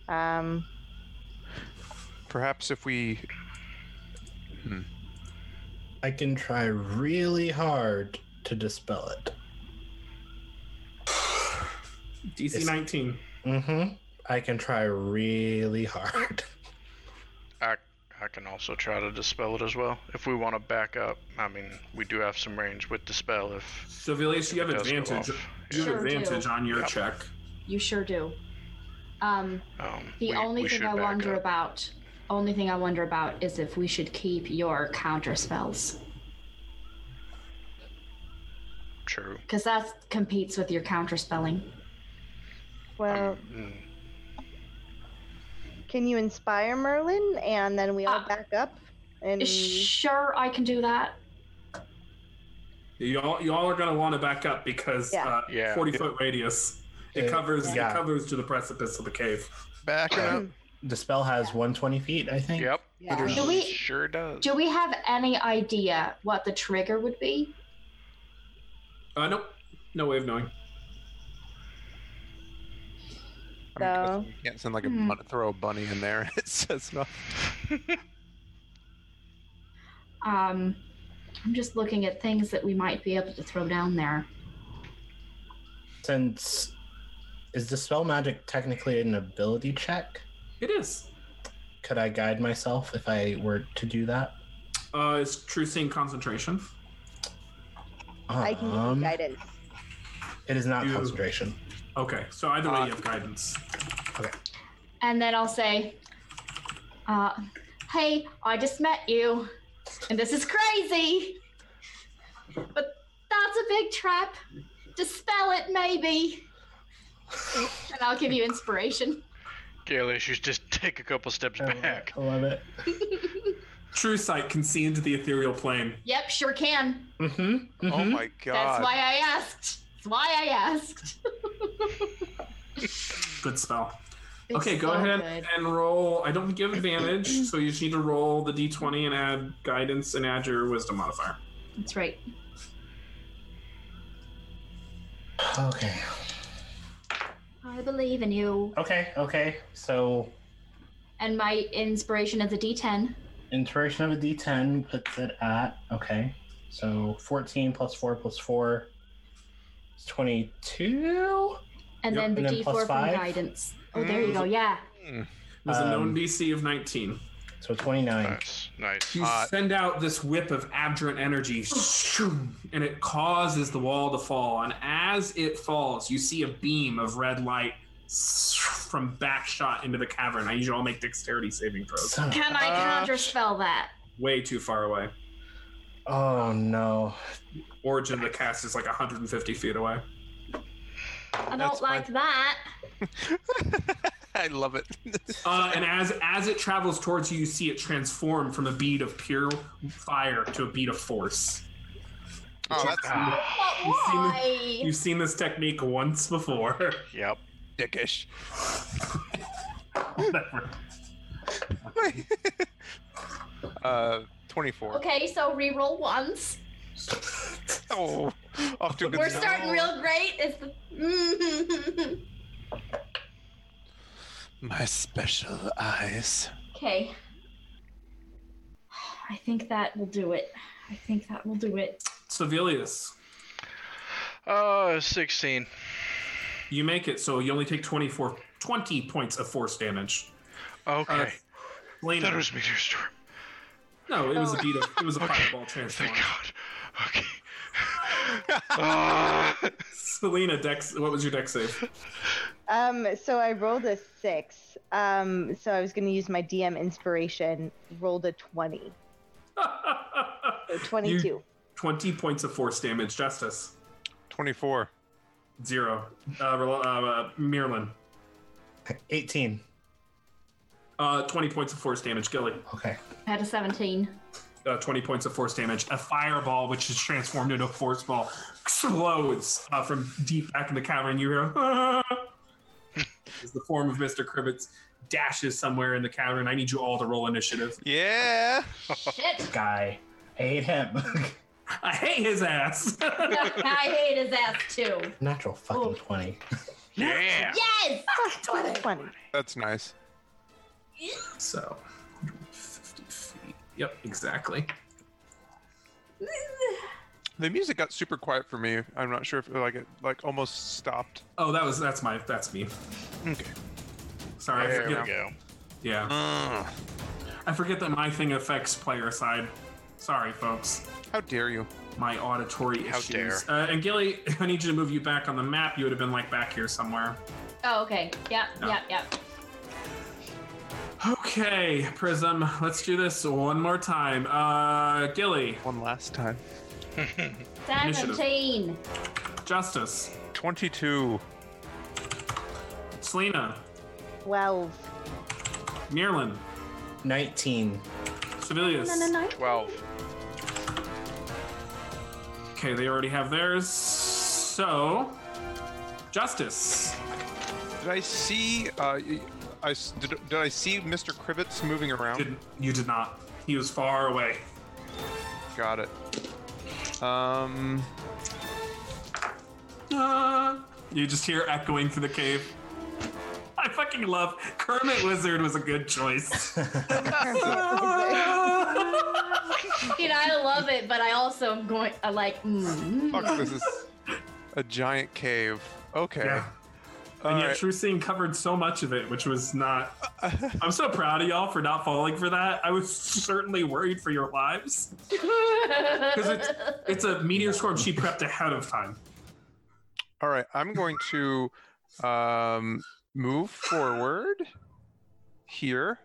Um, Perhaps if we I can try really hard to dispel it. DC 19. Mm-hmm. I can try really hard. I I can also try to dispel it as well. If we want to back up, I mean, we do have some range with dispel. If So Vilius, you have it advantage. off. You have Sure do. advantage on your Yep. check. You sure do. Um, um, the we- only we thing I wonder up. about, only thing I wonder about is if we should keep your counter spells, True. because that competes with your counter spelling. well, Mm, can you inspire Merlin, and then we all Uh, back up? And Sure, I can do that. You all, you all are gonna want to back up because Yeah. uh, Yeah. 40 foot radius. It covers yeah. it covers to the precipice of the cave. back up, The spell has 120 feet, I think. Yep. Yeah. Do we- Sure does. Do we have any idea what the trigger would be? Uh, nope. No way of knowing. I'm So- you can't send like a Hmm. bun- throw a bunny in there it says nothing. Um, I'm just looking at things that we might be able to throw down there. Since is the spell magic technically an ability check? It is. Could I guide myself if I were to do that? Uh, it's true seeing concentration. I can give you Um, guidance. It is not You- concentration. Okay, so either way, Uh, you have guidance. Okay. And then I'll say, uh, hey, I just met you, and this is crazy. But that's a big trap. Dispel it, maybe. and I'll give you inspiration. Gaelish, you just take a couple steps I love it. back. I love it. True sight can see into the ethereal plane. Yep, sure can. Mm-hmm. Oh my god. That's why I asked. That's why I asked. Good spell. It's okay, go so ahead good. and roll. I don't think you have advantage, so you just need to roll the d20 and add guidance and add your wisdom modifier. That's right. Okay. I believe in you. Okay. Okay. So And my inspiration is a D10. inspiration of a D10 puts it at okay. So 14 plus 4 plus 4 is 22. And Yep. then the And then D4 plus from five? guidance. Oh, there you go. Yeah. There's a known Um, DC of 19. So 29. Nice, nice. You Uh, send out this whip of abjurant energy, and it causes the wall to fall. And as it falls, you see a beam of red light from back shot into the cavern. I usually all make dexterity saving throws. Can I Uh, counterspell that? Way too far away. Oh no. Origin of the cast is like 150 feet away. I That's don't like that. I love it. Uh, and as as it travels towards you, you see it transform from a bead of pure fire to a bead of force. oh, that's But You've seen the- why? You've seen this technique once before. Yep. dickish. Whatever. uh, 24. Okay, so reroll once. Oh, off to a good We're start. starting real great. It's the... My special eyes. okay. I think that will do it. I think that will do it. Civilius, Uh, 16. you make it, so you only take 24, 20 points of force damage. Okay. Uh, Lena, that was meteor storm. No, it was a beat of, it was a Okay. fireball transform. Thank God. Okay. Selena, Dex, what was your Dex save? Um, so I rolled a six. Um, so I was going to use my DM inspiration. Rolled a twenty. So twenty-two. 20 points of force damage. Justice, 24. zero. Uh, Rel- uh, Mirlin, 18. Uh, 20 points of force damage. Gilly, Okay. I had a 17. uh, 20 points of force damage. A fireball, which is transformed into a force ball, explodes uh, from deep back in the cavern. You hear, as the form of Mr. Kribbits dashes somewhere in the cavern. I need you all to roll initiative. Yeah. Shit! Guy. I hate him. I hate his ass. I hate his ass too. Natural fucking Oh. 20. yeah. Yes! 20. Twenty. That's nice. So, 150 feet. Yep, exactly. The music got super quiet for me. I'm not sure if like it like almost stopped. Oh, that was that's my that's me. Okay. Sorry, I There forget. we go. Yeah, Uh, I forget that my thing affects player side. Sorry, folks. how dare you? My auditory How issues. Uh, and Gilly, I need you to move you back on the map. You would have been like back here somewhere. Oh, okay. Yep, No. yep, yep. Okay, Prism. Let's do this one more time. Uh, Gilly, One last time. Initiative. 17. Justice, 22. Selena, Twelve. Mirlin, 19. Civilius. No, no, no. 12. Okay, they already have theirs. So, Justice. Did I see? Uh, y- I s- did, did I see Mr. Kribbits moving around? Did, you did not. He was far away. Got it. Um. Uh, you just hear echoing through the cave. I fucking love Kermit Wizard was a good choice. You know, I love it, but I also am going, I like, mm. Fuck, this is a giant cave. Okay. yeah. And yet, Alright. True Seeing covered so much of it, which was not. I'm so proud of y'all for not falling for that. I was certainly worried for your lives because it's it's a meteor storm she prepped ahead of time. All right. I'm going to um, move forward here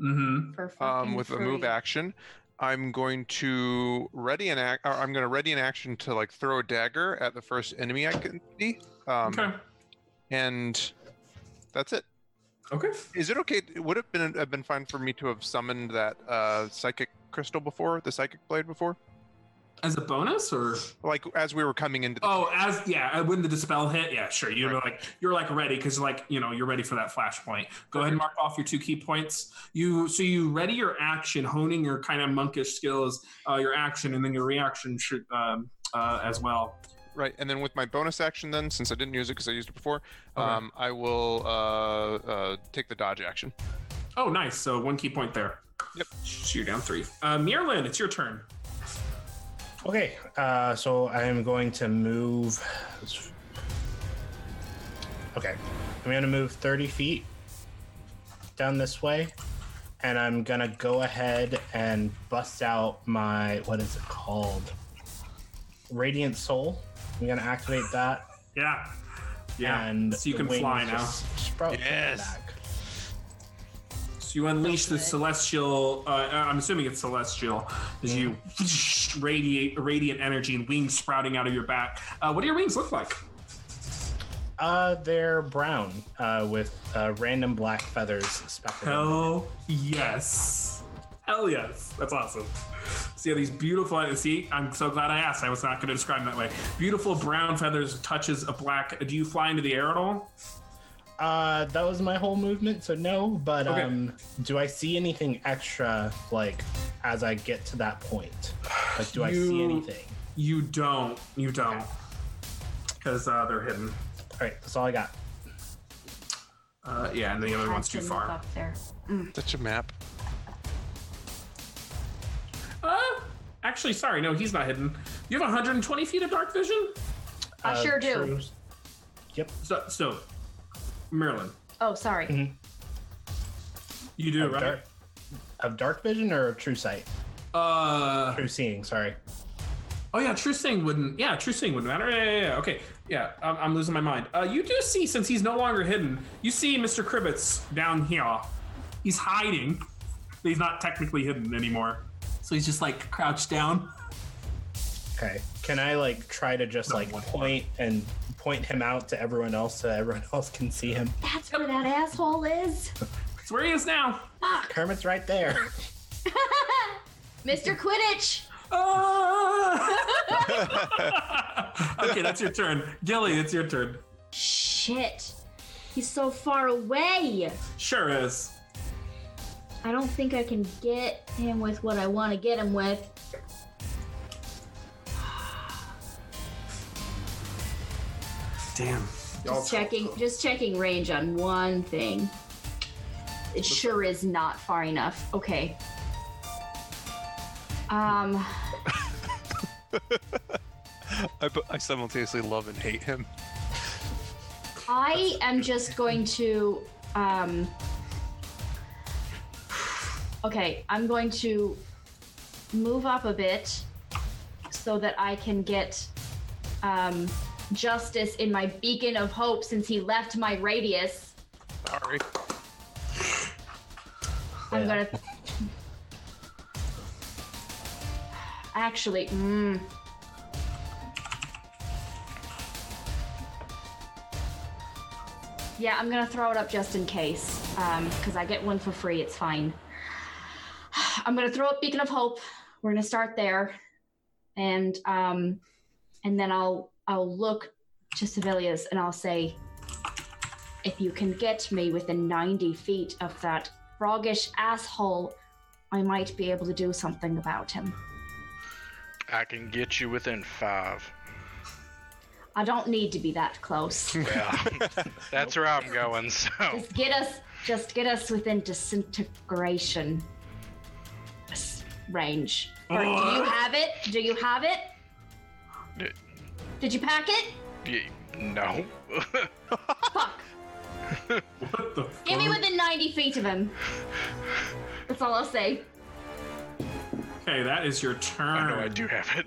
Mm-hmm. Um, fucking with a move action. I'm going to ready an act. I'm going to ready an action to like throw a dagger at the first enemy I can see. Um, Okay. And that's it. Okay. Is it okay? Would it have been have been fine for me to have summoned that uh, psychic crystal before, the psychic blade before? As a bonus, or Like as we were coming into the oh, as yeah, when the dispel hit, yeah, sure. You're Right. like you're like ready because like you know you're ready for that flashpoint. Go ahead and mark off your two key points. You so you ready your action, honing your kind of monkish skills, uh, your action, and then your reaction should um, uh, as well. Right, and then with my bonus action, then since I didn't use it because I used it before, Okay. um, I will uh, uh, take the dodge action. Oh, nice. So one key point there. Yep. So you're down three. Uh, Mirlin, it's your turn. Okay, uh, so I'm going to move. Okay, I'm going to move 30 feet down this way. and I'm gonna go ahead and bust out my what is it called? Radiant Soul. I'm gonna activate that. Yeah. Yeah. And so you can fly now. just Sprout Yes. back. So you unleash the celestial. Uh, I'm assuming it's celestial, as you radiate radiant energy and wings sprouting out of your back. Uh, what do your wings look like? Uh, they're brown uh, with uh, random black feathers speckled. Hell yes. Hell yes. That's awesome. See how these beautiful. See, I'm so glad I asked. I was not going to describe them that way. Beautiful brown feathers, touches of black. Do you fly into the air at all? Uh, that was my whole movement, so no. But Okay. um, do I see anything extra like as I get to that point? Like, do I see anything? You don't. You don't. Because uh, they're hidden. All right, that's all I got. Uh, yeah, and the other one's too Had to look far. Up there. Such a map. Uh, actually, sorry, no, he's not hidden. You have 120 feet of dark vision. I Uh, sure do. true- Yep. So, so, Marilyn, Oh, sorry. you do Of right. dark, of dark vision or of true sight? Uh, True seeing. Sorry. oh yeah, true seeing wouldn't. Yeah, true seeing wouldn't matter. Yeah, yeah, yeah. Okay, yeah, I'm, I'm losing my mind. Uh, you do see since he's no longer hidden. You see Mr. Kribbits down here. He's hiding. He's not technically hidden anymore. So he's just like crouched down. Okay. Can I like try to just like point and point him out to everyone else so everyone else can see him? That's where that asshole is. That's where he is now. Kermit's right there. Mr. Quidditch. Ah! okay, that's your turn. Gilly, it's your turn. Shit. He's so far away. Sure is. I don't think I can get him with what I want to get him with. Damn. Just checking, just checking range on one thing. It sure is not far enough. Okay. Um, I, I simultaneously love and hate him. I am just going to um Okay, I'm going to move up a bit so that I can get um justice in my beacon of hope since he left my radius. Sorry. I'm Yeah. gonna actually mm, Yeah, I'm gonna throw it up just in case. Um, because I get one for free, it's fine. I'm gonna throw up Beacon of Hope. We're gonna start there. And um and then I'll I'll look to Sevilius and I'll say if you can get me within 90 feet of that froggish asshole, I might be able to do something about him. I can get you within five. I don't need to be that close. Yeah, that's where I'm going. So just get us just get us within disintegration s- range. Or do you have it? Do you have it? D- Did you pack it? y- no. Fuck. What the fuck? Get me within 90 feet of him. That's all I'll say. Okay, that is your turn. I know I do have it.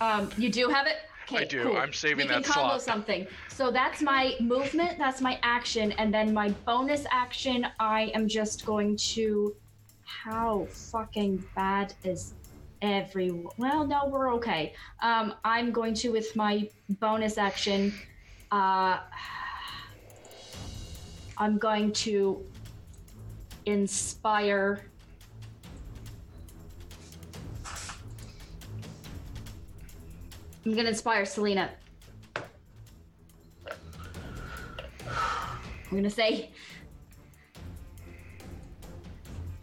Um, you do have it? Okay, I do. Cool. I'm saving we can that combo slot. something. So that's my movement, that's my action, and then my bonus action, I am just going to. How fucking bad is everyone? Well, no, we're okay. Um, I'm going to, with my bonus action, uh, I'm going to inspire. I'm gonna inspire Selena. I'm gonna say,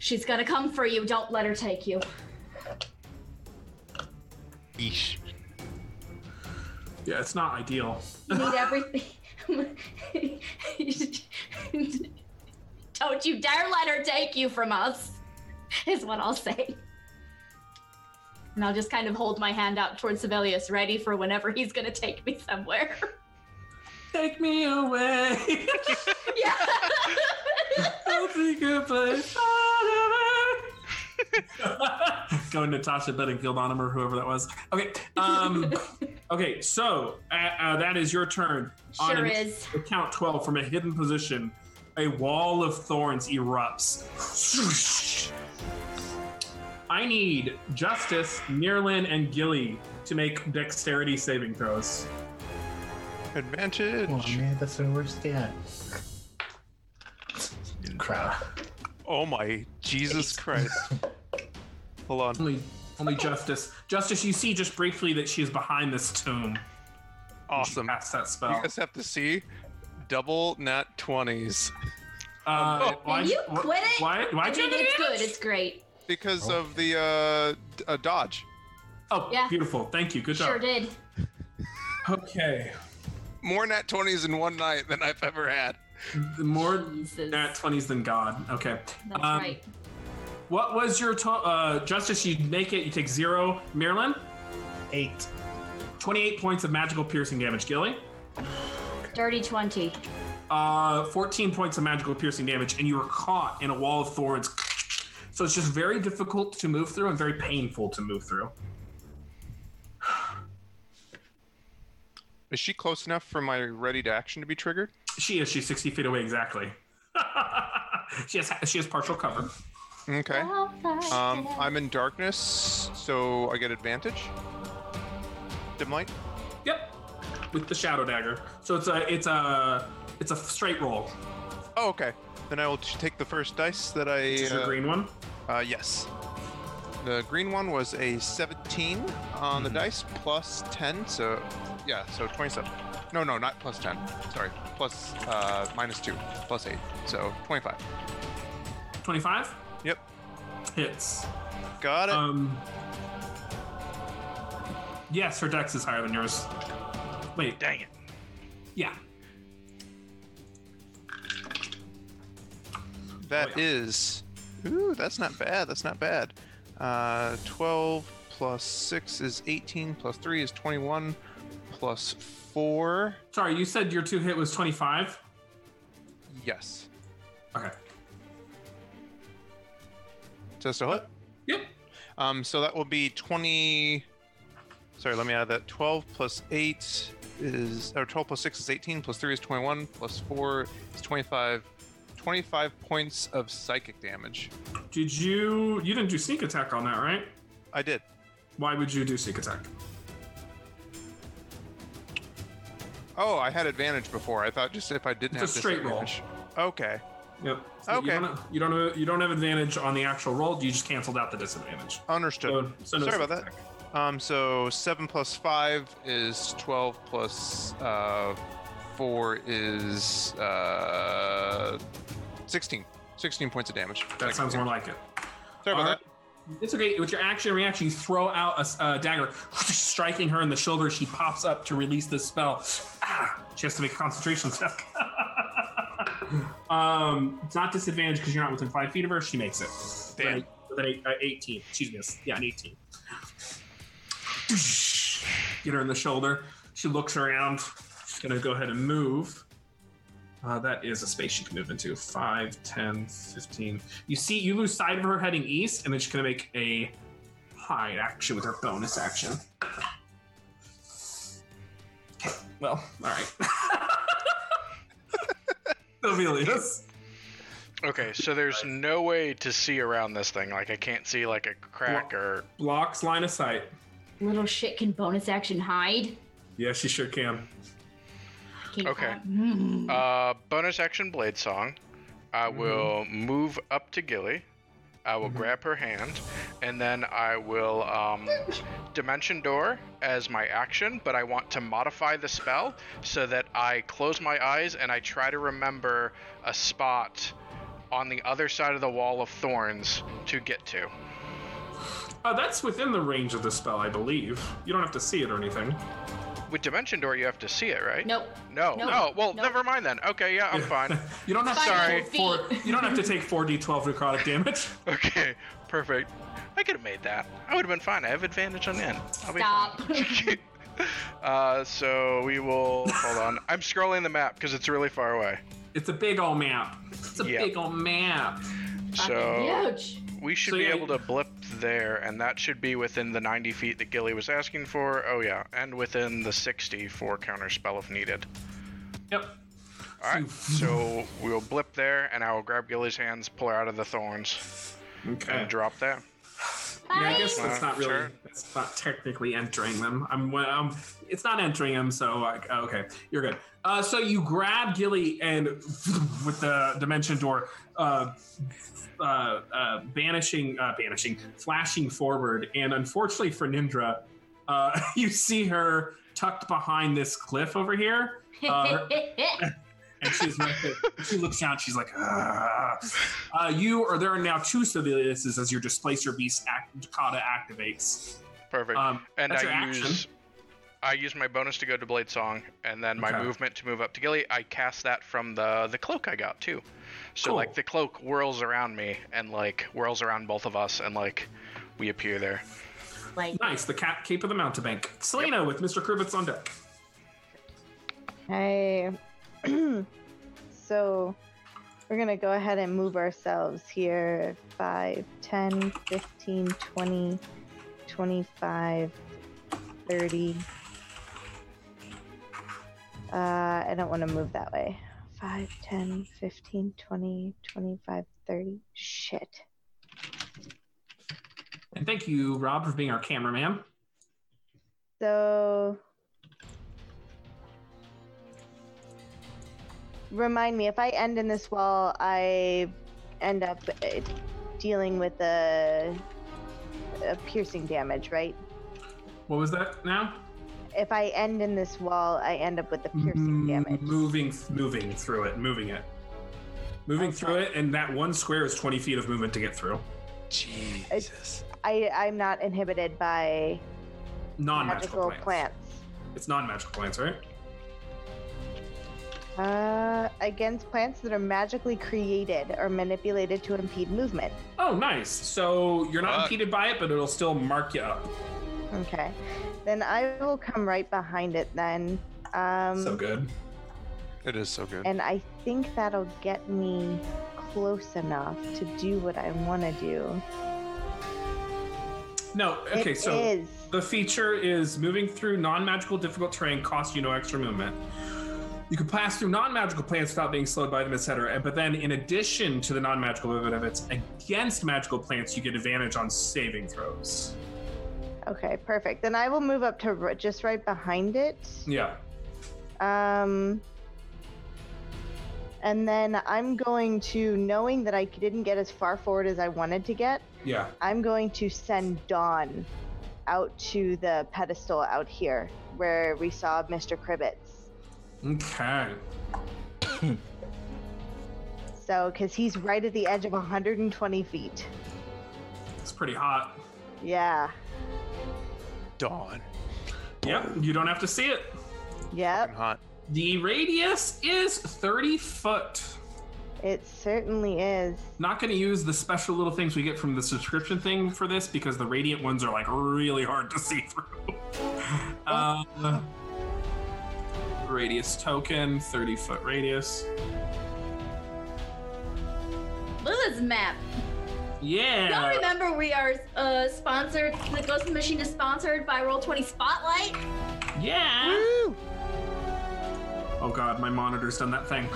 she's gonna come for you. Don't let her take you. Yeesh. Yeah, it's not ideal. You need everything. Don't you dare let her take you from us, is what I'll say. And I'll just kind of hold my hand out towards Sibelius, ready for whenever he's gonna take me somewhere. Take me away. yeah. I'll take a place far away. Going to Natasha Bedingfield on him or whoever that was. Okay. Um, okay. So uh, uh, that is your turn. Sure an- is. Count twelve from a hidden position. A wall of thorns erupts. I need Justice, Mirlin, and Gilly to make dexterity saving throws. Advantage. Oh man, that's the worst yet. Crap. Oh my Jesus Christ. Hold on. Only, only Justice. Justice, you see just briefly that she is behind this tomb. Awesome. Cast that spell. You spell. guys have to see double nat 20s Uh, why'd you wh- quit it? Why? I Why'd you mean, have it's good. It's great. because of the uh, d- uh dodge. Oh, Yeah. beautiful. Thank you. Good job. Sure did. Okay. More nat 20s in one night than I've ever had. More Jesus. nat 20s than God. Okay. That's Um, right. What was your to- uh, Justice? You make it. You take zero. Marilyn, Eight. 28 points of magical piercing damage. Gilly, Dirty 20. uh, 14 points of magical piercing damage, and you were caught in a wall of thorns. So it's just very difficult to move through and very painful to move through. Is she close enough for my ready to action to be triggered? She is. She's 60 feet away exactly. she has she has partial cover. Okay. Um, I'm in darkness, so I get advantage. Dim light. Yep. With the shadow dagger. So it's a it's a it's a straight roll. Oh, okay. Then I will t- take the first dice that I. Is your uh, green one. Uh, yes. The green one was a 17 on the dice plus 10, so yeah, so 27. No, no, not plus 10. Sorry, plus uh, minus 2, plus 8, so 25. 25 Yep, hits. got it. Um. Yes, her dex is higher than yours. Wait, Dang it. yeah. That oh, yeah. is, ooh, that's not bad. That's not bad. Uh, 12 plus 6 is 18, plus 3 is 21, plus 4. Sorry, you said your two hit was 25? Yes. Okay. Just a hit. Yep. Um, so that will be 20. Sorry, let me add that. 12 plus 8 is. Or 12 plus 6 is 18, plus 3 is 21, plus 4 is 25. 25 points of psychic damage. Did you. You didn't do sneak attack on that, right? I did. Why would you do sneak attack? Oh, I had advantage before. I thought just if I didn't It's a straight roll. Okay. Yep. So Okay. You don't, you don't have you don't have advantage on the actual roll. You just canceled out the disadvantage. Understood. So, so no Sorry about that. Um, so 7 plus 5 is 12 plus uh, 4 is uh, 16. 16 points of damage. That sounds more like it. Sorry about All that. It's okay. With your action and reaction, you throw out a a, dagger, striking her in the shoulder. She pops up to release this spell. Ah, she has to make a concentration check. um, it's not disadvantage because you're not within five feet of her. She makes it. Damn. An, with an eight, uh, 18. She's missed. Yeah, an 18. Get her in the shoulder. She looks around. She's going to go ahead and move. Uh, that is a space she can move into. 5, 10, 15. You see, you lose sight of her heading east, and then she's going to make a hide action with her bonus action. Okay, well, all right. Sylvelius. Okay, so there's no way to see around this thing. Like I can't see like a crack Well- or Blocks line of sight. Little shit can bonus action hide. Yeah, she sure can. Can't Okay. Mm. uh bonus action blade song. I Mm-hmm. will move up to Gilly. I will grab her hand, and then I will um, dimension door as my action. But I want to modify the spell so that I close my eyes and I try to remember a spot on the other side of the wall of thorns to get to. Uh, that's within the range of the spell, I believe. You don't have to see it or anything. With dimension door, you have to see it, right? Nope. No. Nope. No. Well, Nope. never mind then. Okay, yeah, I'm fine. you don't have Five to Sorry. take four, you don't have to take 4d12 necrotic damage. Okay, perfect. I could have made that. I would have been fine. I have advantage on the end. I'll Stop. uh, so we will hold on. I'm scrolling the map because it's really far away. It's a big old map. It's a Yeah. big old map. So Fucking huge. We should So, be yeah, able to blip there, and that should be within the 90 feet that Gilly was asking for. Oh yeah, and within the 60 for counter spell if needed. Yep. All right, so we'll blip there, and I will grab Gilly's hands, pull her out of the thorns, Okay. and drop that. Yeah, I guess that's not really. Sure. That's not technically entering them. I'm. well, um, it's not entering them, so like, okay, you're good. Uh, so you grab Gilly and with the dimension door, uh, uh, uh, banishing, uh, banishing, flashing forward, and unfortunately for Nindra, uh, you see her tucked behind this cliff over here. Uh, and she's right there. She looks down. She's like, "Ah." uh, "You are there are now two civilians as your displacer beast act, Dakota activates." Perfect. Um, and I your action. use I use my bonus to go to Blade Song, and then my Okay. movement to move up to Gilly. I cast that from the the cloak I got too. So Cool. like the cloak whirls around me and like whirls around both of us, and like we appear there. like nice. The cat cape of the mountebank. Selena with Mr. Kribbits on deck. Hey. so we're going to go ahead and move ourselves here 5, 10, 15, 20, 25, 30. Uh, I don't want to move that way. 5, 10, 15, 20, 25, 30. Shit. And thank you, Rob, for being our cameraman. So remind me if I end in this wall, I end up uh, dealing with a, a piercing damage, right? What was that now? If I end in this wall, I end up with the piercing Mm, damage. Moving, moving through it, moving it, moving Okay. through it, and that one square is 20 feet of movement to get through. Jesus. I I'm not inhibited by Non-magical plants. plants. It's non-magical plants, right? Uh, against plants that are magically created or manipulated to impede movement. Oh, nice. So you're not Fuck. impeded by it, but it'll still mark you up. Okay. Then I will come right behind it then. Um, so good. It is so good. And I think that'll get me close enough to do what I want to do. No, okay, It so is. the feature is moving through non-magical difficult terrain costs you no extra movement. You can pass through non-magical plants without being slowed by them, etc. But then, in addition to the non-magical movement, if it's against magical plants, you get advantage on saving throws. Okay, perfect. Then I will move up to r- just right behind it. Yeah. Um, and then I'm going to, knowing that I didn't get as far forward as I wanted to get, Yeah. I'm going to send Dawn out to the pedestal out here where we saw Mr. Kribbits. Okay. So, because he's right at the edge of 120 feet. It's pretty hot. Yeah. Dawn. Yep. You don't have to see it. Yep. Hot. The radius is 30 foot. It certainly is. Not going to use the special little things we get from the subscription thing for this because the radiant ones are like really hard to see through. uh, radius token, 30 foot radius. look at this map. Y'all remember we are uh, sponsored. The Ghost Machine is sponsored by Roll Twenty Spotlight. Yeah. Woo! Oh god, my monitor's done that thing.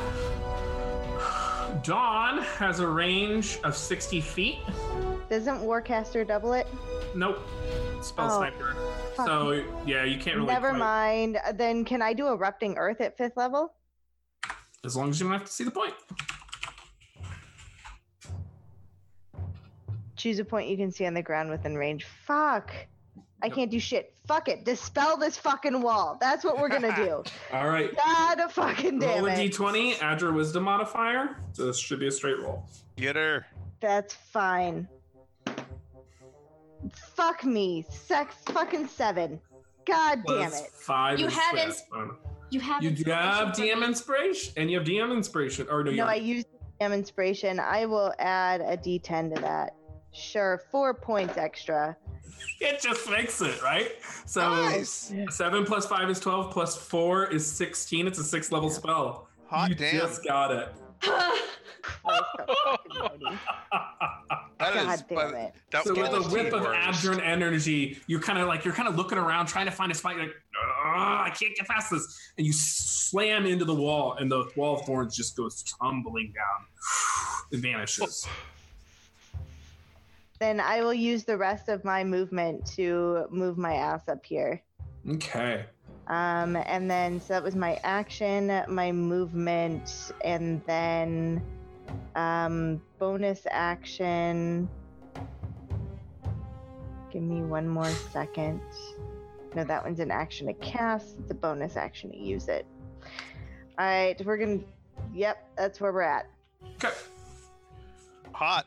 Dawn has a range of 60 feet. Doesn't Warcaster double it? Nope. Spell Oh, sniper. fuck. So yeah, you can't really. Never quite- mind. Then can I do Erupting Earth at fifth level? As long as you don't have to see the point. Choose a point you can see on the ground within range. Fuck. I can't do shit. Fuck it. Dispel this fucking wall. That's what we're gonna do. All right. God fucking damn roll a it. d20, add your wisdom modifier. So this should be a straight roll. Get her. That's fine. Fuck me. Sex fucking seven. God damn Plus it. Five. You is have swift. ins- Oh, You have. You do inspiration have. DM inspiration, and you have DM inspiration. Or no, you No, I don't. used DM inspiration. I will add a D10 to that. Sure, four points extra. it just makes it right. So Nice. seven plus five is twelve. Plus four is sixteen. It's a six level spell. Hot you damn. just got it. Christ almighty. That is- God damn it. That so with was a whip of worst. Abjuran energy, you're kind of like you're kind of looking around, trying to find a spot. You're like, "Ugh, I can't get past this, and you slam into the wall, and the wall of thorns just goes tumbling down. It vanishes. Then I will use the rest of my movement to move my ass up here. Okay. Um, and then so that was my action, my movement, and then um, bonus action. Give me one more second. No, that one's an action to cast. It's a bonus action to use it. All right, we're gonna. Yep, that's where we're at. Okay. Hot.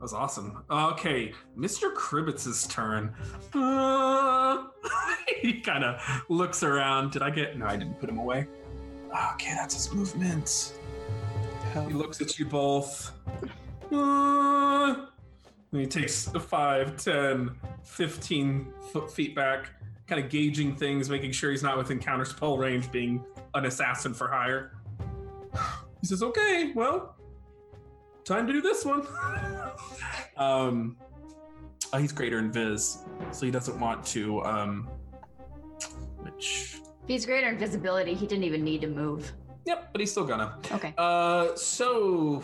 That was awesome. Okay, Mr. Kribbit's turn. Uh, he kind of looks around. Did I get? No, I didn't put him away. Okay, that's his movement. He looks at you both. Uh, and he takes a 5, 10, 15 foot feet back, kind of gauging things, making sure he's not within counterspell range, being an assassin for hire. He says, okay, well, time to do this one. um, oh, he's greater in Viz, so he doesn't want to. Um, which, If he's greater invisibility, he didn't even need to move. yep, but he's still gonna. Okay. Uh, so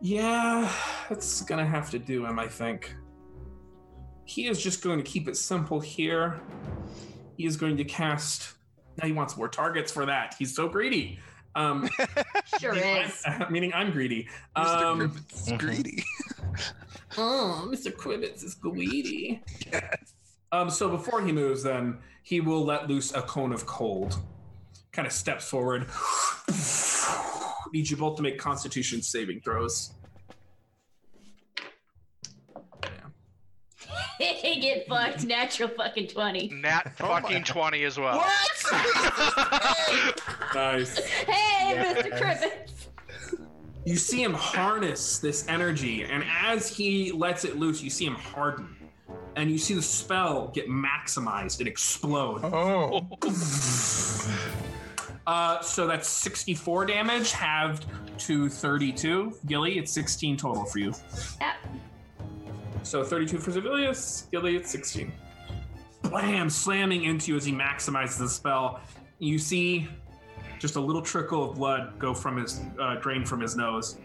yeah, that's gonna have to do him. I think he is just going to keep it simple here. He is going to cast. Now he wants more targets for that. He's so greedy. Um, Sure meaning is. I'm, meaning I'm greedy. Mr. Um, Griffith's Mhm. greedy. Oh, Mr. Kribbits is greedy. Um, so before he moves, then he will let loose a cone of cold. Kind of steps forward. Need you both to make Constitution saving throws. Get fucked. Natural fucking 20. Nat Oh fucking 20 as well. What? Nice. Hey, Mr. Yes. Kribbits. You see him harness this energy, and as he lets it loose, you see him harden. And you see the spell get maximized and explode. Oh. Uh, so that's 64 damage, halved to 32. Gilly, it's 16 total for you. Yep. So 32 for Zivilius, Gilly, it's 16. Blam! Slamming into you as he maximizes the spell. You see just a little trickle of blood go from his, uh, drain from his nose.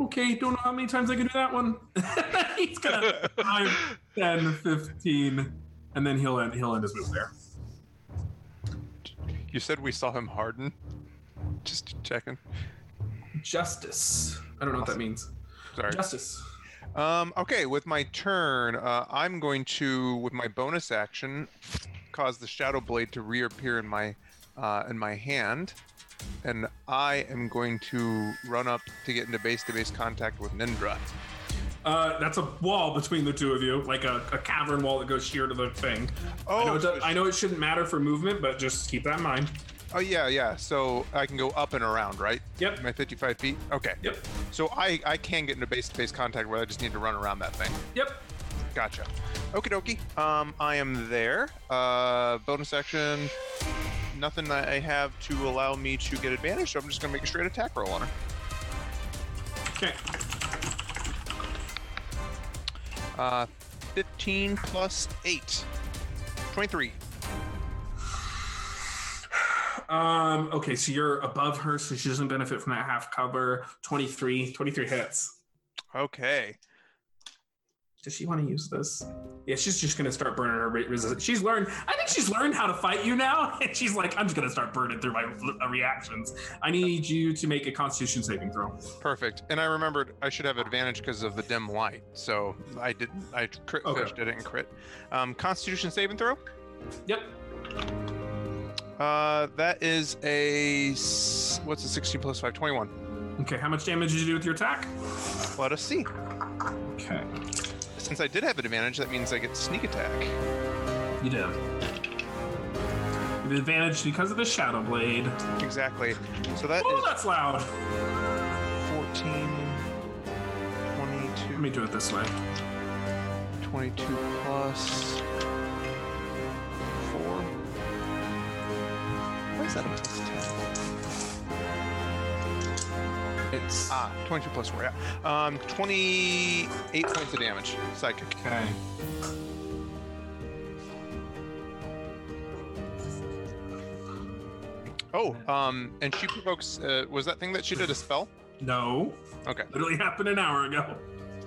Okay, don't know how many times I can do that one. He's gonna 5, 10, 15, and then he'll end, he'll end his move there. You said we saw him harden. Just checking. Justice. I don't know what that means. Sorry. Justice. Um, okay, with my turn, uh, I'm going to, with my bonus action, cause the shadow blade to reappear in my uh, in my hand, and I am going to run up to get into base-to-base contact with Nindra. Uh, that's a wall between the two of you, like a, a cavern wall that goes sheer to the thing. Oh, I, know it does- I know it shouldn't matter for movement, but just keep that in mind. Oh yeah, yeah. So I can go up and around, right? Yep. My 55 feet? Okay. Yep. So I I can get into base-to-base contact where I just need to run around that thing. Yep. Gotcha. Okie dokie. Um, I am there. Uh, bonus action. Nothing that I have to allow me to get advantage, so I'm just gonna make a straight attack roll on her. Okay. Uh, 15 plus 8. 23. Um, okay, so you're above her, so she doesn't benefit from that half cover. 23. 23 hits. Okay. Does she want to use this? Yeah, she's just gonna start burning her re- resistance. She's learned. I think she's learned how to fight you now, and she's like, I'm just gonna start burning through my uh, reactions. I need you to make a Constitution saving throw. Perfect. And I remembered I should have advantage because of the dim light, so I didn't. I crit Okay. fished, didn't crit. Um, Constitution saving throw. Yep. Uh, that is a what's a 16 plus 5? 21. Okay, how much damage did you do with your attack? Let us see. Okay, Since I did have an advantage, that means I get sneak attack. you did. The advantage because of the Shadow Blade. Exactly. So that Oh, that's loud. 14, 22 Let me do it this way. 22 plus 4. That a plus 10? It's Ah, 22 plus 4, yeah. Um, 28 points of damage. Psychic. okay. Oh, um, and she provokes. Uh, was that thing that she did a spell? No, Okay. literally happened an hour ago.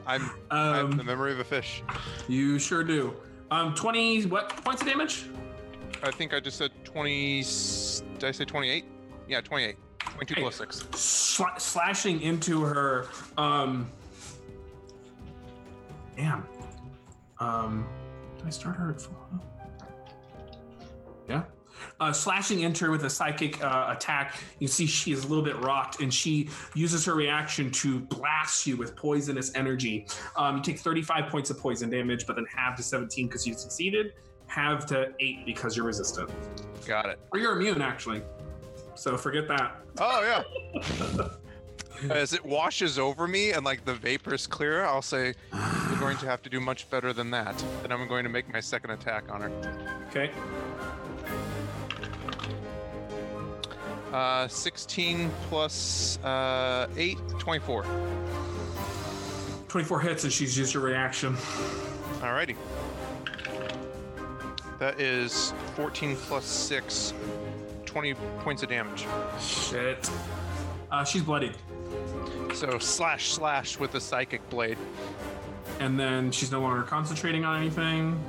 I'm. I have the Um, memory of a fish. you sure do. Um, twenty what points of damage? I think I just said 20. Did I say 28? Yeah, 28. 22 Hey. plus 6. Sla- slashing into her. Um, damn. Um, did I start her at full? Yeah. Uh, slashing into her with a psychic uh, attack, you see she is a little bit rocked, and she uses her reaction to blast you with poisonous energy. Um, you take 35 points of poison damage, but then half to 17 because you succeeded, half to 8 because you're resistant. Got it. Or you're immune, actually. So forget that. Oh, yeah. As it washes over me and like the vapors clear, I'll say, We're going to have to do much better than that. Then I'm going to make my second attack on her. Okay. Uh, 16 plus uh, 8, 24. 24 hits, and she's used her reaction. Alrighty. That is 14 plus 6, 20 points of damage. Shit. Uh, she's bloodied. So slash slash with the psychic blade. And then she's no longer concentrating on anything.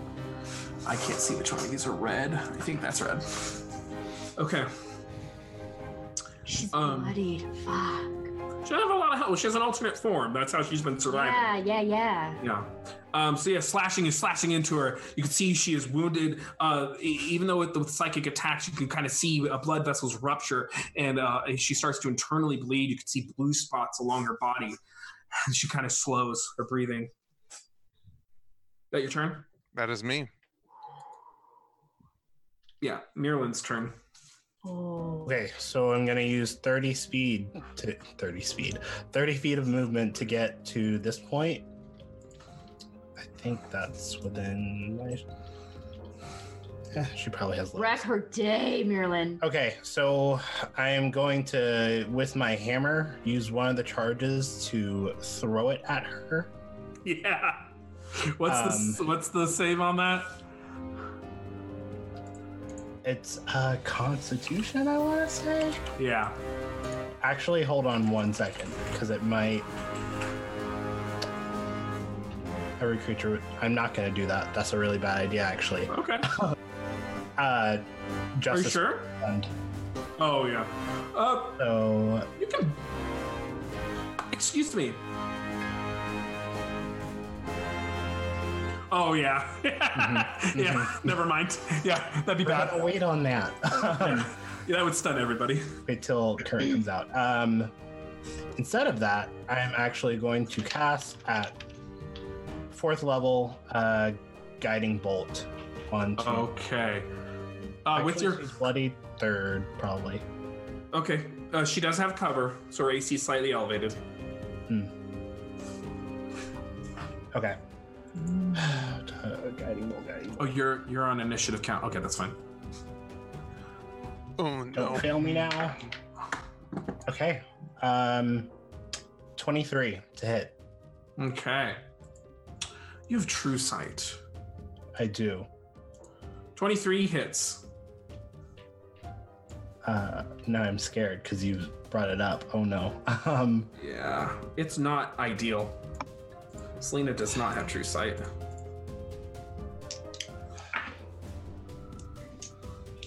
I can't see which one of these are red. I think that's red. Okay. She's Um, bloodied. Fuck. She doesn't have a lot of health. She has an alternate form. That's how she's been surviving. Yeah, yeah, yeah. Yeah. Um, so yeah, slashing is slashing into her. You can see she is wounded. Uh, even though with the psychic attacks, you can kind of see uh, blood vessels rupture, and uh, she starts to internally bleed. You can see blue spots along her body, and she kind of slows her breathing. That your turn? That is me. Yeah, Mirlin's turn. Okay, so I'm gonna use 30 speed to 30 speed, 30 feet of movement to get to this point. I think that's within my. Eh, she probably has. less. Wreck her day, Mirlin. Okay, so I am going to, with my hammer, use one of the charges to throw it at her. Yeah. What's the Um, what's the save on that? It's uh, Constitution, I want to say. Yeah. Actually, hold on one second, because it might. Every creature. I'm not going to do that. That's a really bad idea, actually. Okay. Uh, Are you sure? Fund. Oh yeah. Uh, So you can. Excuse me. Oh yeah. Mhm, yeah. Never mind. Yeah, that'd be we're bad. wait on that. Yeah, that would stun everybody. wait till current comes out. Um, instead of that, I'm actually going to cast at fourth level uh, guiding bolt on. Okay. Uh, with your bloody third, probably. okay, uh, she does have cover, so her AC is slightly elevated. Hmm. Okay. guiding bolt, guiding bolt. Oh, you're you're on initiative count. Okay, that's fine. Oh Don't no. fail me now. Okay. Um, twenty-three to hit. Okay. You have true sight. I do. Twenty-three hits. Uh, now I'm scared because you brought it up. Oh no. Um, Yeah, it's not ideal. Selena does not have true sight.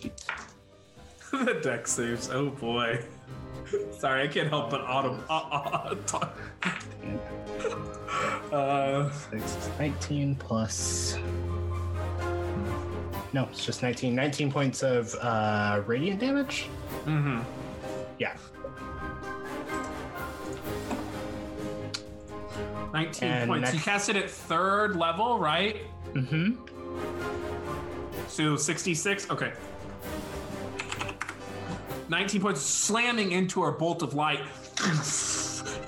the deck saves. Oh boy. Sorry, I can't help but autumn. Uh, uh, talk. Uh, six, 19 plus. No, it's just 19. 19 points of uh, radiant damage. mm-hmm. Yeah. 19 And points. You next- cast it at third level, right? Mm-hmm. So 66? Okay. 19 points slamming into our bolt of light.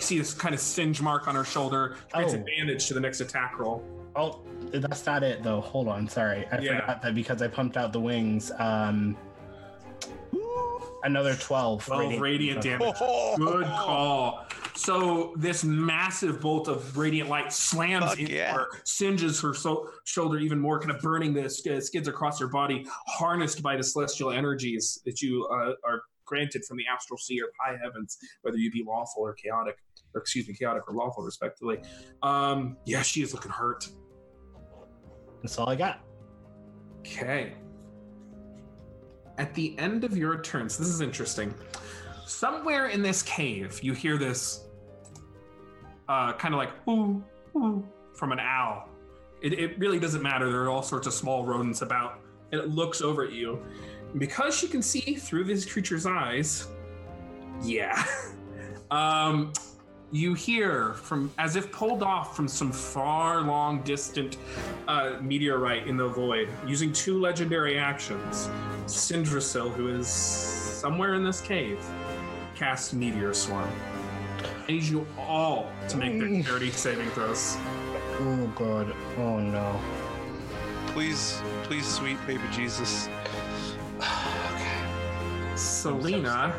You see this kind of singe mark on her shoulder. Grants Oh. advantage to the next attack roll. Oh, that's not it though. Hold on, sorry. I Yeah. forgot that because I pumped out the wings. Um, Another 12. 12 radiant damage. Oh, Good call. So this massive bolt of radiant light slams Fuck into yeah. her, singes her so- shoulder even more, kind of burning the sk- skids across her body, harnessed by the celestial energies that you uh, are granted from the astral sea or high heavens, whether you be lawful or chaotic, or excuse me, chaotic or lawful, respectively. Um, yeah, she is looking hurt. That's all I got. Okay. At the end of your turns, this is interesting. Somewhere in this cave, you hear this uh, kind of like ooh, ooh from an owl. It, it really doesn't matter. There are all sorts of small rodents about, and it looks over at you. And because she can see through this creature's eyes, yeah. um, you hear from as if pulled off from some far long distant uh, meteorite in the void using two legendary actions Sindrasil, who is somewhere in this cave, cast Meteor Swarm. I need you all to make dexterity saving throws. Oh, God. Oh, no. Please, please, sweet baby Jesus. Selena.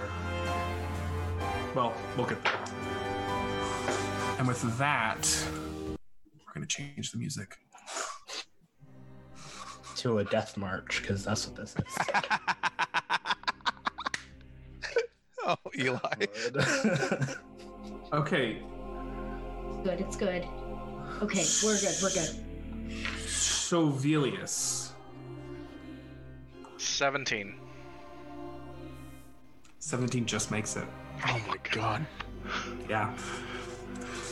Well, look at get there. And with that, we're going to change the music. To a death march, because that's what this is. oh, Eli. Okay, Good, it's good. Okay, we're good, we're good. so Velius. 17. 17 just makes it. Oh my god. Yeah.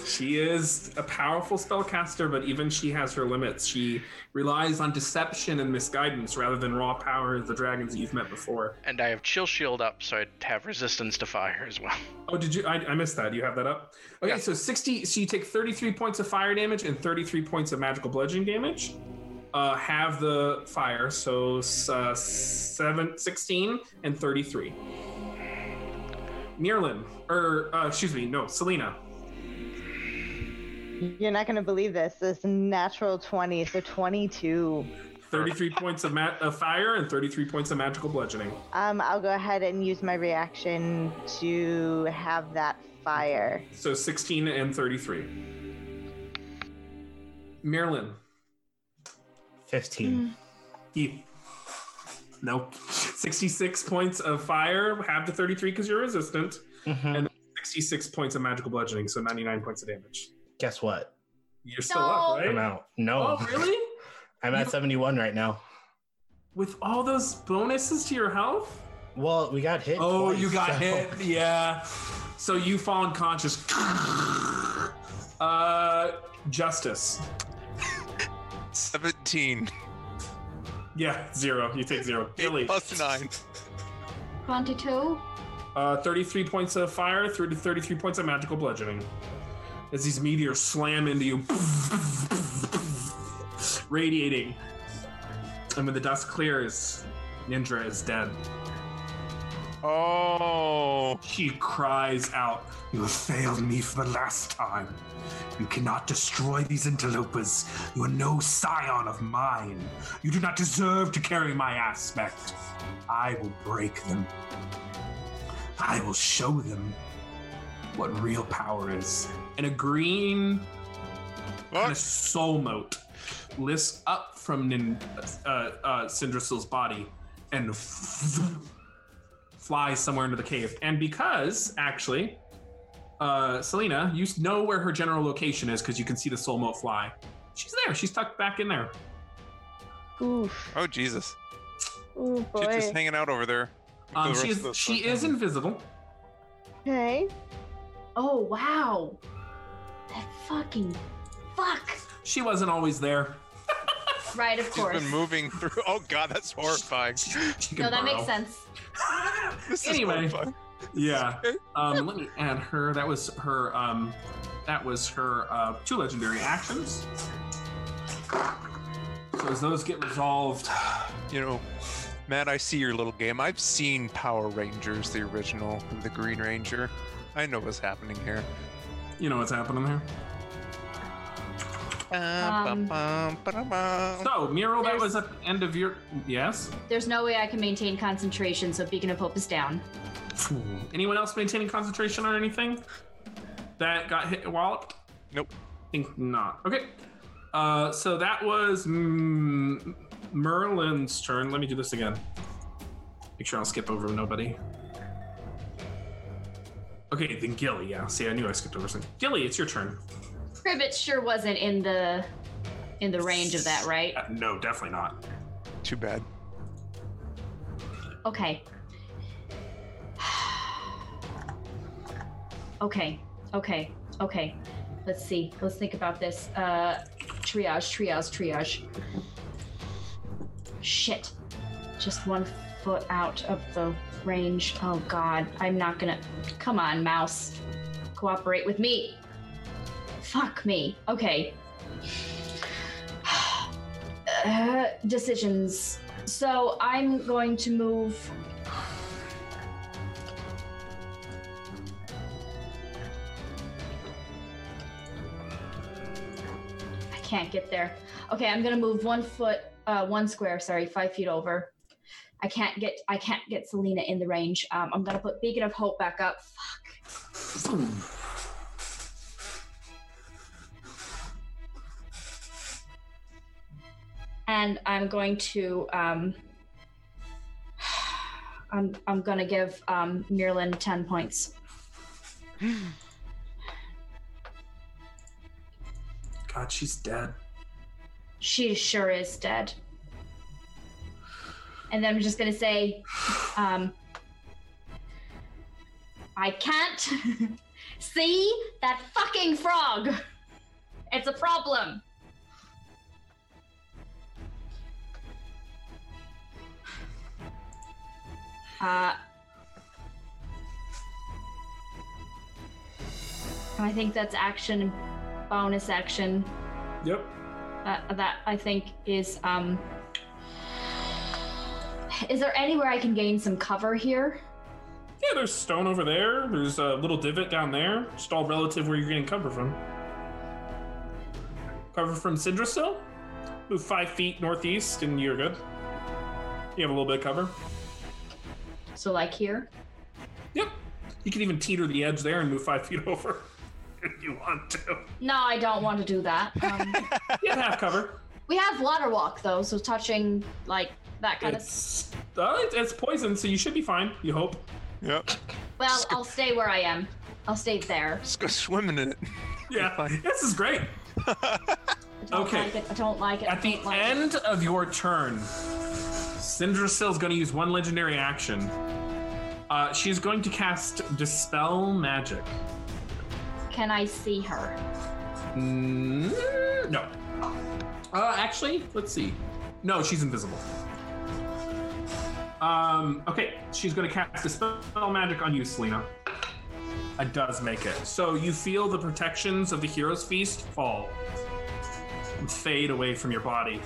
She is a powerful spellcaster, but even she has her limits. She relies on deception and misguidance rather than raw power of the dragons that you've met before. And I have chill shield up, so I'd have resistance to fire as well. Oh, did you? I, I missed that. You have that up? Okay, Yeah. so 60. So you take 33 points of fire damage and 33 points of magical bludgeoning damage. Uh, have the fire, so uh, seven, 16 and 33. Mirlin, or uh, excuse me, no, Selena. You're not going to believe this. This natural 20, so 22. 33 points of, ma- of fire and 33 points of magical bludgeoning. Um, I'll go ahead and use my reaction to have that fire. So 16 and 33. Mirlin. 15. Heath. Nope. 66 points of fire, have the 33 because you're resistant, Mhm. and 66 points of magical bludgeoning, so 99 points of damage. Guess what? You're still up, right? I'm out. No. Oh, really? I'm at 71 right now. With all those bonuses to your health? Well, we got hit. Oh, twice, you got so- hit. Yeah. So you fall unconscious. Uh, justice. 17. Yeah, zero. You take zero. Billy. Plus 9. 22? Uh, 33 points of fire, through to 33 points of magical bludgeoning. As these meteors slam into you, radiating. And when the dust clears, Nindra is dead. Oh. He cries out, You have failed me for the last time. You cannot destroy these interlopers. You are no scion of mine. You do not deserve to carry my aspect. I will break them. I will show them what real power is. And a green kind of What? soul mote lifts up from Nin, uh, uh, Sindrasil's body and flies somewhere into the cave. And because, actually, uh, Selena, you know where her general location is because you can see the soul mote fly. She's there. She's tucked back in there. Oof. Oh, Jesus. Ooh, She's just hanging out over there. Um, The she is she is invisible. Okay. Oh, wow. That fucking fuck. She wasn't always there. Right, of She's course. been moving through. Oh, God, that's horrifying. She No, that burrow. makes sense. This is Anyway. horrifying. Yeah. Um, let me add her. That was her. Um, that was her uh, two legendary actions. So as those get resolved, You know, Matt, I see your little game. I've seen Power Rangers, the original, the Green Ranger. I know what's happening here. You know what's happening there. Um, So, Miro, that was at the end of your. Yes? There's no way I can maintain concentration, so Beacon of Hope is down. Anyone else maintaining concentration or anything that got hit walloped? Nope. think not. Okay. Uh, so that was mm, Merlin's turn. Let me do this again. Make sure I'll skip over nobody. Okay, then Gilly. Yeah, see, I knew I skipped over something. Gilly, it's your turn. Privet sure wasn't in the in the range of that, right? Uh, no, definitely not. Too bad. Okay. okay. Okay. Okay. Let's see. Let's think about this. Uh triage, triage, triage. Shit. Just one foot out of the range. Oh god. I'm not gonna come on, mouse. Cooperate with me. Fuck me. Okay. Uh, decisions. So I'm going to move. I can't get there. Okay, I'm gonna move one foot, uh, one square. Sorry, five feet over. I can't get. I can't get Selena in the range. Um, I'm gonna put Beacon of Hope back up. Fuck. and I'm going to um, I'm I'm gonna give um, Mirlin ten points. God, she's dead. She sure is dead. And then I'm just gonna say, um, I can't see that fucking frog. It's a problem. Uh, I think that's action, bonus action. Yep. Uh, that I think is um. Is there anywhere I can gain some cover here? Yeah, there's stone over there. There's a little divot down there. Just all relative where you're getting cover from. Cover from Sindrasil. Move five feet northeast, and you're good. You have a little bit of cover. So like here. Yep. You can even teeter the edge there and move five feet over if you want to. No, I don't want to do that. Um, You have half cover. we have water walk though, so touching like that kind of. It's uh, it's- it's poison, so you should be fine. You hope. Yep. Well, I'll stay where I am. I'll stay there. Let's go swimming in it. Yeah, Fine. this is great. I Okay. like. I don't like it. At the don't like it. end of your turn, Sindrasil's going to use one legendary action. Uh, she's going to cast Dispel Magic. Can I see her? Mm, no. Uh, actually, let's see. No, she's invisible. Um, okay, she's going to cast Dispel Magic on you, Selena. It does make it. So you feel the protections of the Hero's Feast fall and fade away from your body.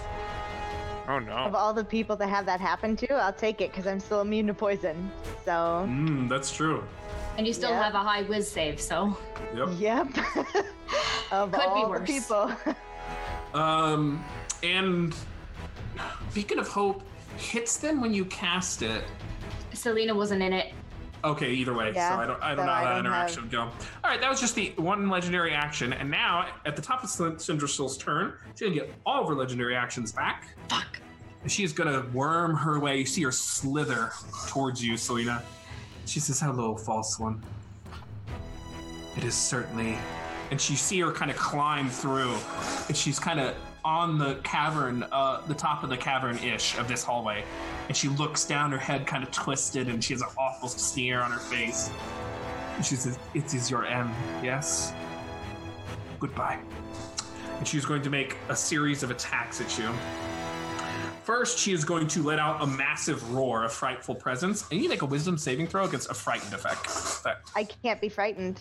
Oh no! Of all the people that have that happen to, I'll take it because I'm still immune to poison. So, Mm, that's true. And you still Yeah. have a high whiz save, so Yep. yep. of Could be all the people. Um, and Beacon of Hope hits them when you cast it. Selena wasn't in it. Okay, either way. Yeah, so I don't, I don't so know how I that don't interaction would go. All right, that was just the one legendary action, and now at the top of Sindrasil's turn, she's gonna get all of her legendary actions back. Fuck. And she gonna worm her way. You see her slither towards you, Selena. She says, "Hello, false one. It is certainly." And she see her kind of climb through, and she's kind of on the cavern, uh, the top of the cavern-ish of this hallway. And she looks down, her head kind of twisted, and she has an awful sneer on her face. And she says, "It is your end, yes. Goodbye." And she's going to make a series of attacks at you. First, she is going to let out a massive roar of frightful presence, and you make a wisdom saving throw against a frightened effect. I can't be frightened.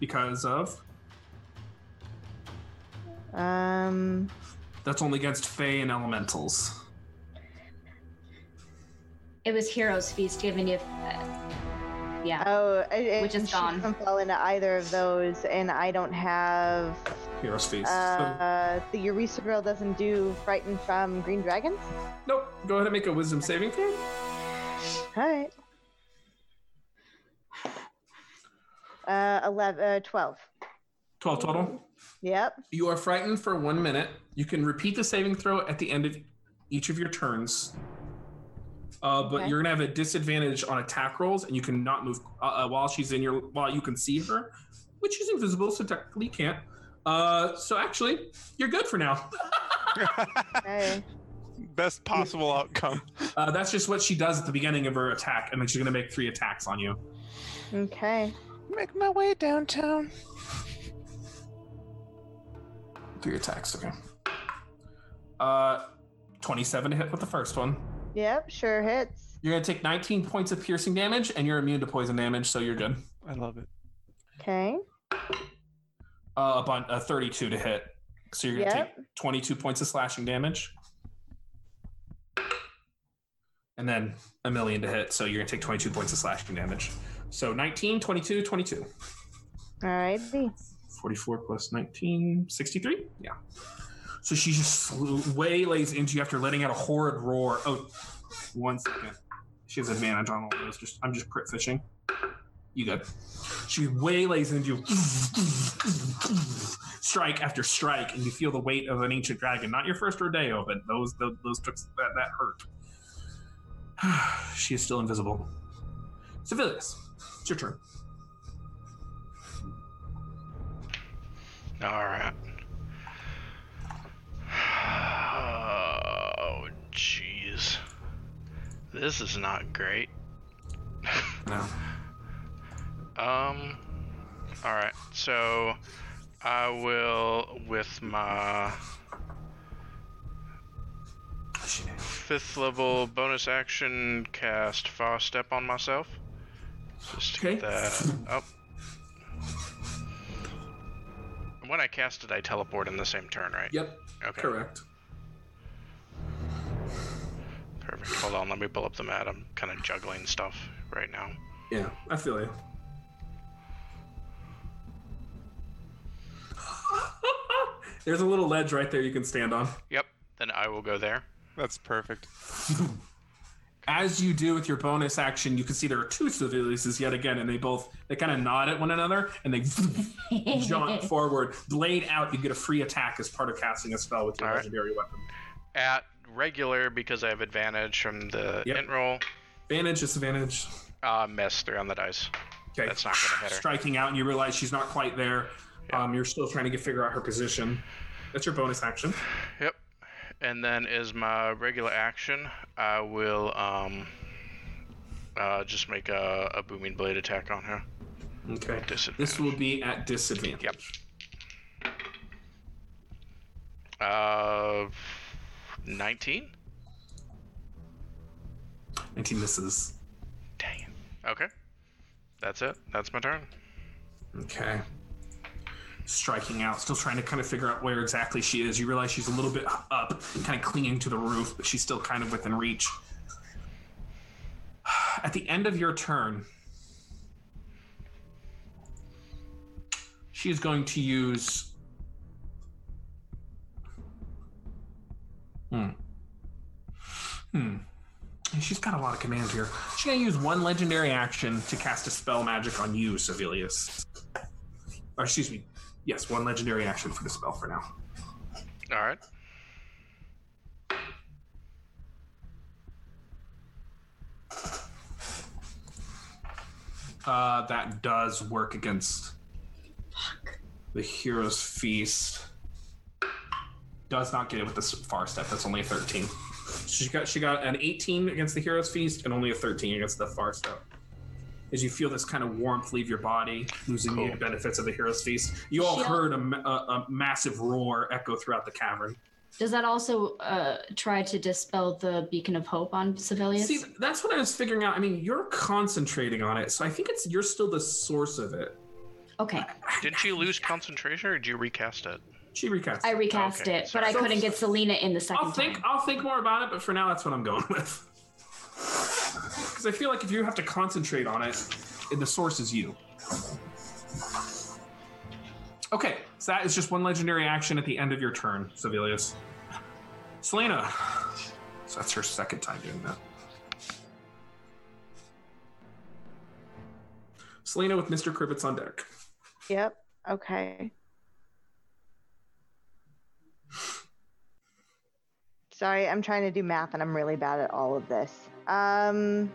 because of Um, that's only against Fey and Elementals. It was Heroes Feast giving you. Uh, yeah. oh, it, it- Which is she gone. doesn't fall into either of those, and I don't have Hero's Feast. So, Uh, the Eureka girl doesn't do frightened from green dragons. nope. Go ahead and make a Wisdom saving throw. All right. Uh, 11, uh, 12. 12 total. Yep. You are frightened for one minute. You can repeat the saving throw at the end of each of your turns. Uh, but Okay. you're gonna have a disadvantage on attack rolls, and you cannot move uh, uh, while she's in your while you can see her, which is invisible, so technically you can't. Uh, so actually, you're good for now. Hey. Best possible outcome. Uh, that's just what she does at the beginning of her attack, and then she's gonna make three attacks on you. Okay. Make my way downtown. Three attacks, okay. Uh, 27 to hit with the first one. Yep, sure hits. You're gonna take 19 points of piercing damage, and you're immune to poison damage, so you're good. I love it. Okay. Uh, up on a 32 to hit, so you're gonna Yep. take 22 points of slashing damage, and then a million to hit, so you're gonna take 22 points of slashing damage. So 19, 22, 22. Alrighty. 44 plus 19, 63? Yeah. So she just sl- waylays into you after letting out a horrid roar. Oh, one second. She has advantage on all those. Just I'm just crit fishing. You good. She waylays into you. strike after strike, and you feel the weight of an ancient dragon. Not your first rodeo, but those those, those took that, that hurt. she is still invisible. Civilius, it's your turn. All right. Oh, jeez. This is not great. No. Um. All right. So, I will with my fifth level bonus action cast far step on myself. Just to Okay. get that up. When I cast it, I teleport in the same turn, right? Yep. Okay. Correct. Perfect. Hold on, let me pull up the mat. I'm kind of juggling stuff right now. Yeah, I feel you. There's a little ledge right there you can stand on. Yep. Then I will go there. That's perfect. As you do with your bonus action, you can see there are two civilians yet again, and they both they kind of nod at one another and they jaunt forward, blade out. You get a free attack as part of casting a spell with your All right. legendary weapon. At regular, because I have advantage from the Yep. int roll, Advantage, disadvantage. uh, miss three on the dice. Okay, That's not gonna hit her. Striking out, and you realize she's not quite there. Yeah. Um, you're still trying to get figure out her position. That's your bonus action. Yep. And then as my regular action. I will um uh just make a, a booming blade attack on her. Okay. This will be at disadvantage. Yep. Uh, nineteen. 19 misses. Dang it. Okay. That's it. That's my turn. Okay. Striking out, still trying to kind of figure out where exactly she is. You realize she's a little bit up, kind of clinging to the roof, but she's still kind of within reach. At the end of your turn, she is going to use. Hmm. Hmm. She's got a lot of command here. She's going to use one legendary action to cast Dispel Magic on you, Civilius. Or excuse me. Yes, one legendary action for the spell for now. All right. Uh, that does work against the Hero's Feast. Does not get it with the far step. That's only a 13. She got she got an 18 against the Hero's Feast and only a 13 against the far step. As you feel this kind of warmth leave your body, losing the benefits of the Hero's Feast, you all Shield. heard a, a, a massive roar echo throughout the cavern. Does that also uh, try to dispel the beacon of hope on civilians? See, that's what I was figuring out. I mean, you're concentrating on it, so I think it's you're still the source of it. okay, Didn't you lose concentration, or did you recast it? She recast. I it. recast Okay, it, but I sorry. couldn't get Selena in the 2nd I'll think. time. I'll think more about it, but for now, that's what I'm going with. Because I feel like if you have to concentrate on it, the source is you. Okay, So that is just one legendary action at the end of your turn, Sevilius. Selena. So that's her second time doing that. Selena with Mr. Kribbits on deck. Yep. Okay. Sorry, I'm trying to do math and I'm really bad at all of this. Um.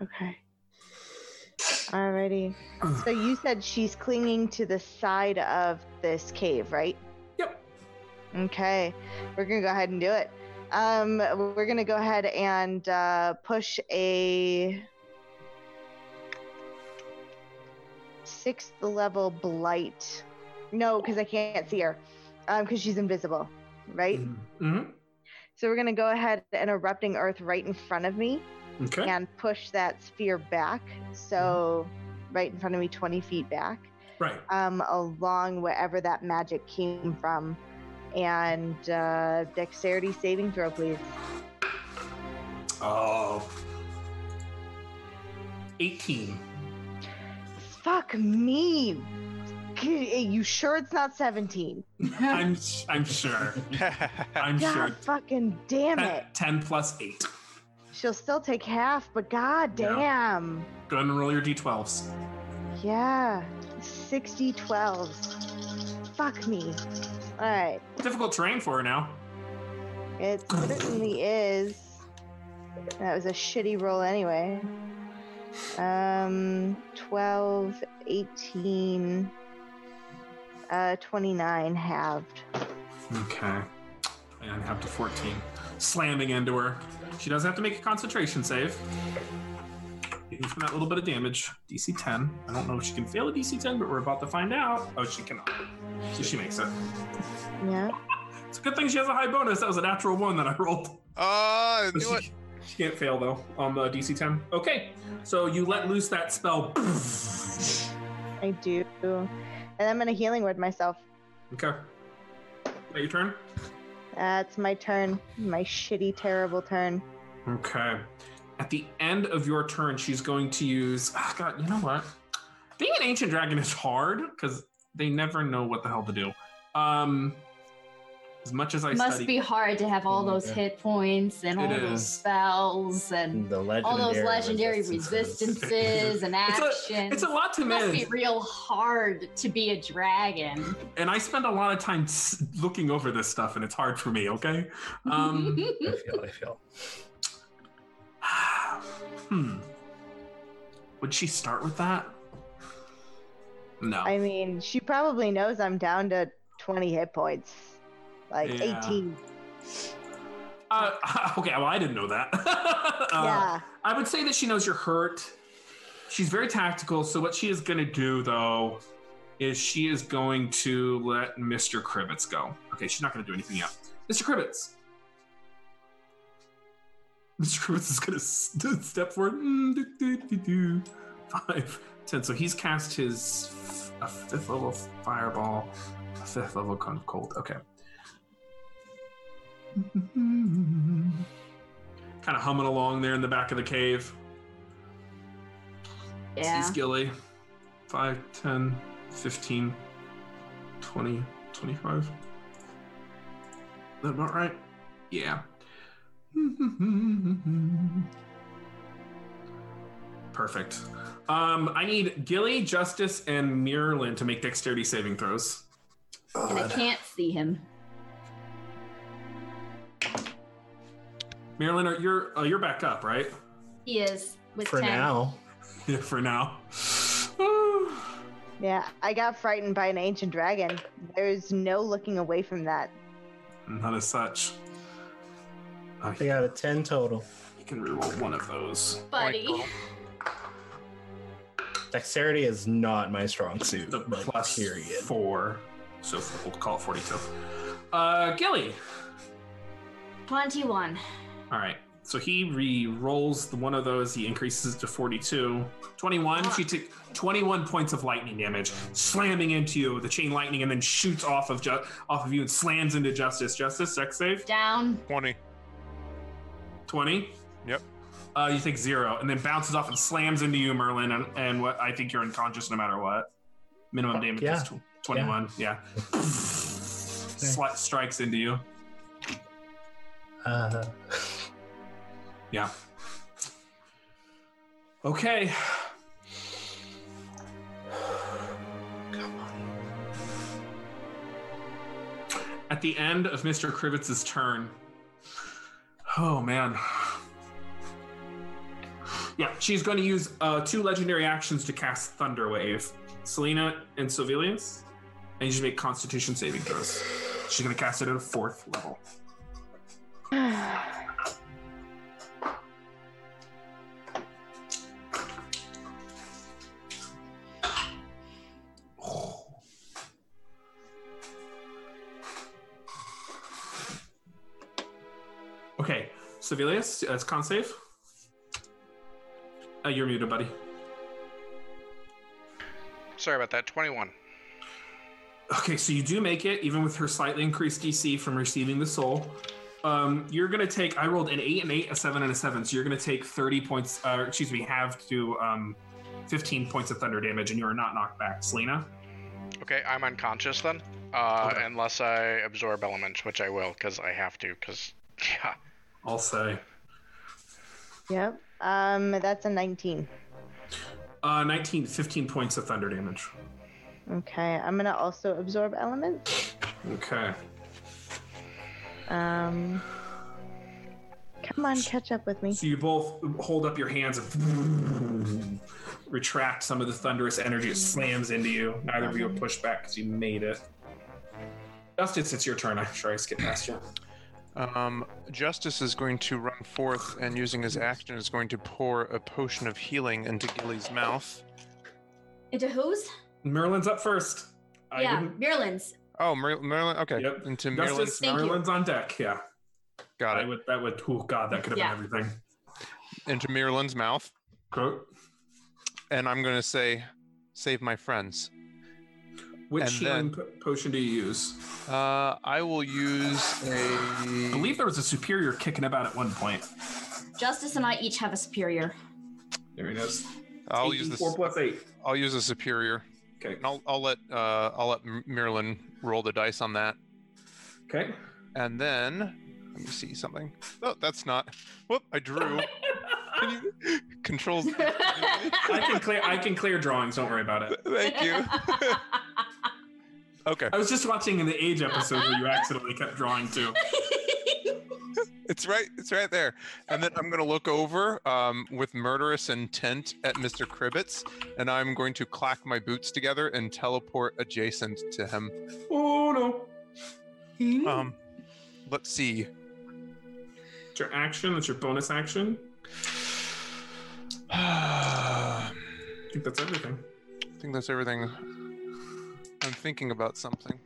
Okay. Alrighty. So you said she's clinging to the side of this cave, right? Yep. Okay, we're gonna go ahead and do it. Um, we're gonna go ahead and uh, push a sixth level blight. No, because I can't see her. Um, because she's invisible, right? Mm-hmm. So we're gonna go ahead and erupting earth right in front of me Okay. and push that sphere back. So right in front of me, twenty feet back Right. um, along wherever that magic came from. And uh, dexterity saving throw, please. Oh. 18. Fuck me. G- eh, You sure it's not 17? I'm I'm sure. I'm sure. God sure. fucking damn 10, it. 10 plus 8. She'll still take half, but god Yeah. damn. Go ahead and roll your d12s. Yeah. 60 12s. Fuck me. Alright. Difficult terrain for her now. It certainly is. That was a shitty roll anyway. Um, 12, 18, uh, 29 halved. Okay. And have to 14. Slamming into her. She does have to make a concentration save. Even from that little bit of damage. DC 10. I don't know if she can fail a DC 10, but we're about to find out. Oh, she cannot. So she makes it. Yeah. It's a good thing she has a high bonus. That was a natural one that I rolled. Ah, I So knew it. She, can't fail though on the DC 10. Okay, so you let loose that spell. I do. And I'm gonna healing word myself. Okay. That your turn? That's my turn. My shitty, terrible turn. Okay. At the end of your turn, she's going to use. Oh God, you know what? Being an ancient dragon is hard because they never know what the hell to do. Um, as much as I It must study, be hard to have all those Yeah. hit points and It all those spells and The all those legendary resistances. resistances and It's a- actions. it's a lot to manage. It must be real hard to be a dragon. and I spend a lot of time looking over this stuff, and it's hard for me. Okay. Um, I feel, I feel. hmm. Would she start with that? No. I mean, she probably knows I'm down to 20 hit points. Like Yeah. 18. Uh, okay, well, I didn't know that. uh, yeah. I would say that she knows you're hurt. She's very tactical. So, what she is going to do, though, is she is going to let Mr. Kribbits go. Okay, she's not going to do anything yet. Mr. Kribbits. Mr. Kribbits is going to step forward. Mm, do, do, do. Five, ten. So he's cast his f- a fifth level fireball, a fifth level con- cold. Okay. kind of humming along there in the back of the cave. Yeah. Sees Gilly. 5, 10, 15, 20, 25. Is that about right? Yeah. Perfect. Um, I need Gilly, Justice, and Mirlin to make dexterity saving throws. And I can't see him. Mirlin, are- you're uh, you're back up, right? He is with For 10. now, Yeah, for now. Yeah. I got frightened by an ancient dragon. There's no looking away from that. Not as such. I got a 10 total. you can reroll one of those. Buddy. Dexterity is not my strong suit. The but plus period. four. So we'll call it 42. Uh, Gilly. 21. All right. So he re-rolls the one of those. He increases it to 42. 21. She took 21 points of lightning damage, slamming into you. The chain lightning, and then shoots off of ju- off of you and slams into Justice. Justice, sex save. Down. 20. 20? Yep. Uh, you take zero, and then bounces off and slams into you, Merlin, and, and what I think you're unconscious no matter what. Minimum damage Yeah. is tw- 21. Yeah. Sli- strikes into you. Uh, Yeah. Okay. Come on. At the end of Mr. Kribbit's turn. Oh man. Yeah, she's going to use uh, two legendary actions to cast Thunder Wave. Selena and Sylvilius. And you just make Constitution saving throws. She's going to cast it at a fourth level. Okay, Sibelius, that's con save. Uh, you're muted, buddy. Sorry about that. 21. Okay, so you do make it, even with her slightly increased DC from receiving the soul. Um, you're gonna take. I rolled an eight, and eight, a seven, and a seven. So you're gonna take thirty points. Uh, excuse me, half to um, fifteen points of thunder damage, and you are not knocked back. Selena. Okay, I'm unconscious then. Uh, Okay. Unless I absorb elements, which I will, because I have to, because, yeah. I'll say. Yep. Um, that's a 19. Uh, 19, 15 points of thunder damage. Okay, I'm gonna also absorb elements. Okay. Um, come on, catch up with me. So you both hold up your hands and retract some of the thunderous energy. It slams into you. Neither of you are pushed back because you made it. Justice, it's your turn. I'm sure I skipped past you. Um, Justice is going to run forth and using his action is going to pour a potion of healing into Gilly's mouth. Into whose? Merlin's up first. I yeah, wouldn't- Merlin's. Oh, Mer- Merlin. Okay. Yep. Into Justice, Merlin's. Thank you. Merlin's on deck. Yeah. Got I it. would. That would. Oh God, that could have Yeah. been everything. Into Merlin's mouth, Quote. and I'm going to say, "Save my friends." Which And healing then- po- potion do you use? Uh, I will use I a. believe there was a superior kicking about at one point. Justice and I each have a superior. There it is. I'll use the Four plus eight. I'll use a superior. Okay. And I'll, I'll let uh, I'll let M- Merlin roll the dice on that, Okay. and then let me see something. Oh, that's not. Whoop! I drew. Can you controls? I can clear. I can clear drawings. Don't worry about it. Thank you. Okay, I was just watching in the age episode where you accidentally kept drawing too. it's right. It's right there. And then I'm gonna look over um, with murderous intent at Mr. Kribbits, and I'm going to clack my boots together and teleport adjacent to him. Oh no. Um, let's see. It's your action. That's your bonus action. I I think that's everything. I think that's everything. I'm thinking about something.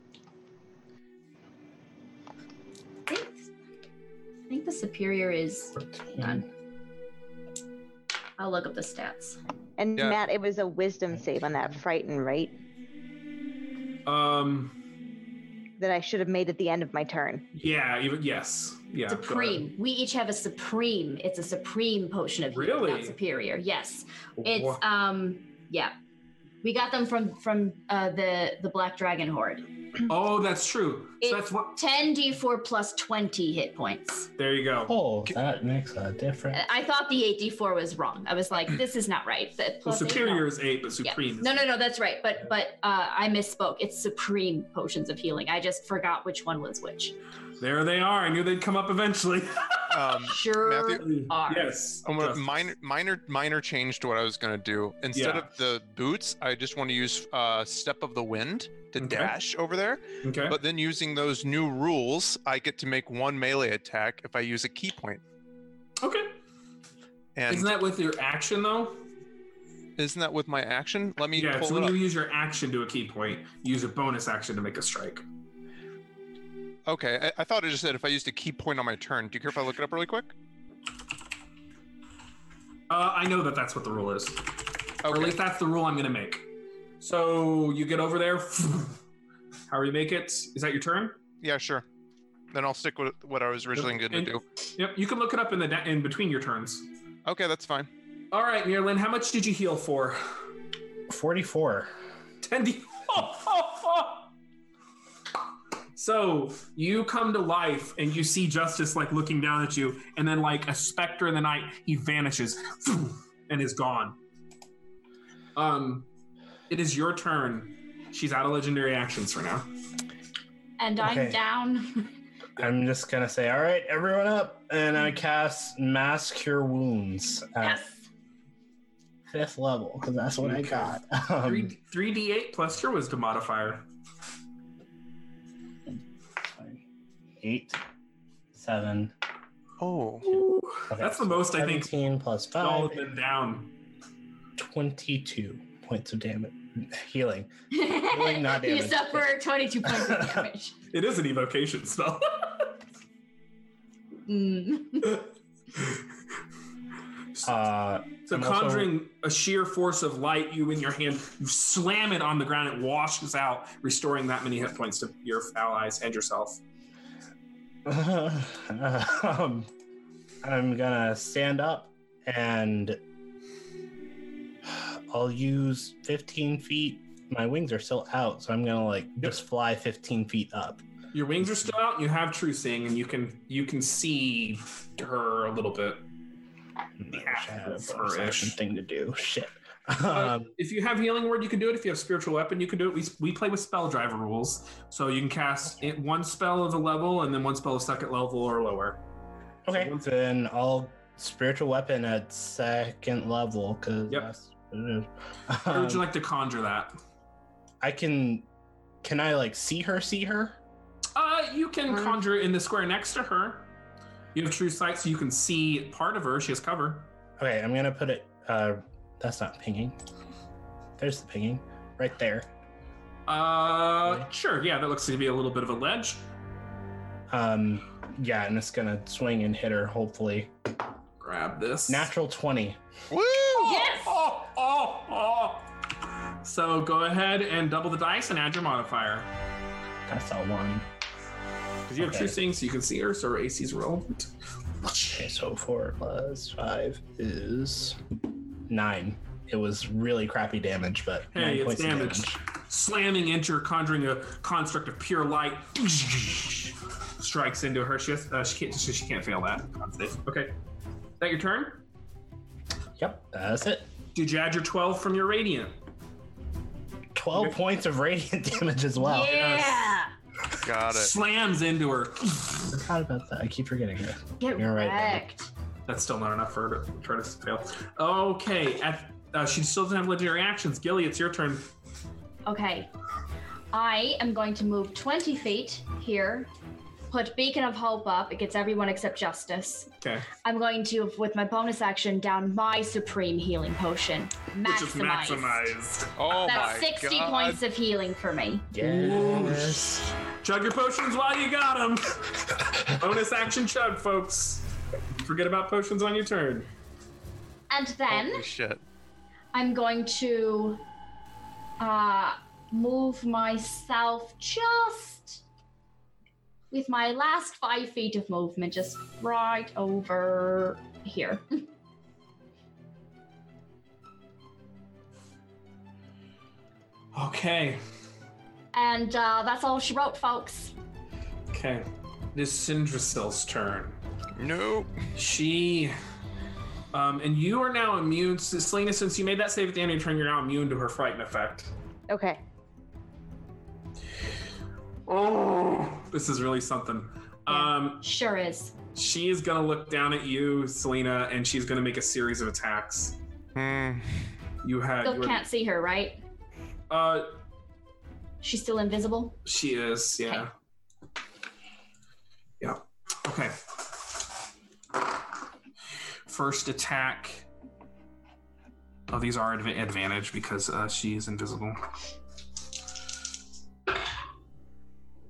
I think, I think the superior is done. I'll look up the stats. And Yeah. Matt, it was a wisdom save on that frighten, right? Um. That I should have made at the end of my turn. Yeah. Even yes. Yeah. Supreme. We each have a supreme. It's a supreme potion of healing, Really? not superior. Yes. It's um yeah. We got them from from uh, the the Black Dragon Hoard. Oh, that's true. So that's what. 10d4 plus 20 hit points. There you go. oh, that makes a difference. I thought the 8d4 was wrong. I was like, this is not right. The Well, plus eight, superior no. is eight, but Yeah. supreme. No, no, no, that's right. But but uh, I misspoke. It's supreme potions of healing. I just forgot which one was which. There they are. I knew they'd come up eventually. Um, Sure Matthew? are. yes. I'm gonna minor, minor, minor change to what I was gonna do. Instead Yeah. of the boots, I just want to use uh, Step of the Wind to Okay. dash over there. Okay. But then using those new rules, I get to make one melee attack if I use a ki point. okay. And Isn't that with your action though? isn't that with my action? Let me Yeah. pull So it when up. you use your action to a ki point, you use a bonus action to make a strike. Okay, I, I thought it just said if I used a ki point on my turn. Do you care if I look it up really quick? Uh, I know that that's what the rule is. Or at least that's the rule I'm going to make. So you get over there. How do you make it? Is that your turn? Yeah, sure. then I'll stick with what I was originally going to do. Yep, you can look it up in the da- in between your turns. Okay, that's fine. All right, Mirlin, how much did you heal for? 44. 10d. So you come to life and you see Justice like looking down at you, and then like a specter in the night, he vanishes and is gone. Um, it is your turn. She's out of legendary actions for now. And I'm Okay. down. I'm just gonna say, all right, everyone up, and I cast Mass Cure Wounds at yes. fifth level because that's what I got. Um, Three three d eight plus your wisdom modifier. Eight, seven. Oh, Okay, That's the most I think 17 plus all five, of them down. 22 points of damage. Healing. Healing, not you suffer 22 points of damage. It is an evocation spell. Mm. Uh, So I'm also- conjuring a sheer force of light, you in your hand, you slam it on the ground, it washes out, restoring that many hit points to your allies and yourself. um, I'm gonna stand up and I'll use 15 feet. My wings are still out, so I'm gonna like just fly 15 feet up. Your wings are still out, you have true seeing, and you can you can see her a little bit. I had a Her-ish. thing to do. Shit. Uh, Um, if you have healing word, you can do it. If you have spiritual weapon, you can do it. We, we play with spell driver rules, so you can cast it, one spell of a level, and then one spell of second level or lower. okay, So then I'll spiritual weapon at second level because Yep. that's what it is. How would you Um, like to conjure that? I can. Can I like see her? See her? Uh, you can Mhm. conjure in the square next to her. You have true sight, so you can see part of her. She has cover. Okay, I'm gonna put it. Uh, that's not pinging. There's the pinging right there. Uh, sure. Yeah, that looks to be a little bit of a ledge. Um, yeah, and it's gonna swing and hit her. Hopefully, Grab this. natural twenty. woo! Yes! Oh, oh, oh. So go ahead and double the dice and add your modifier. That's a one. Because you have Okay. true seeing, so you can see her, so her AC's relevant. Okay, so four plus five is nine. It was really crappy damage, but Hey, nine it's points of damage. Slamming into her, conjuring a construct of pure light. Strikes into her. She, has, uh, she, can't, she, she can't fail that. Con save. Okay. That your turn? Yep, that's it. Did you add your 12 from your radiant? Twelve Okay. points of radiant damage as well. yeah. Got it. Slams into her. I forgot about that. I keep forgetting that. Get You're right, wrecked. That's still not enough for her to try to fail. Okay. At, uh, she still doesn't have legendary actions. Gilly, it's your turn. Okay. I am going to move 20 feet here, put Beacon of Hope up. It gets everyone except Justice. Okay. I'm going to, with my bonus action, down my Supreme Healing Potion. Which is Maximized. maximized. Oh That's my 60 god. points of healing for me. Yes. Chug your potions while you got them. Bonus action chug, folks. Forget about potions on your turn. And then Holy shit. I'm going to uh, move myself just with my last five feet of movement, just right over here. Okay. And uh, that's all she wrote, folks. Okay. It is Sindrasil's turn. Nope. She. Um, and you are now immune. To Selena, since you made that save at the end of your turn, you're now immune to her frighten effect. Okay. Oh, this is really something. Um, Sure is. she is gonna look down at you, Selena, and she's gonna make a series of attacks. Hmm. You had. Still you were- can't see her, right? uh, She's still invisible. she is. Yeah. Yeah. Okay. First attack. Oh, these are adva- advantage because uh, she is invisible.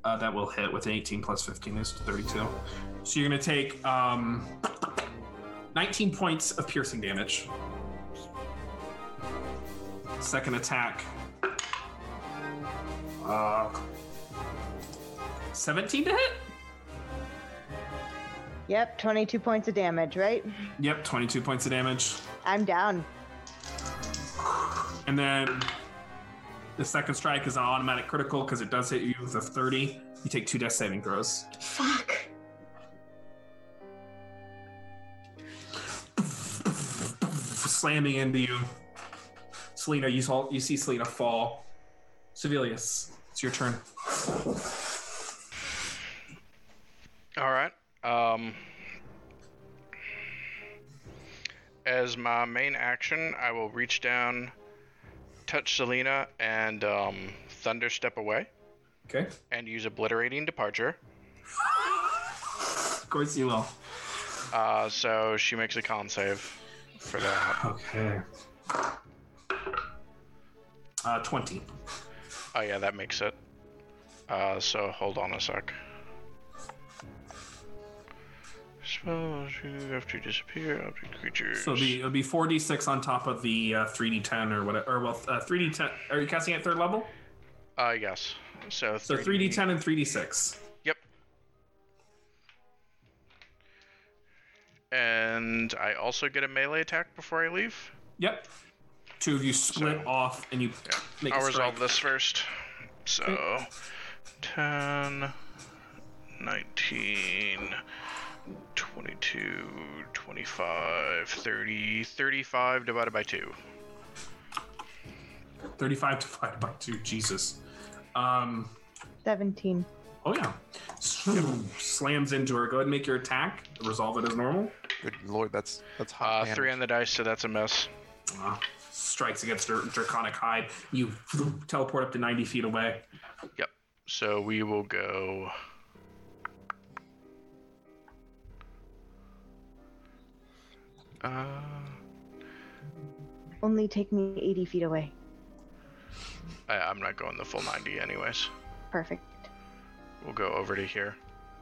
Uh, that will hit with an 18 plus 15 is 32. So you're going to take um, 19 points of piercing damage. Second attack. Uh, 17 to hit? Yep, 22 points of damage, right? Yep, 22 points of damage. I'm down. And then the second strike is an automatic critical because it does hit you with a 30. You take two death saving throws. Fuck. Slamming into you. Selena, you, saw, you see Selena fall. Civilius, it's your turn. All right. Um, as my main action, I will reach down, touch Selena, and um, thunder step away, Okay. and use obliterating departure. Of course you will. Uh, so she makes a con save for that. Okay. Uh, 20. Oh yeah, that makes it. Uh, so hold on a sec. Spells you have to disappear. Object creatures. So it'll be, it'll be 4d6 on top of the uh, 3d10 or whatever. Or, well, uh, 3d10. Are you casting at third level? Uh, yes. So, So 3D 3d10 and 3d6. Yep. And I also get a melee attack before I leave. Yep. Two of you split So- off and you make I'll resolve this first. So, 10, 19, 22, 25, 30, 35 divided by 2. 35 divided by 2. Jesus. Um, 17. oh, yeah. Slams into her. Go ahead and make your attack. Resolve it as normal. Good lord, that's that's Uh, hot. 3 on the dice, so that's a mess. Uh, strikes against her draconic hide. You teleport up to 90 feet away. Yep. So we will go. Uh, Only take me 80 feet away. I, I'm not going the full 90 anyways. Perfect. We'll go over to here,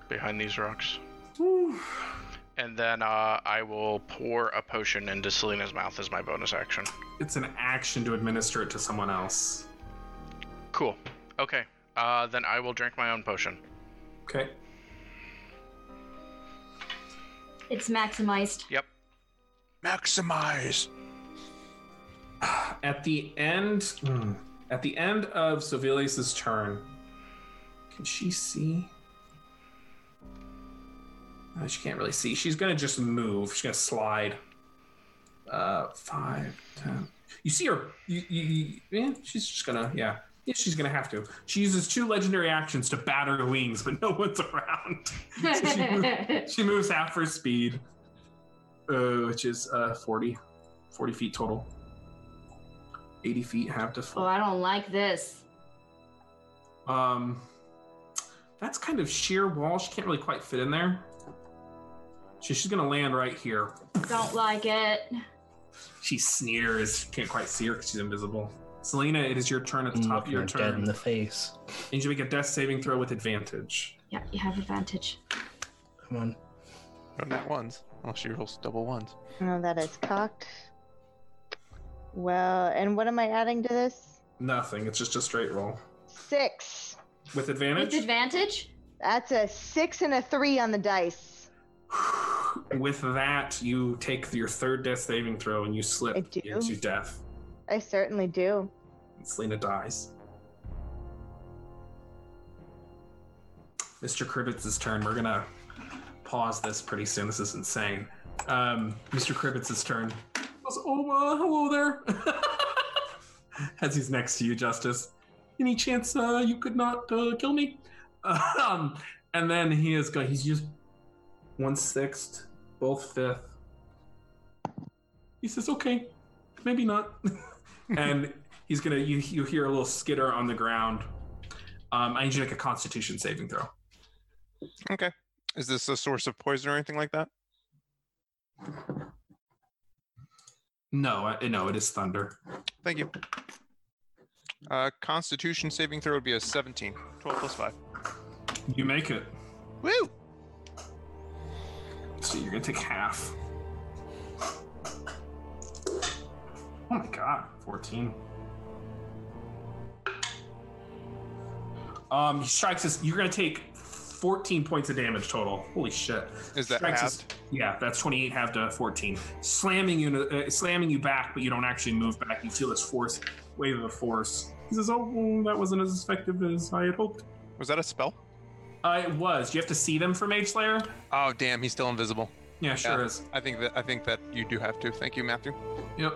behind these rocks. Whew. And then uh, I will pour a potion into Selena's mouth as my bonus action. It's an action to administer it to someone else. Cool. Okay. Uh, then I will drink my own potion. Okay. It's maximized. Yep. Maximize. At the end, at the end of Sovelius's turn, can she see? Uh, she can't really see. She's gonna just move. She's gonna slide. Uh, five, ten. You see her? You, you, you, yeah, she's just gonna. Yeah, yeah, she's gonna have to. She uses two legendary actions to batter the wings, but no one's around. So she, moves, she moves half her speed, uh, which is uh 40, 40 feet total. 80 feet, half to full. oh. I don't like this. Um, that's kind of sheer wall. She can't really quite fit in there. So she's gonna land right here. Don't like it. She sneers. Can't quite see her because she's invisible. Selena, it is your turn at the top of your turn. dead in the face. And you make a death saving throw with advantage. Yeah, you have advantage. Come on. No nat ones. Oh, she rolls double ones. No, that is cocked. Well, and what am I adding to this? Nothing. It's just a straight roll Six. with advantage. With advantage? That's a six and a three on the dice. with that, you take your third death saving throw and you slip I do? into death. I certainly do. And Selena dies. Mr. Kribbits's turn. We're gonna pause this pretty soon. This is insane. Um, Mr. Kribbits's turn. Goes, oh, uh, hello there. As he's next to you, Justice. Any chance uh, you could not uh, kill me? Um, and then he is going. He's used one sixth, both fifth. He says, "Okay, maybe not." and he's gonna. You you hear a little skitter on the ground. Um, I need you to make a Constitution saving throw. Okay. Is this a source of poison or anything like that? No, I, no, it is thunder. Thank you. Uh, Constitution saving throw would be a 17. 12 plus 5. You make it. Woo! So you're gonna take half. Oh my god, 14. Um, he strikes us. You're gonna take 14 points of damage total. Holy shit! Is that Strikes halved? us- yeah, that's 28 half to 14. Slamming you, uh, slamming you back, but you don't actually move back. You feel this force, wave of the force. He says, "Oh, that wasn't as effective as I had hoped." Was that a spell? Uh, it was. You have to see them for Mage Slayer. Oh damn, he's still invisible. Yeah, sure Yeah. is. I think that I think that you do have to. Thank you, Matthew. Yep.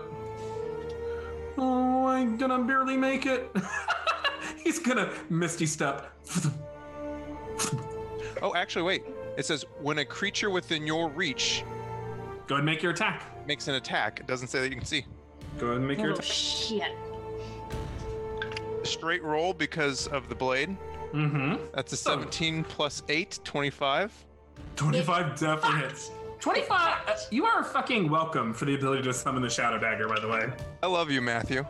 Oh, I'm gonna barely make it. He's gonna misty step. Oh, actually, wait. It says when a creature within your reach Go ahead and make your attack. makes an attack. It doesn't say that you can see. Go ahead and make your Oh attack. shit! Straight roll because of the blade. Mm-hmm. That's a 17 plus 8, 25. 25 definitely hits. 25. uh, you are fucking welcome for the ability to summon the Shadow Dagger, by the way. I love you, Matthew.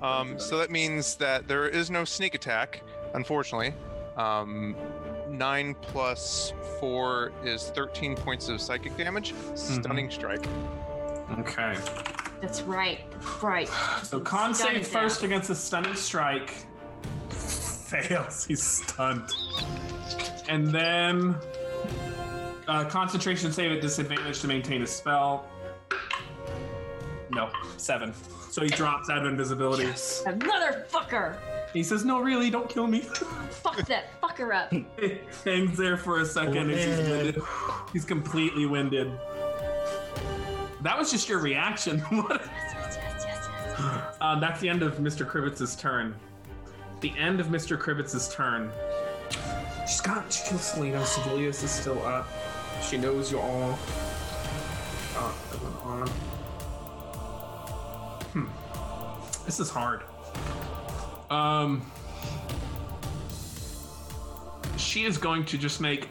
Um, so that means that there is no sneak attack, unfortunately. Um, 9 plus 4 is 13 points of psychic damage. Stunning strike. Okay. That's right. Right. So con Stunning save first down. against a stunning strike. Fails. He's stunned. And then uh, concentration save at disadvantage to maintain a spell. No, seven. So he drops out of invisibility. Another fucker. He says, "No, really, don't kill me." Fuck that fucker up. He hangs there for a second. as he's, winded. he's completely winded. That was just your reaction. What- uh, that's the end of Mr. Kribbits's turn. The end of Mr. Kribbits's turn. She's got. She kills Selena. Sevilius is still up. She knows you all. Oh, that on. This is hard. Um. She is going to just make.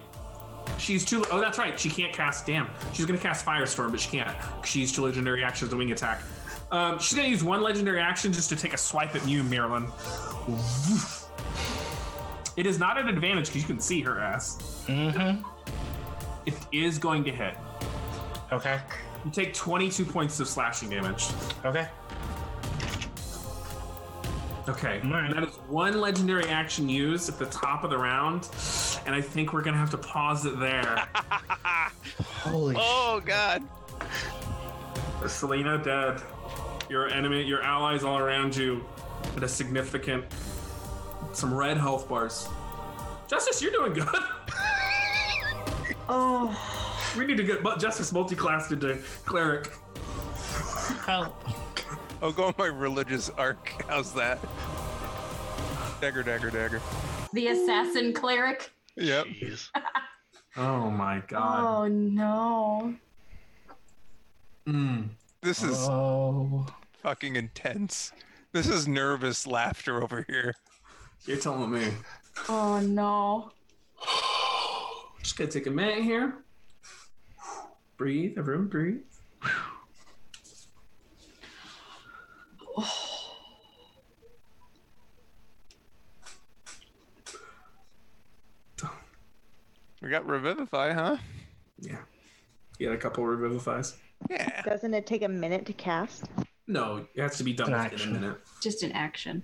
She's too. Oh, that's right. She can't cast. Damn. She's going to cast Firestorm, but she can't. She's two legendary actions, the wing attack. Um, she's going to use one legendary action just to take a swipe at you, Marilyn. It is not an advantage because you can see her ass. Mm-hmm. It is going to hit. Okay. You take 22 points of slashing damage. Okay. Okay. Alright. That is one legendary action used at the top of the round, and I think we're gonna have to pause it there. Holy. Oh, God. Selena dead. Your enemy, your allies all around you, at a significant, some red health bars. Justice, you're doing good. Oh, we need to get Justice multi-classed into cleric. Help. I'll go on my religious arc. How's that? Dagger, dagger, dagger. the assassin cleric. Yep. Jeez. Oh my god. Oh no. Mm. This is Oh. fucking intense. This is nervous laughter over here. You're telling me. Oh no. Just gonna take a minute here. Breathe, everyone, breathe. We got Revivify, huh? Yeah. You got a couple revivifies. Yeah. Doesn't it take a minute to cast? No, it has to be done An within action. a minute. Just an action.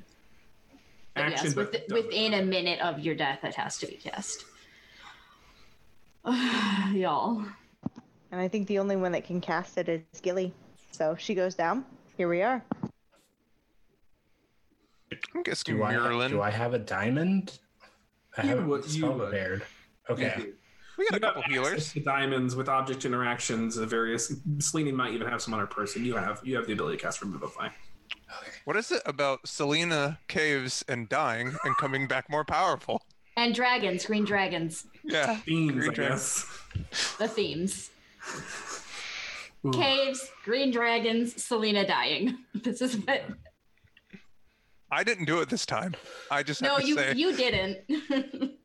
But Action, yes, with, done. within a minute of your death, it has to be cast. Y'all. And I think the only one that can cast it is Gilly. So she goes down. Here we are. I'm guessing Do I, Marilyn. do I have a diamond? I You haven't would- you spell would. prepared. Okay. You. We got a You have couple healers. diamonds with object interactions of various. Selene might even have some other person. You have you have the ability to cast Revivify. What is it about Selena caves and dying and coming back more powerful? And dragons, green dragons. Yeah. Themes, Green I dragon. guess. The themes. Ooh. Caves, green dragons, Selena dying. This is what I didn't do it this time. I just No, have to you say. you didn't.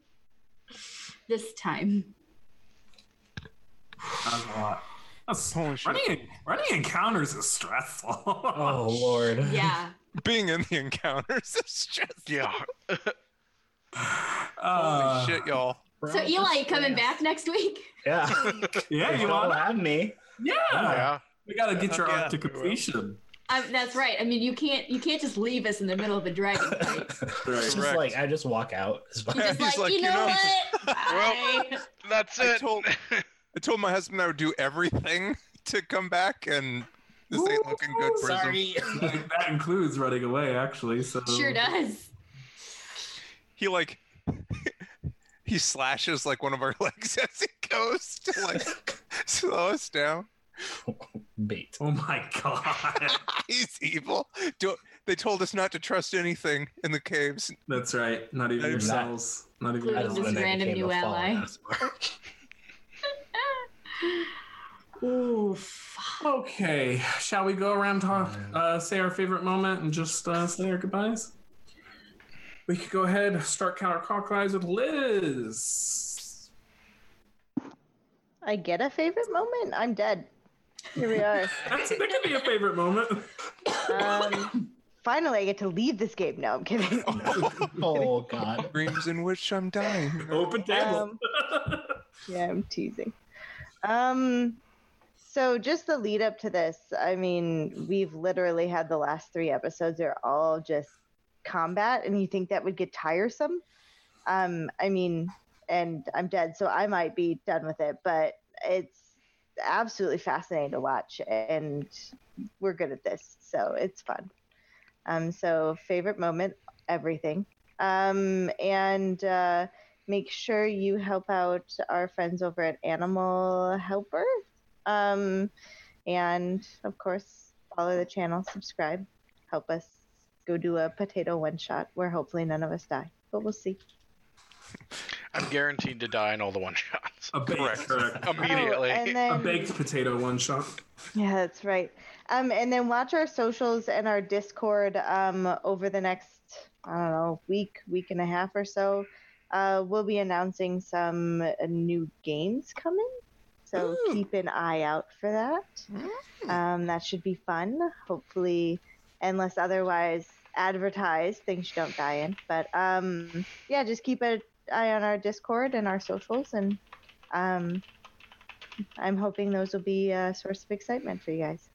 this time. That's a lot. That's, Holy shit. running, running encounters is stressful. Oh lord. Yeah. Being in the encounters is just. Yeah. Uh, Holy shit, y'all. So Eli coming back next week? Yeah. Yeah, you all want? have me. Yeah. Yeah. We gotta get your Yeah. arc to completion. Um, that's right. I mean, you can't you can't just leave us in the middle of a dragon fight. Right. Just Correct. like I just walk out. It's fine. You're just He's like, like, you you know, know- what? Well, Bye." That's I it. told- I told my husband I would do everything to come back, and this ain't looking good for him. Sorry. that, that includes running away, actually. So sure does. He like he slashes like one of our legs as he goes to like slow us down. Bait. Oh my god. He's evil. Do, they told us not to trust anything in the caves. That's right. Not even Not even yourselves. Not even Including this when yourselves. they random new ally. Aasimar. Oof. Okay. Shall we go around talk uh, say our favorite moment and just uh, say our goodbyes? We could go ahead, start counterclockwise with Liz. I get a favorite moment. I'm dead. Here we are. That's that could be a favorite moment. Um, finally, I get to leave this game. No, I'm kidding. Oh God. Dreams in which I'm dying. Open table. Um, yeah, I'm teasing. Um, so just the lead up to this, I mean, we've literally had the last three episodes They're all just combat, and you think that would get tiresome? Um, I mean, and I'm dead, so I might be done with it, but it's absolutely fascinating to watch, and we're good at this, so it's fun. Um, so favorite moment, everything. Um, and uh, make sure you help out our friends over at Animal Helper. Um, and of course, follow the channel, subscribe, help us go do a potato one shot where hopefully none of us die, but we'll see. I'm guaranteed to die in all the one shots. A baked, Correct. correct. Immediately. Oh, and A baked potato one shot. Yeah, that's right. Um, and then watch our socials and our Discord um, over the next, I don't know, week, week and a half or so. Uh, we'll be announcing some uh, new games coming. So Ooh. keep an eye out for that. Um, that should be fun. Hopefully, unless otherwise advertised, things you don't die in. But um, yeah, just keep an eye on our Discord and our socials. And um, I'm hoping those will be a source of excitement for you guys.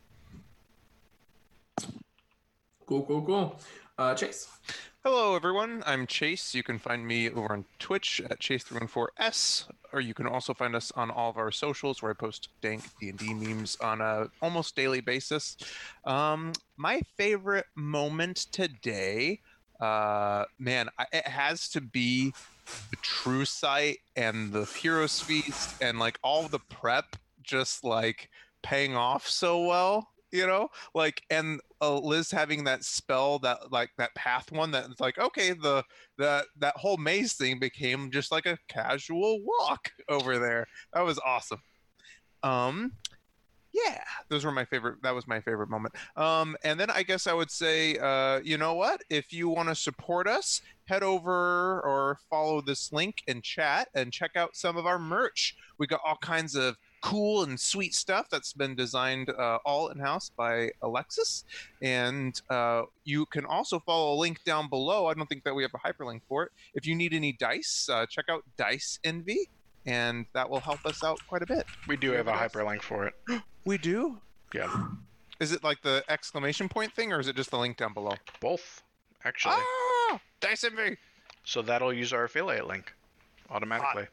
Cool, cool, cool. Uh, Chase. Hello, everyone. I'm Chase. You can find me over on Twitch at Chase314S, or you can also find us on all of our socials where I post dank D&D memes on a almost daily basis. Um, my favorite moment today, uh, man, I, it has to be the True Sight and the Heroes Feast and like all the prep just like paying off so well you know? Like and uh, liz having that spell that like that path one that's like okay the that that whole maze thing became just like a casual walk over there. That was awesome. Um yeah those were my favorite that was my favorite moment um and then i guess i would say uh you know what if you want to support us head over or follow this link and chat and check out some of our merch we got all kinds of cool and sweet stuff that's been designed uh, all in house by Alexis. And uh, you can also follow a link down below. I don't think that we have a hyperlink for it. If you need any dice, uh, check out Dice Envy, and that will help us out quite a bit. We do have a hyperlink for it. We do. Yeah, Is it like the exclamation point thing, or is it just the link down below? both actually. Ah, Dice Envy. So that'll use our affiliate link automatically.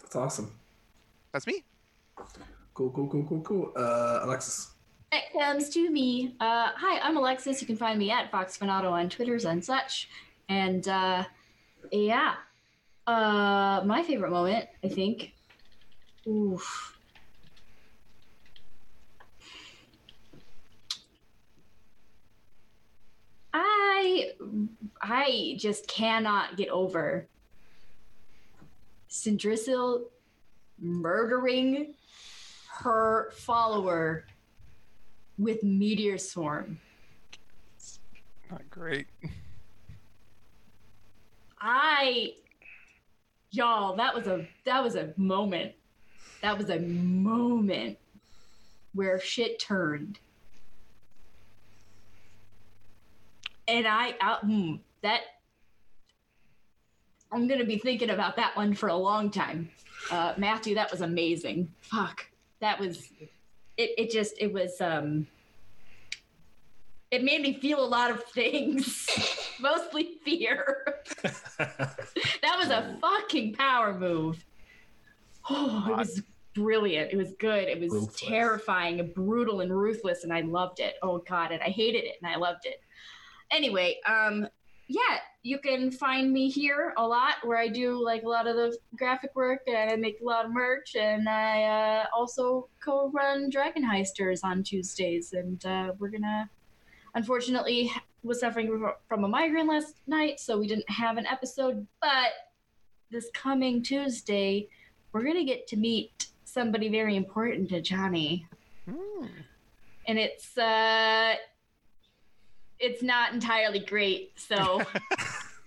That's awesome. That's me. Cool, cool, cool, cool, cool. Uh, Alexis. It comes to me. Uh, hi, I'm Alexis. You can find me at Fox Fanato on Twitters and such. And uh, yeah, uh, my favorite moment, I think. Oof. I I just cannot get over Sindrasil murdering her follower with Meteor Swarm. Not great. I y'all, that was a that was a moment. That was a moment where shit turned. And I, I mm, that I'm gonna be thinking about that one for a long time. Uh, Matthew, that was amazing. Fuck, that was it. It just it was um it made me feel a lot of things, mostly fear. that was a fucking power move. Oh, it was brilliant. It was good. It was Ruthless. terrifying and brutal and ruthless, and I loved it. Oh god, and I hated it, and I loved it. Anyway, um, yeah, you can find me here a lot, where I do like a lot of the graphic work, and I make a lot of merch, and I uh, also co-run Dragon Heisters on Tuesdays, and uh, we're gonna, unfortunately, was suffering from a migraine last night, so we didn't have an episode, but this coming Tuesday, we're gonna get to meet somebody very important to Johnny, and it's uh, it's not entirely great. So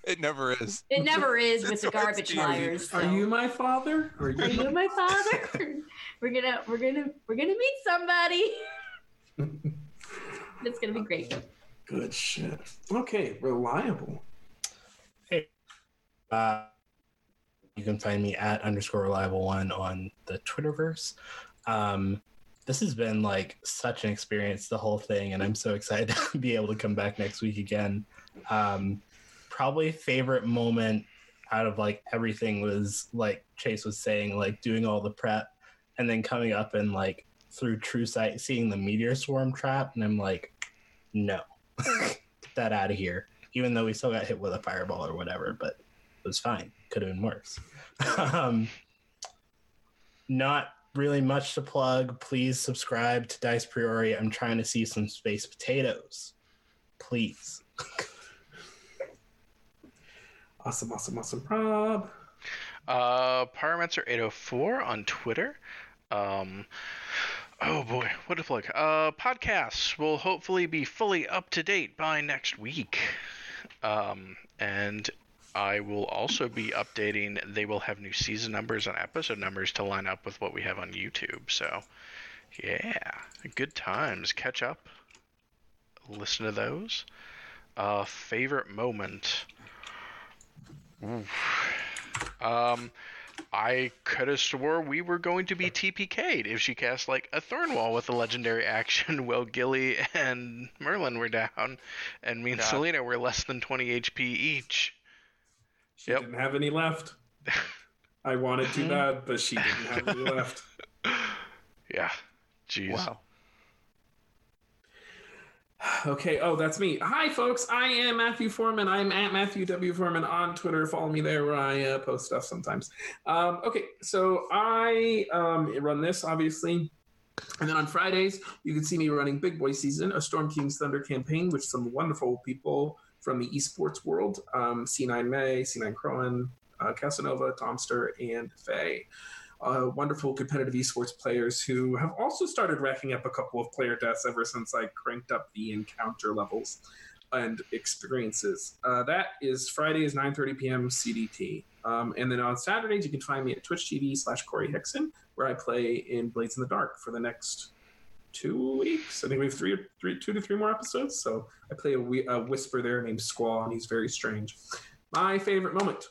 It never is. it never is with the garbage to hear. liars. Are you my father? Are you, Are you my father? we're gonna we're gonna we're gonna meet somebody. It's gonna be great. Good shit. Okay, reliable. Uh, you can find me at underscore reliable one on the Twitterverse. Um, this has been like such an experience, the whole thing, and I'm so excited to be able to come back next week again. Um, probably favorite moment out of like everything was like Chase was saying, like doing all the prep and then coming up and like through True Sight seeing the meteor swarm trap, and I'm like, no, get that out of here. Even though we still got hit with a fireball or whatever, but it was fine. Could have been worse. um, not really much to plug. Please subscribe to Dice Priori. I'm trying to see some space potatoes. Please. Awesome, awesome, awesome. Rob. Uh, Pyromancer804 on Twitter. Um, oh boy, what a plug. Uh, podcasts will hopefully be fully up to date by next week. Um, and I will also be updating, they will have new season numbers and episode numbers to line up with what we have on YouTube. So, yeah, good times. Catch up, listen to those. Uh, favorite moment. Oof. Um, I could have swore we were going to be TPK'd if she cast like a Thornwall with a legendary action while Gilly and Merlin were down, and me and God. Selena were less than 20 HP each. She Yep. didn't have any left. I wanted too mm-hmm. bad, but she didn't have any left. Yeah. Jeez. Wow. Okay, oh, that's me. Hi, folks. I am Matthew Foreman. I'm at Matthew W. Foreman on Twitter. Follow me there where I uh, post stuff sometimes. Um, okay, so I um, run this, obviously. And then on Fridays, you can see me running Big Boy Season, a Storm King's Thunder campaign with some wonderful people from the esports world um, C9 May, C9 Crowan, uh, Casanova, Tomster, and Faye uh, wonderful competitive esports players who have also started racking up a couple of player deaths ever since I cranked up the encounter levels and experiences. Uh, that is Fridays 9:30 p.m. CDT, um, and then on Saturdays you can find me at Twitch TV slash Corey Hickson, where I play in Blades in the Dark for the next two weeks. I think we have three, three, two to three more episodes. So I play a, a whisper there named Squall, and he's very strange. My favorite moment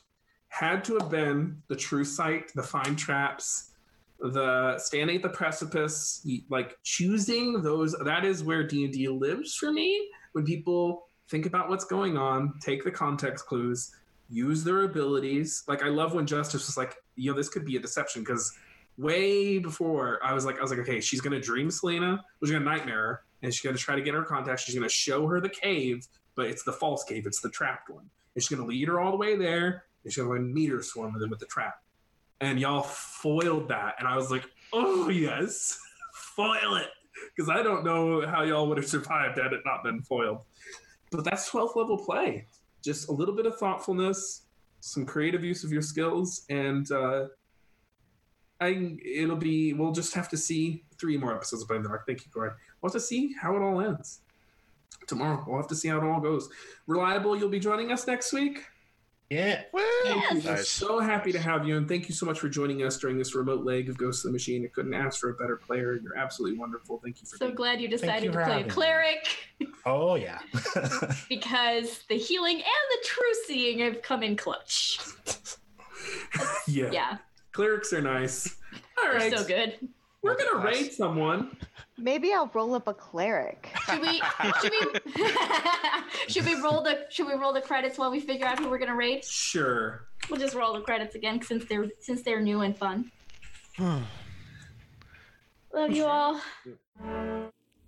had to have been the true sight, the find traps, the standing at the precipice, like choosing those. That is where D and D lives for me. When people think about what's going on, take the context clues, use their abilities. Like I love when Justice was like, you know, this could be a deception because way before I was like, I was like, okay, she's gonna dream Selena, she's gonna nightmare and she's gonna try to get her contact. She's gonna show her the cave, but it's the false cave, it's the trapped one. And she's gonna lead her all the way there, and she's gonna meteor swarm with them with the trap. And y'all foiled that, and I was like, oh yes, foil it, because I don't know how y'all would have survived had it not been foiled. But that's 12th level play. Just a little bit of thoughtfulness, some creative use of your skills, and uh, I it'll be we'll just have to see three more episodes of Blade the Dark. Thank you, Corey. We'll have to see how it all ends. Tomorrow, we'll have to see how it all goes. Reliable, you'll be joining us next week. Yeah. Thank you. Nice. so happy to have you, and thank you so much for joining us during this remote leg of Ghost of the Machine. I couldn't ask for a better player. You're absolutely wonderful. Thank you for So being glad you decided you to play a having me. cleric Oh yeah. because the healing and the true seeing have come in clutch. yeah. Yeah, Clerics are nice. All right. they're so good. We're gonna Multi-class. raid someone. Maybe I'll roll up a cleric. Should we should we should we roll the should we roll the credits while we figure out who we're gonna raid? Sure. We'll just roll the credits again since they're since they're new and fun. Love you all.